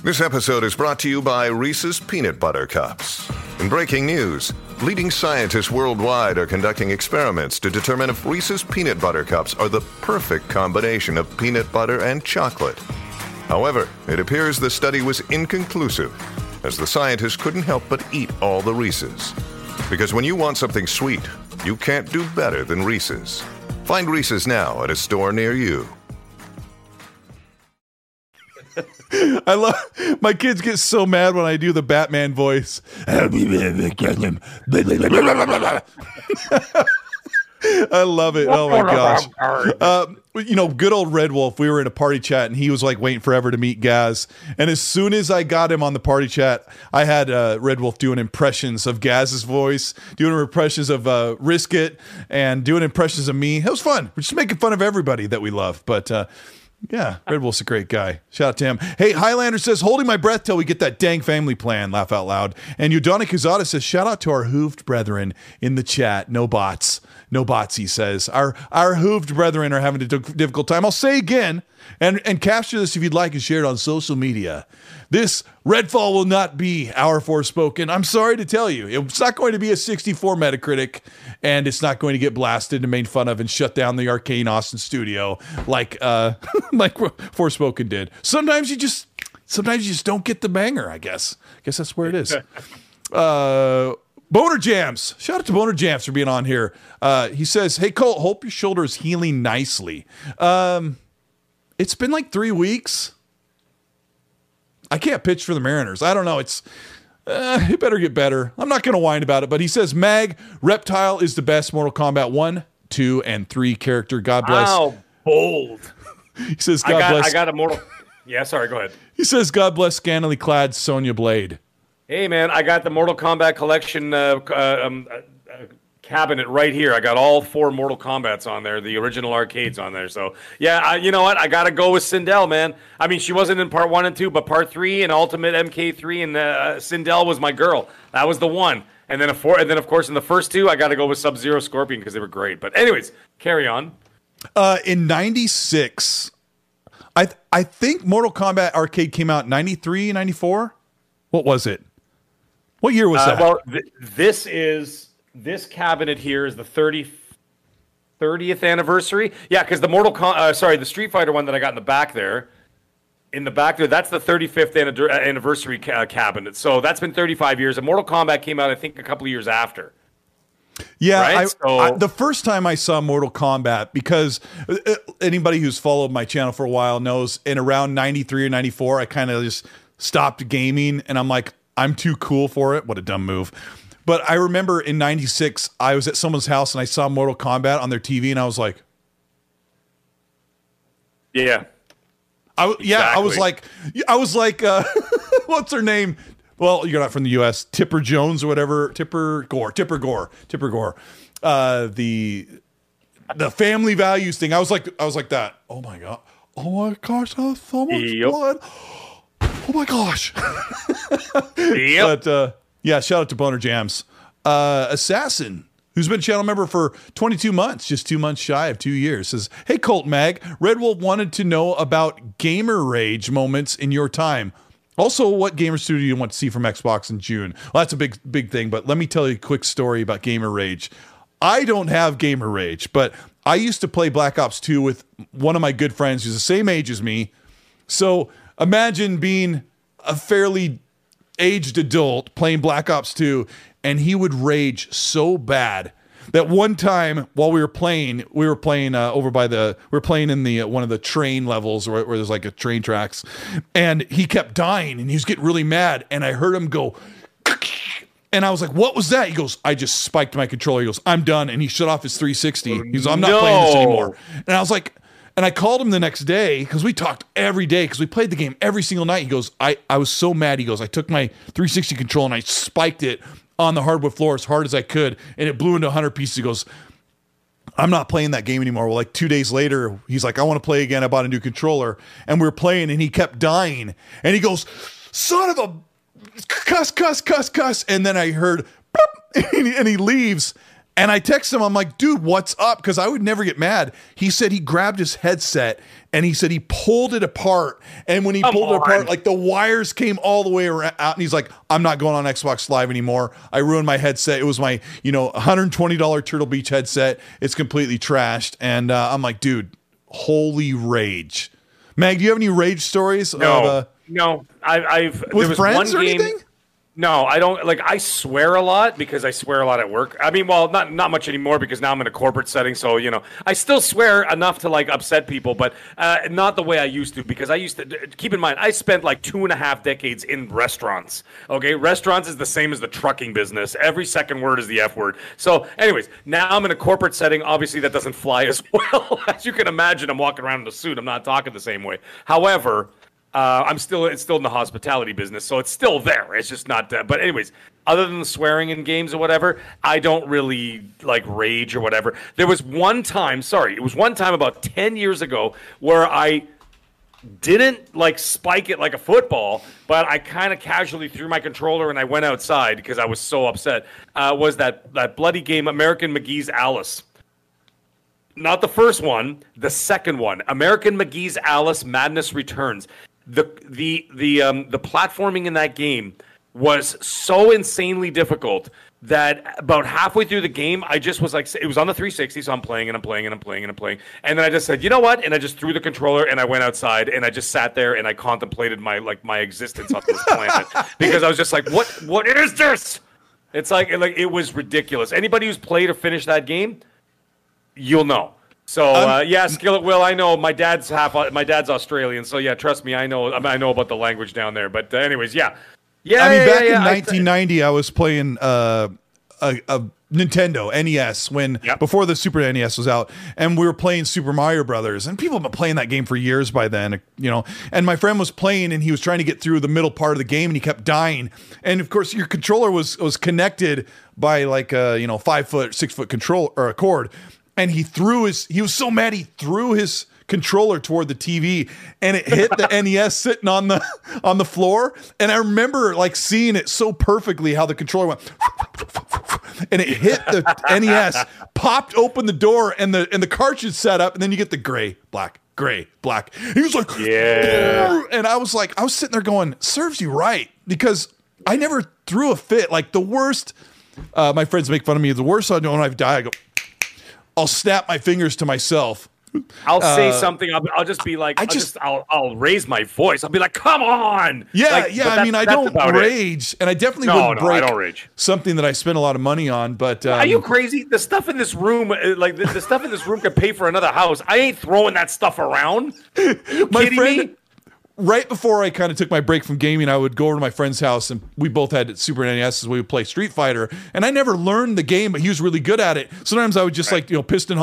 This episode is brought to you by Reese's Peanut Butter Cups. In breaking news, leading scientists worldwide are conducting experiments to determine if Reese's Peanut Butter Cups are the perfect combination of peanut butter and chocolate. However, it appears the study was inconclusive, as the scientists couldn't help but eat all the Reese's. Because when you want something sweet, you can't do better than Reese's. Find Reese's now at a store near you. I love my kids get so mad when I do the Batman voice. I love it. Oh my gosh. Uh, you know, good old Red Wolf. We were in a party chat and he was like waiting forever to meet Gaz. And as soon as I got him on the party chat, I had uh, Red Wolf doing impressions of Gaz's voice, doing impressions of uh, Risk It, and doing impressions of me. It was fun. We're just making fun of everybody that we love. But uh, yeah, Red Wolf's a great guy. Shout out to him. Hey, Highlander says, holding my breath till we get that dang family plan. Laugh out loud. And Udonic Kuzada says, shout out to our hooved brethren in the chat. No bots. No bots, he says. Our our hooved brethren are having a difficult time. I'll say again, and, and capture this if you'd like and share it on social media. This Redfall will not be our Forspoken. I'm sorry to tell you. It's not going to be a 64 Metacritic, and it's not going to get blasted and made fun of and shut down the Arkane Austin studio like uh like Forspoken did. Sometimes you just sometimes you just don't get the banger, I guess. I guess that's where it is. Uh Boner Jams. Shout out to Boner Jams for being on here. Uh, he says, Hey Colt, hope your shoulder is healing nicely. Um, it's been like three weeks. I can't pitch for the Mariners. I don't know. It's uh, it better get better. I'm not going to whine about it, but he says Mag Reptile is the best Mortal Kombat 1, 2, and 3 character. God bless. Wow, bold. He says, I God got, bless. I got a mortal. Yeah, sorry, go ahead. he says, God bless scantily clad Sonya Blade. Hey, man, I got the Mortal Kombat collection uh, uh, um, uh, cabinet right here. I got all four Mortal Kombats on there, the original arcades on there. So, yeah, I, you know what? I got to go with Sindel, man. I mean, she wasn't in part one and two, but part three and Ultimate MK3 and uh, Sindel was my girl. That was the one. And then, a four, and then, of course, in the first two, I got to go with Sub Zero Scorpion because they were great. But, anyways, carry on. Uh, in 96, I, th- I think Mortal Kombat Arcade came out 93, 94. What was it? What year was Uh, that? well, th- this is this cabinet here is the 30, 30th anniversary. Yeah, because the Mortal Com- uh, sorry, the Street Fighter one that I got in the back there, in the back there, that's the 35th anni- anniversary ca- cabinet. So that's been 35 years. And Mortal Kombat came out, I think, a couple of years after. Yeah, Right? I, So- I- the first time I saw Mortal Kombat, because uh, uh, anybody who's followed my channel for a while knows, in around '93 or '94, I kind of just stopped gaming, and I'm like, I'm too cool for it. What a dumb move! But I remember in '96, I was at someone's house and I saw Mortal Kombat on their TV, and I was like, Yeah. I yeah, I was like, I was like, uh, what's her name? Well, you're not from the U.S. Tipper Jones or whatever. Tipper Gore. Tipper Gore. Tipper Gore. Uh, the the family values thing. I was like, I was like that. Oh my god. Oh my gosh, so much Yep. blood. Oh my gosh. Yep. But uh, yeah, shout out to Boner Jams. Uh, Assassin, who's been a channel member for 22 months, just two months shy of two years, says, Hey, Colt Mag, Red Wolf wanted to know about gamer rage moments in your time. Also, what gamer studio you want to see from Xbox in June? Well, that's a big, big thing, but let me tell you a quick story about gamer rage. I don't have gamer rage, but I used to play Black Ops 2 with one of my good friends who's the same age as me. So imagine being a fairly aged adult playing Black Ops 2, and he would rage so bad that one time while we were playing, we were playing uh, over by the, we were playing in the uh, one of the train levels where, where there's like a train tracks, and he kept dying, and he was getting really mad, and I heard him go. And I was like, "What was that?" He goes, "I just spiked my controller." He goes, "I'm done," and he shut off his 360. He's, "I'm not playing this anymore." And I was like, and I called him the next day because we talked every day because we played the game every single night. He goes, I, I was so mad. He goes, I took my 360 control and I spiked it on the hardwood floor as hard as I could, and it blew into 100 pieces. He goes, I'm not playing that game anymore. Well, like two days later, he's like, I want to play again. I bought a new controller, and we are playing, and he kept dying. And he goes, Son of a cuss, cuss, cuss, cuss. And then I heard, and he leaves. And I text him, I'm like, dude, what's up? Because I would never get mad. He said he grabbed his headset and he said he pulled it apart. And when he Come pulled it apart, like the wires came all the way around out. And he's like, I'm not going on Xbox Live anymore. I ruined my headset. It was my, you know, $120 Turtle Beach headset. It's completely trashed. And uh, I'm like, dude, holy rage. Mag, do you have any rage stories? No, Of, uh, no. I, I've there with was friends one or game, anything? No, I don't like I swear a lot because I swear a lot at work. I mean, well, not not much anymore because now I'm in a corporate setting, so you know, I still swear enough to like upset people, but uh, not the way I used to because I used to keep in mind I spent like two and a half decades in restaurants. Okay, restaurants is the same as the trucking business. Every second word is the F word. So, anyways, now I'm in a corporate setting. Obviously, that doesn't fly as well as you can imagine. I'm walking around in a suit. I'm not talking the same way. However, uh, I'm still it's still in the hospitality business, so it's still there. It's just not. Uh, but anyways, other than the swearing in games or whatever, I don't really like rage or whatever. There was one time, sorry, it was one time about ten years ago where I didn't like spike it like a football, but I kind of casually threw my controller and I went outside because I was so upset. Uh, was that that bloody game, American McGee's Alice? Not the first one, the second one, American McGee's Alice Madness Returns the the the um the platforming in that game was so insanely difficult that about halfway through the game, I just was like, it was on the 360, so I'm playing and I'm playing and I'm playing and I'm playing, and then I just said, you know what? And I just threw the controller and I went outside and I just sat there and I contemplated my like my existence on this planet because I was just like, what what is this? It's like like it was ridiculous. Anybody who's played or finished that game, you'll know. So uh, yeah, Skillet Will. I know my dad's half. My dad's Australian, so yeah, trust me, I know. I know about the language down there. But uh, anyways, yeah, yeah. I mean, yeah, back yeah, in yeah. 1990, I, was playing uh, a, a Nintendo NES when Yep. before the Super NES was out, and we were playing Super Mario Brothers, and people have been playing that game for years by then, you know. And my friend was playing, and he was trying to get through the middle part of the game, and he kept dying. And of course, your controller was was connected by like a you know five foot, six foot control or a cord, and he threw his. He was so mad, he threw his controller toward the TV and it hit the NES sitting on the on the floor and I remember like seeing it so perfectly how the controller went and it hit the NES popped open the door and the and the cartridge set up and then you get the gray black gray black he was like Yeah. and I was like I was sitting there going serves you right because I never threw a fit like the worst uh, my friends make fun of me the worst I know when I've died I go I'll snap my fingers to myself I'll say uh, something. I'll, I'll just be like, I I just- I'll, I'll raise my voice. I'll be like, come on. Yeah, Like, yeah. I mean, I don't about it. rage, and I definitely No, wouldn't no, I break don't rage. something that I spent a lot of money on. But um, Are you crazy? The stuff in this room, uh, like the, the stuff in this room, could pay for another house. I ain't throwing that stuff around. you my kidding friend, me? Right before I kind of took my break from gaming, I would go over to my friend's house, and we both had Super NES, and we would play Street Fighter. And I never learned the game, but he was really good at it. Sometimes I would just like you know piston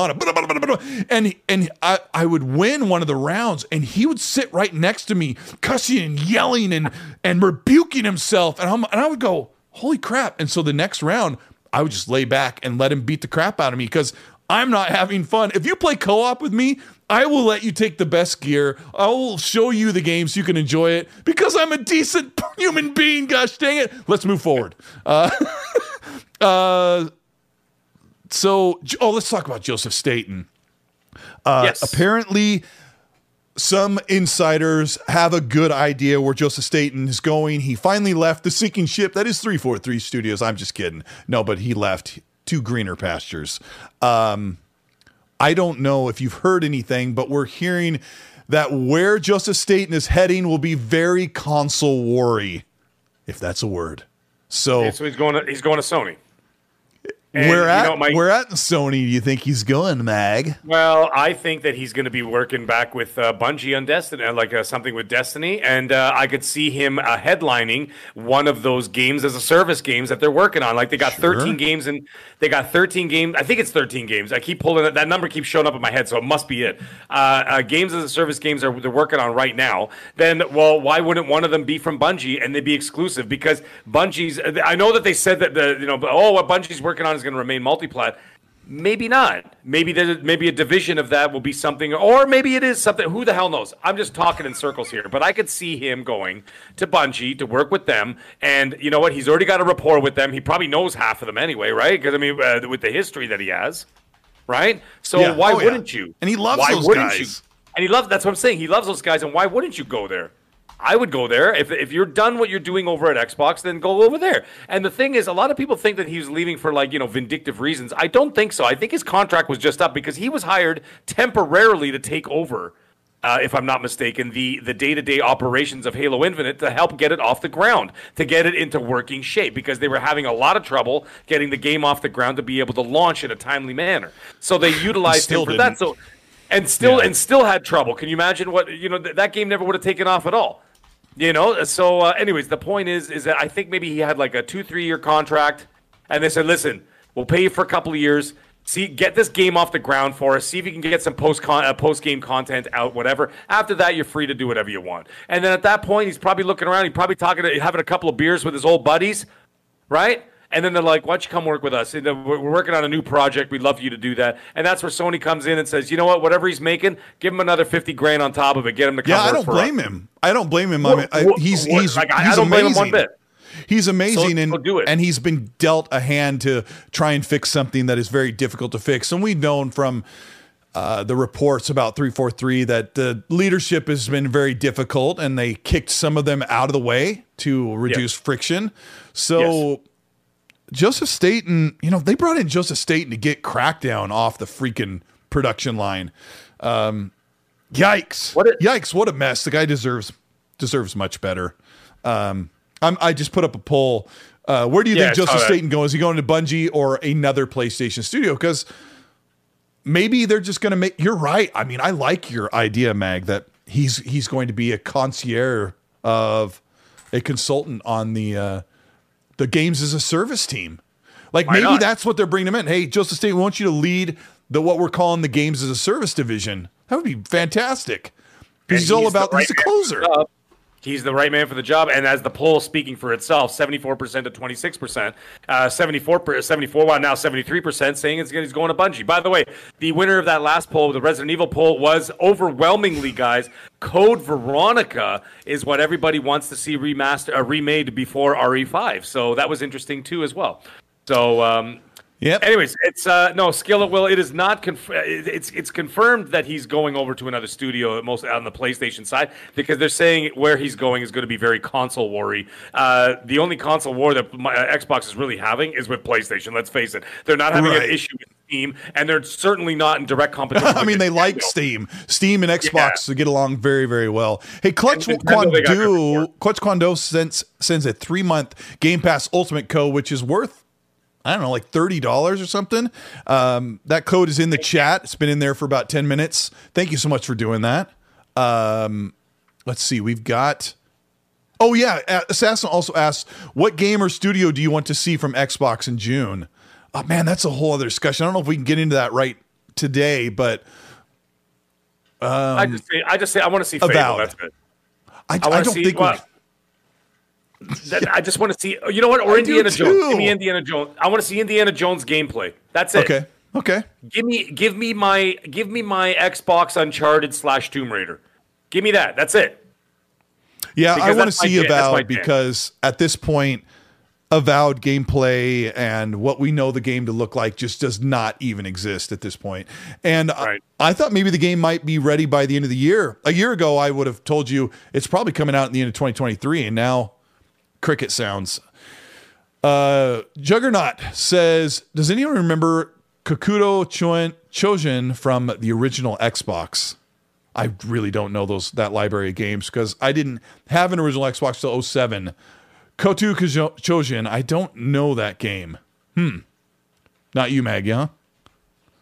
blah, and and I I would win one of the rounds, and he would sit right next to me, cussing and yelling and and rebuking himself, and I'm and I would go, holy crap! And so the next round, I would just lay back and let him beat the crap out of me because. I'm not having fun. If you play co-op with me, I will let you take the best gear. I will show you the game so you can enjoy it because I'm a decent human being. Gosh dang it! Let's move forward. Uh, uh, so, oh, let's talk about Joseph Staten. Uh, Yes. Apparently, some insiders have a good idea where Joseph Staten is going. He finally left the sinking ship. That is 343 Studios. I'm just kidding. No, but he left to greener pastures. Um, I don't know if you've heard anything, but we're hearing that where Joseph Staten is heading will be very console worry, if that's a word. So, So he's going. To, he's going to Sony. And, where you at know, my- where at in Sony do you think he's going, Mag? Well, I think that he's going to be working back with uh, Bungie on Destiny, uh, like uh, something with Destiny, and uh, I could see him uh, headlining one of those games as a service games that they're working on. Like they got Sure. 13 games, and they got 13 games. I think it's 13 games. I keep pulling it. That number keeps showing up in my head, so it must be it. Uh, uh, games as a service games are they're working on right now. Then, well, why wouldn't one of them be from Bungie and they'd be exclusive? Because Bungie's. I know that they said that the you know, oh, what Bungie's working on is going to remain multiplat. Maybe not. Maybe there, maybe a division of that will be something, or maybe it is something. Who the hell knows? I'm just talking in circles here, but I could see him going to Bungie to work with them, and you know what? He's already got a rapport with them. He probably knows half of them anyway, right? Because I mean, uh, with the history that he has, right? So Yeah. why Oh, wouldn't you? And he loves why those wouldn't guys. You? And he loves. That's what I'm saying. He loves those guys, and why wouldn't you go there? I would go there. If, if you're done what you're doing over at Xbox, then go over there. And the thing is, a lot of people think that he was leaving for like, you know, vindictive reasons. I don't think so. I think his contract was just up because he was hired temporarily to take over uh, if I'm not mistaken, the the day to day operations of Halo Infinite to help get it off the ground, to get it into working shape, because they were having a lot of trouble getting the game off the ground to be able to launch in a timely manner. So they utilized him for didn't. that. So and still Yeah. and still had trouble. Can you imagine what you know? Th- that game never would have taken off at all. You know. So, uh, anyways, the point is, is that I think maybe he had like a two, three year contract, and they said, "Listen, we'll pay you for a couple of years. See, get this game off the ground for us. See if you can get some post con- uh, post game content out, whatever. After that, you're free to do whatever you want. And then at that point, he's probably looking around. He's probably talking, to, having a couple of beers with his old buddies, right? And then they're like, "Why don't you come work with us? And We're working on a new project. We'd love you to do that." And that's where Sony comes in and says, "You know what? Whatever he's making, give him another fifty grand on top of it. Get him to come Yeah, I don't blame us." him. I don't blame him. I mean, I, What- he's what- he's like, I- I don't blame him amazing. one bit. He's amazing, So- and so do it. and he's been dealt a hand to try and fix something that is very difficult to fix. And we've known from uh, the reports about 343 that the leadership has been very difficult, and they kicked some of them out of the way to reduce friction. So. Joseph Staten, you know, they brought in Joseph Staten to get Crackdown off the freaking production line. Um, yikes! What a- yikes! What a mess. The guy deserves deserves much better. Um, I'm, I just put up a poll. Uh, where do you Yeah, think Joseph that. Staten going? Is he going to Bungie or another PlayStation studio? Because maybe they're just going to make. You're right. I mean, I like your idea, Mag, that he's he's going to be a concierge of a consultant on the uh, the games as a service team. Like Why maybe not? that's what they're bringing him in. Hey, Joseph State, we want you to lead the what we're calling the games as a service division. That would be fantastic. Because he's all about right he's a man for the closer. job. He's the right man for the job, and as the poll speaking for itself, seventy-four percent to twenty-six percent, uh, 74 per, 74 well now seventy-three percent saying it's he's going to Bungie. By the way, the winner of that last poll, the Resident Evil poll, was overwhelmingly, guys. Code Veronica is what everybody wants to see remaster, uh, remade before RE5. So that was interesting too, as well. So um, Yep. Anyways, it's uh no skill at will. It is not conf- it's it's confirmed that he's going over to another studio, most on the PlayStation side, because they're saying where he's going is going to be very console worry. Uh, the only console war that my, uh, Xbox is really having is with PlayStation. Let's face it, they're not having Right. an issue with Steam, and they're certainly not in direct competition. I mean, they like Steam. Steam and Xbox to get along very, very well. Hey, Clutch And Nintendo, they Quando. Clutch Quando sends sends a three month Game Pass Ultimate Co, which is worth I don't know, like thirty dollars or something. Um, that code is in the chat. It's been in there for about ten minutes. Thank you so much for doing that. Um, let's see, we've got. Oh yeah, Assassin also asks, "What game or studio do you want to see from Xbox in June?" Oh man, that's a whole other discussion. I don't know if we can get into that right today, but I just say, I just say, I want to see Fable. Avowed. That's it. I, I I, don't see think what. That, I just want to see. You know what? Or I Indiana Jones. Give me Indiana Jones. I want to see Indiana Jones gameplay. That's it. Okay, okay. Give me, give me my, give me my Xbox Uncharted slash Tomb Raider. Give me that. That's it. Yeah, I want to see jam- that's my Avowed jam. because at this point, Avowed gameplay and what we know the game to look like just does not even exist at this point. And I- I thought maybe the game might be ready by the end of the year. A year ago, I would have told you it's probably coming out in the end of 2023, and now cricket sounds. Uh, Juggernaut says, "Does anyone remember Kakuto Chojin from the original Xbox?" I really don't know those that library of games because I didn't have an original Xbox till 07. Kotu Kajo- Chojin, I don't know that game. Hmm. Not you, Maggie, huh?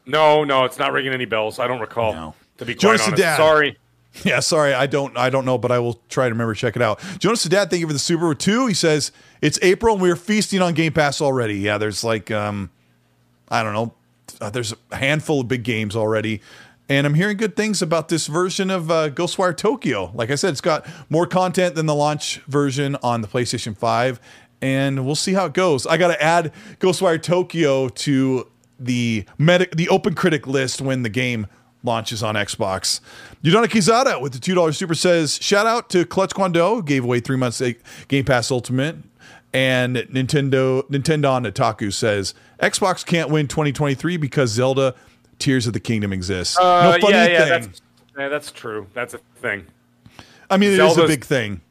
No, no, it's not ringing any bells. I don't recall. No. To be quite Jonas honest, sorry. Yeah, sorry, I don't I don't know, but I will try to remember check it out. Jonas Dad, thank you for the Super two. He says it's April and we're feasting on Game Pass already. Yeah, there's like um I don't know, uh, there's a handful of big games already. And I'm hearing good things about this version of uh, Ghostwire Tokyo. Like I said, it's got more content than the launch version on the PlayStation 5, and we'll see how it goes. I got to add Ghostwire Tokyo to the meta- the Open Critic list when the game launches on Xbox. Yudana Kizada with the $2 super says, shout out to Clutch Kwando, gave away three months Game Pass Ultimate. And Nintendo Nintendo on Otaku says, Xbox can't win 2023 because Zelda Tears of the Kingdom exists. Uh, no funny yeah, yeah, thing. that's, yeah, that's true. That's a thing. I mean, it is a big thing.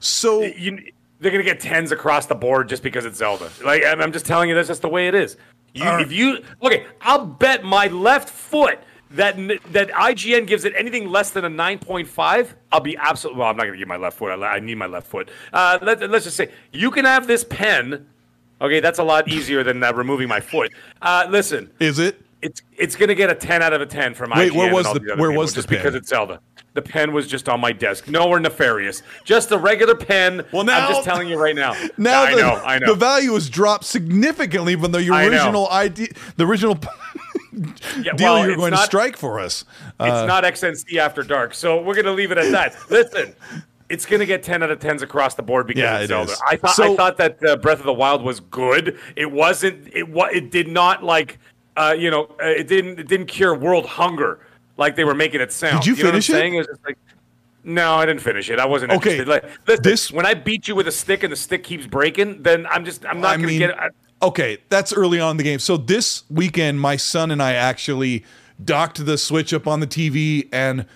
So You, they're gonna get tens across the board just because it's Zelda. Like I'm, I'm just telling you, that's just the way it is. You, if you okay, I'll bet my left foot that that IGN gives it anything less than a 9.5, I'll be absolutely. Well, I'm not going to give my left foot. I, I need my left foot. Uh, let, let's just say you can have this pen. Okay, that's a lot easier than uh, removing my foot. Uh, listen, Is it? it's it's going to get a 10 out of a 10 from Wait, IGN. Wait, where was the- where people, was the just because pen? it's Zelda? The pen was just on my desk. Nowhere nefarious. Just a regular pen. Well, now- I'm just telling you right now. Now I the, know. I know. the value has dropped significantly from the I original idea, the original Yeah, deal well, you're it's going to strike for us. It's Uh, not XNC After Dark, so we're gonna leave it at that. Listen, it's gonna get ten out of tens across the board because Yeah, it's Zelda. I thought So- I thought that uh, Breath of the Wild was good. It wasn't. It wa- It did not like. Uh, you know, uh, it didn't. It didn't cure world hunger like they were making it sound. Did you know what I'm finish it? saying? It was just like. No, I didn't finish it. I wasn't Okay, interested. Like, listen, this- when I beat you with a stick and the stick keeps breaking, then I'm just I'm not I gonna mean, get. I, okay, that's early on in the game. So this weekend, my son and I actually docked the Switch up on the TV, and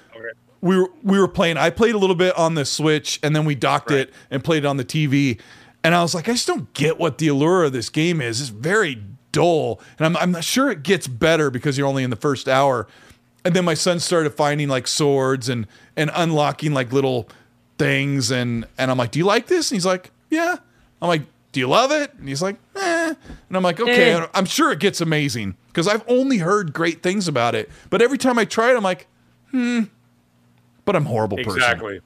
we were we were playing. I played a little bit on the Switch, and then we docked it and played it on the TV. And I was like, I just don't get what the allure of this game is. It's very dull, and I'm I'm not sure it gets better because you're only in the first hour. And then my son started finding like swords and and unlocking like little things and and I'm like, "Do you like this?" And he's like, "Yeah." I'm like, "Do you love it?" And he's like, "Eh." And I'm like, "Okay, Eh. I'm sure it gets amazing because I've only heard great things about it. But every time I try it, I'm like, hmm. But I'm a horrible person. Exactly.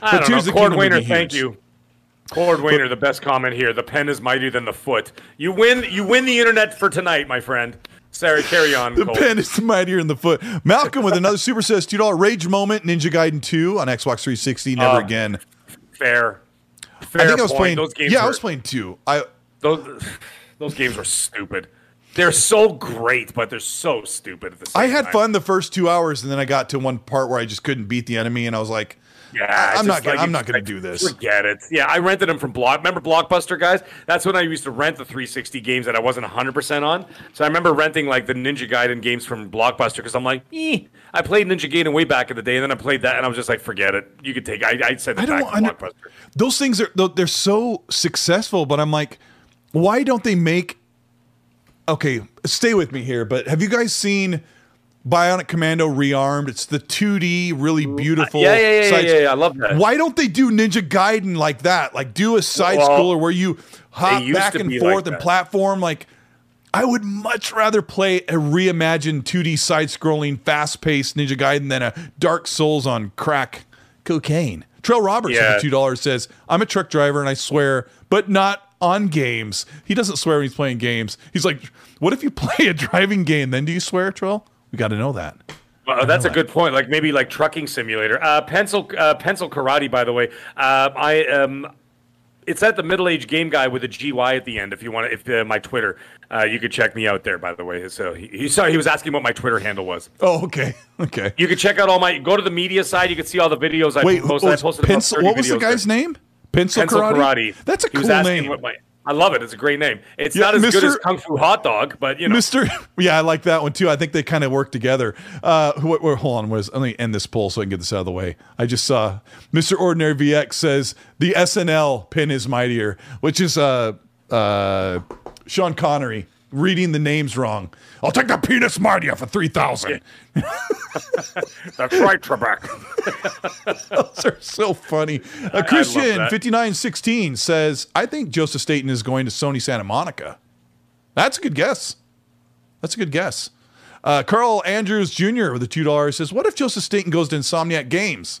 I But don't know. Cord Kingdom would Wayner, be thank you. Cord Wayner, the best comment here. The pen is mightier than the foot. You win. You win the internet for tonight, my friend. Sorry, carry on. The Cole. pen is mightier than the foot. Malcolm with another super says two dollar rage moment. Ninja Gaiden two on Xbox 360. Never Uh, again. Fair. Fair I think I was point. playing. Those games. yeah, I was playing two. I Those, those games were stupid. They're so great, but they're so stupid at the same I had time. fun the first two hours, and then I got to one part where I just couldn't beat the enemy, and I was like, Yeah, I- I'm not gonna- like- I'm not gonna like, do this. Forget it. Yeah, I rented them from Block. Remember Blockbuster, guys? That's when I used to rent the 360 games that I wasn't 100 percent on. So I remember renting like the Ninja Gaiden games from Blockbuster because I'm like, eh. I played Ninja Gaiden way back in the day, and then I played that, and I was just like, forget it. You could take. I, I said I don't. back to I Blockbuster. those things are they're so successful, but I'm like, why don't they make? Okay, stay with me here. But have you guys seen Bionic Commando Rearmed? It's the 2D, really mm, beautiful. Yeah, yeah, yeah, yeah, yeah, I love that. Why don't they do Ninja Gaiden like that? Like do a side scroller where you hop back and forth and platform. Like I would much rather play a reimagined 2D side scrolling, fast paced Ninja Gaiden than a Dark Souls on crack cocaine. Trail Roberts Yeah. for two dollars says, "I'm a truck driver and I swear, but not on games." He doesn't swear when he's playing games. He's like, "What if you play a driving game? Then do you swear, Trail? We got to know that." Well, that's a good point. Like maybe like trucking simulator. Uh, pencil uh, pencil karate. By the way, uh, I um, it's at the middle aged game guy with a GY at the end. If you want, to, if uh, my Twitter, uh, you could check me out there. By the way, so he, he sorry he was asking what my Twitter handle was. Oh, okay, okay. You can check out all my go to the media side. You can see all the videos I Wait, posted. I posted pencil, 30 what was the guy's there. name? Pencil, Pencil karate? karate. That's a He was cool asking name. what my- I love it. It's a great name. It's Yeah, not as good as Kung Fu Hot Dog, but you know. Mr. Yeah, I like that one too. I think they kind of work together. Uh, who, who- hold on, was let me end this poll so I can get this out of the way. I just saw Mr. Ordinary VX says the SNL pin is mightier, which is uh, uh, Sean Connery reading the names wrong. I'll take the penis mightier for three thousand. That's right, Trebek. Those are so funny. Uh, love Christian fifty nine sixteen says, "I think Joseph Staten is going to Sony Santa Monica." That's a good guess. That's a good guess. Uh, Carl Andrews Jr. with the two dollars says, "What if Joseph Staten goes to Insomniac Games?"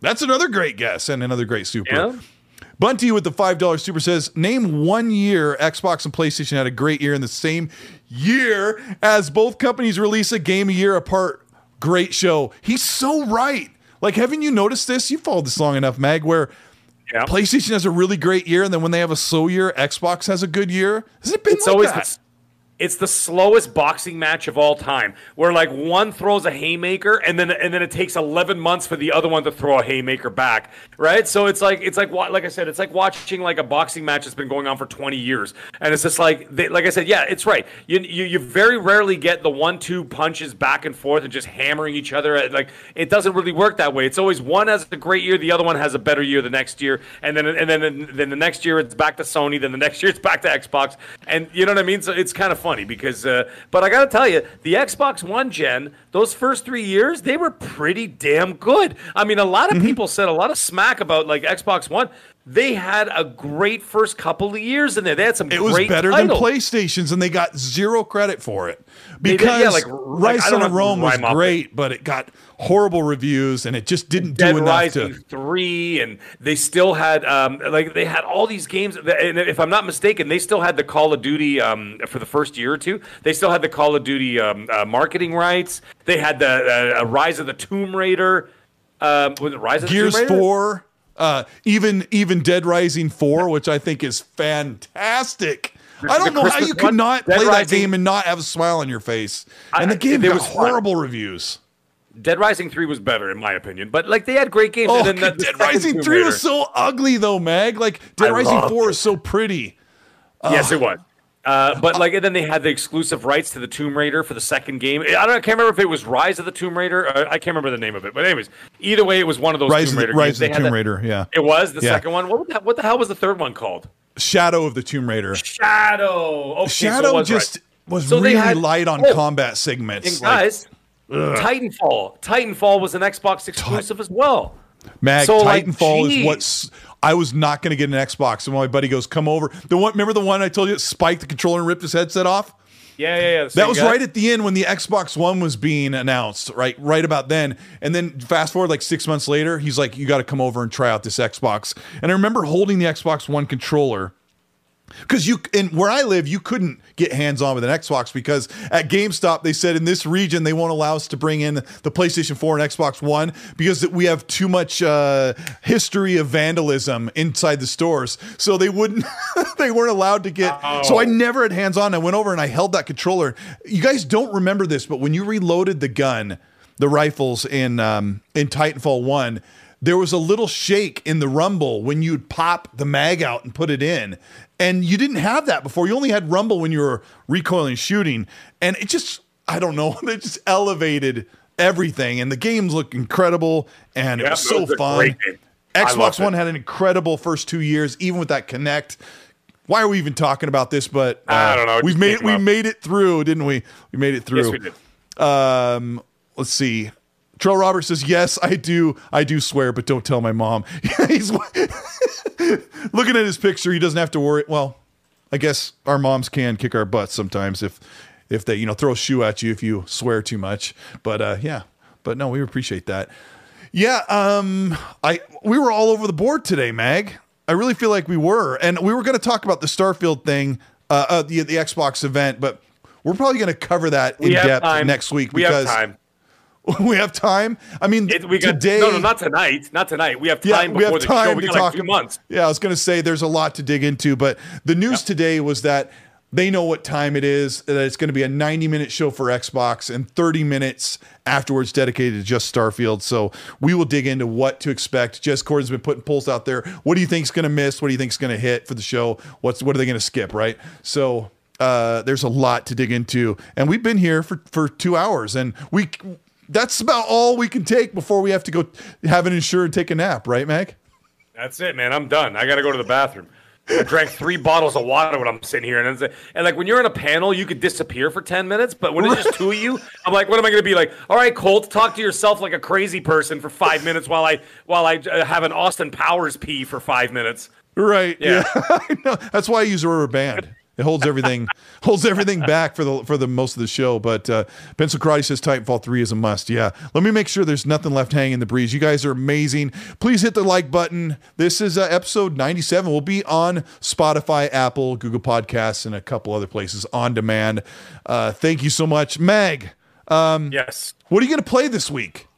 That's another great guess and another great super. Yeah. Bunty with the five dollar super says, "Name one year Xbox and PlayStation had a great year in the same year as both companies release a game a year apart." Great show. He's so right. Like, haven't you noticed this? You followed this long enough, Mag, where Yeah. PlayStation has a really great year, and then when they have a slow year, Xbox has a good year. Has it been it's like always that? It's the slowest boxing match of all time, where like one throws a haymaker and then and then it takes eleven months for the other one to throw a haymaker back, right? So it's like it's like like I said, it's like watching like a boxing match that's been going on for twenty years, and it's just like they, like I said, yeah, it's right. You, you you very rarely get the one two punches back and forth and just hammering each other. At, like it doesn't really work that way. It's always one has a great year, the other one has a better year the next year, and then and then then the next year it's back to Sony, then the next year it's back to Xbox, and you know what I mean. So it's kind of funny because, uh, but I got to tell you, the Xbox One gen, those first three years, they were pretty damn good. I mean, a lot of people said a lot of smack about like Xbox One. They had a great first couple of years in there. They had some. It was great better titles. than PlayStation's, and they got zero credit for it They did, because yeah, like- like, Ryse don't on Rome was great, but it got horrible reviews, and it just didn't Dead do enough Rising to. three, and they still had um, like they had all these games. that- And if I'm not mistaken, they still had the Call of Duty um, for the first year or two. They still had the Call of Duty um, uh, marketing rights. They had the uh, uh, Rise of the Tomb Raider. Um, was it Rise of Gears the Tomb Raider? Four, uh, even even Dead Rising Four, which I think is fantastic. I don't know how you could not Dead play that game and not have a smile on your face. And the game got was fun. horrible reviews. Dead Rising three was better in my opinion, but like they had great games. Oh, and then the- Dead Rising Three was so ugly though, Mag. Like Dead I Rising Four it. is so pretty. Yes, it was. Uh, but like, and then they had the exclusive rights to the Tomb Raider for the second game. I don't. I can't remember if it was Rise of the Tomb Raider. Or, I can't remember the name of it. But anyways, either way, it was one of those Rise Tomb of the, Raider Rise games. of the Tomb that- Raider. Yeah, It was the Yeah. second one. What, the, what the hell was the third one called? Shadow of the Tomb Raider. Shadow. Okay, so Shadow was just right. was So really had- light on oh, combat segments. And Like, guys, Titanfall. Titanfall was an Xbox exclusive as well. Mag So, like, Titanfall is geez. what's. I was not going to get an Xbox, and my buddy goes, "Come over." The one, remember the one I told you, spiked the controller and ripped his headset off. Yeah, yeah, yeah. That was guy. right at the end when the Xbox One was being announced, right? Right about then. And then fast forward like six months later, he's like, You got to come over and try out this Xbox. And I remember holding the Xbox One controller. Because you in where I live, you couldn't get hands on with an Xbox because at GameStop they said in this region they won't allow us to bring in the PlayStation 4 and Xbox One because we have too much uh, history of vandalism inside the stores. So they wouldn't, they weren't allowed to get. So I never had hands on. I went over and I held that controller. You guys don't remember this, but when you reloaded the gun, the rifles in um, in Titanfall One, there was a little shake in the rumble when you'd pop the mag out and put it in. And you didn't have that before. You only had rumble when you were recoiling shooting. And it just, I don't know, they just elevated everything. And the games look incredible. And it Yeah, was it so was a fun. great game. I Xbox it. One had an incredible first two years, even with that Kinect. Why are we even talking about this? But uh, I don't know, We've made came we up. made it through, didn't we? We made it through. Yes, we did. Um, let's see. Trill Roberts says, "Yes, I do. I do swear, but don't tell my mom." He's looking at his picture. He doesn't have to worry. Well, I guess our moms can kick our butts sometimes if if they you know throw a shoe at you if you swear too much. But uh, yeah, but no, we appreciate that. Yeah, um, I we were all over the board today, Mag. I really feel like we were, and we were going to talk about the Starfield thing, uh, uh the the Xbox event, but we're probably going to cover that in depth time. next week We because. we have time. I mean, It, we got today. no, no, not tonight. Not tonight. We have yeah, time we before have the show. time We to got talk. like two months. Yeah, I was going to say there's a lot to dig into, but the news today was that they know what time it is. That it's going to be a 90 minute show for Xbox and 30 minutes afterwards dedicated to just Starfield. So we will dig into what to expect. Jez Corden's been putting polls out there. What do you think's going to miss? What do you think's going to hit for the show? What's what are they going to skip? Right. So uh, there's a lot to dig into, and we've been here for for two hours, and we. That's about all we can take before we have to go have an insurer take a nap, right, Meg? That's it, man. I'm done. I got to go to the bathroom. I drank three bottles of water when I'm sitting here, and and like when you're in a panel, you could disappear for ten minutes, but when it's just two of you, I'm like, what am I going to be like? All right, Colt, talk to yourself like a crazy person for five minutes while I while I uh, have an Austin Powers pee for five minutes. Right. Yeah. Yeah. I know. That's why I use a rubber band. It holds everything holds everything back for the for the most of the show. But uh, Pencil Karate says Titanfall three is a must. Yeah. Let me make sure there's nothing left hanging in the breeze. You guys are amazing. Please hit the like button. This is uh, episode 97. We'll be on Spotify, Apple, Google Podcasts, and a couple other places on demand. Uh, thank you so much, Meg. yes. What are you going to play this week?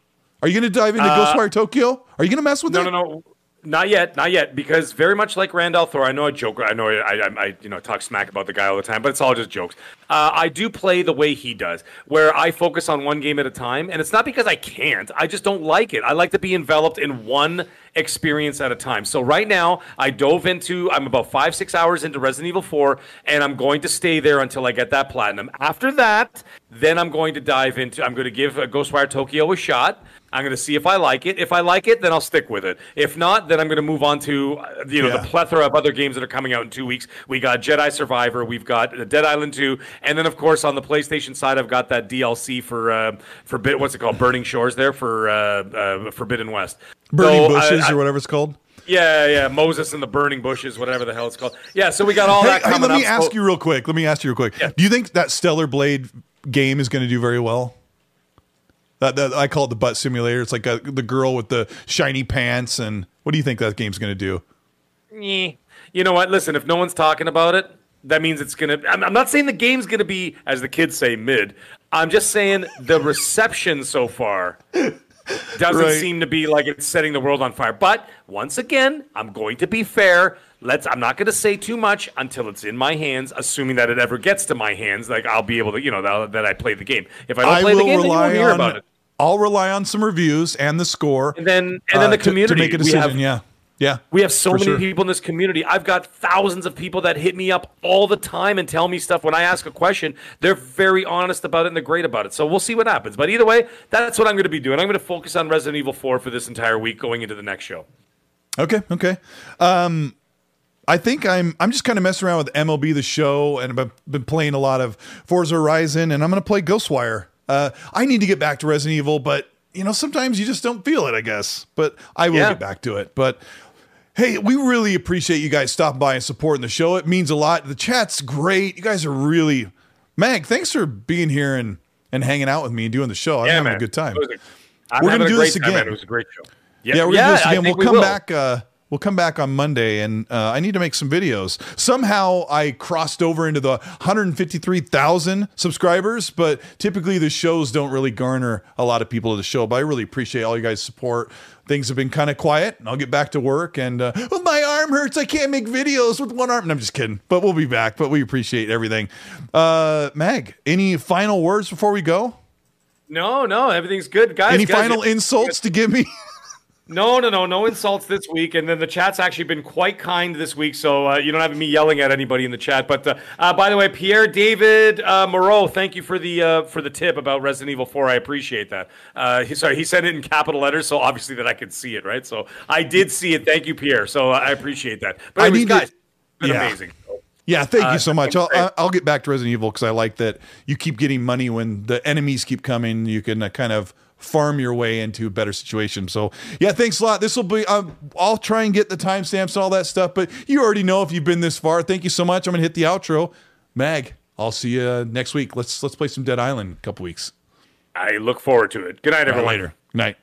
Are you going to dive into Ghostwire Tokyo? Are you going to mess with Uh, No, it? no, no. Not yet, not yet, because very much like Randall Thor, I know I joke, I know I, I, I, you know, talk smack about the guy all the time, but it's all just jokes. Uh, I do play the way he does, where I focus on one game at a time, and it's not because I can't. I just don't like it. I like to be enveloped in one experience at a time. So right now, I dove into. I'm about five, six hours into Resident Evil 4, and I'm going to stay there until I get that platinum. After that, then I'm going to dive into. I'm going to give uh, Ghostwire Tokyo a shot. I'm going to see if I like it. If I like it, then I'll stick with it. If not, then I'm going to move on to uh, you know Yeah. the plethora of other games that are coming out in two weeks. We got Jedi Survivor, we've got Dead Island 2, and then of course on the PlayStation side, I've got that DLC for uh, for bit what's it called, Burning Shores there for uh, uh, Forbidden West. Burning So, bushes I- or whatever it's called. Yeah, yeah, Moses and the burning bushes, whatever the hell it's called. Yeah, so we got all Hey, that hey, let me up. ask you real quick. Let me ask you real quick. Do you think that Stellar Blade game is going to do very well? That, that I call it the butt simulator. It's like a, the girl with the shiny pants. And what do you think that game's going to do? You know what? Listen, if no one's talking about it, that means it's gonna. I'm, I'm not saying the game's gonna be, as the kids say, mid. I'm just saying the reception so far doesn't Right. seem to be like it's setting the world on fire. But once again, I'm going to be fair. Let's. I'm not going to say too much until it's in my hands. Assuming that it ever gets to my hands, like I'll be able to, you know, that, that I play the game. If I don't play the game, then you won't hear about it. I'll rely on some reviews and the score. And then, and then uh, the community. to, make a decision. have- yeah, yeah. We have so many sure. people in this community. I've got thousands of people that hit me up all the time and tell me stuff when I ask a question. They're very honest about it and they're great about it. So we'll see what happens. But either way, that's what I'm going to be doing. I'm going to focus on Resident Evil 4 for this entire week going into the next show. Okay, okay. Um, I think I'm I'm just kind of messing around with MLB the Show, and I've been playing a lot of Forza Horizon, and I'm going to play Ghostwire. Uh, I need to get back to Resident Evil, but you know sometimes you just don't feel it, I guess. But I will Yeah. get back to it. But hey, we really appreciate you guys stopping by and supporting the show. It means a lot. The chat's great. You guys are really Mag. Thanks for being here and and hanging out with me and doing the show. I'm Yeah, having man. a good time. It was a- I'm We're gonna do this great time, again. It was a great show. Yeah, we're gonna do this again. We'll we come back. Uh, we'll come back on Monday, and uh, I need to make some videos. Somehow I crossed over into the 153,000 subscribers, but typically the shows don't really garner a lot of people to the show. But I really appreciate all you guys' support. Things have been kind of quiet, and I'll get back to work. And uh, oh, my arm hurts. I can't make videos with one arm. And I'm just kidding, but we'll be back. But we appreciate everything. Uh, Mag, any final words before we go? No, no, everything's good, guys. any guys, final insults to give me? No, no, no, no insults this week. And then the chat's actually been quite kind this week, so uh, you don't have me yelling at anybody in the chat. But uh, uh, by the way, Pierre David uh, Moreau, thank you for the uh, for the tip about Resident Evil 4. I appreciate that. Uh, he, sorry, he said it in capital letters, so obviously that I could see it, right? So I did see it. Thank you, Pierre. So I appreciate that. But I anyways, need guys, it's been Yeah. amazing. Yeah, thank Uh, you so much. I'll. I'll get back to Resident Evil because I like that you keep getting money when the enemies keep coming. You can kind of farm your way into a better situation. So yeah, thanks a lot. This will be. Um, I'll try and get the timestamps and all that stuff. But you already know if you've been this far. Thank you so much. I'm gonna hit the outro. Mag, I'll see you next week. Let's let's play some Dead Island in a couple weeks. I look forward to it. Good night, All right, everyone. later. Good night.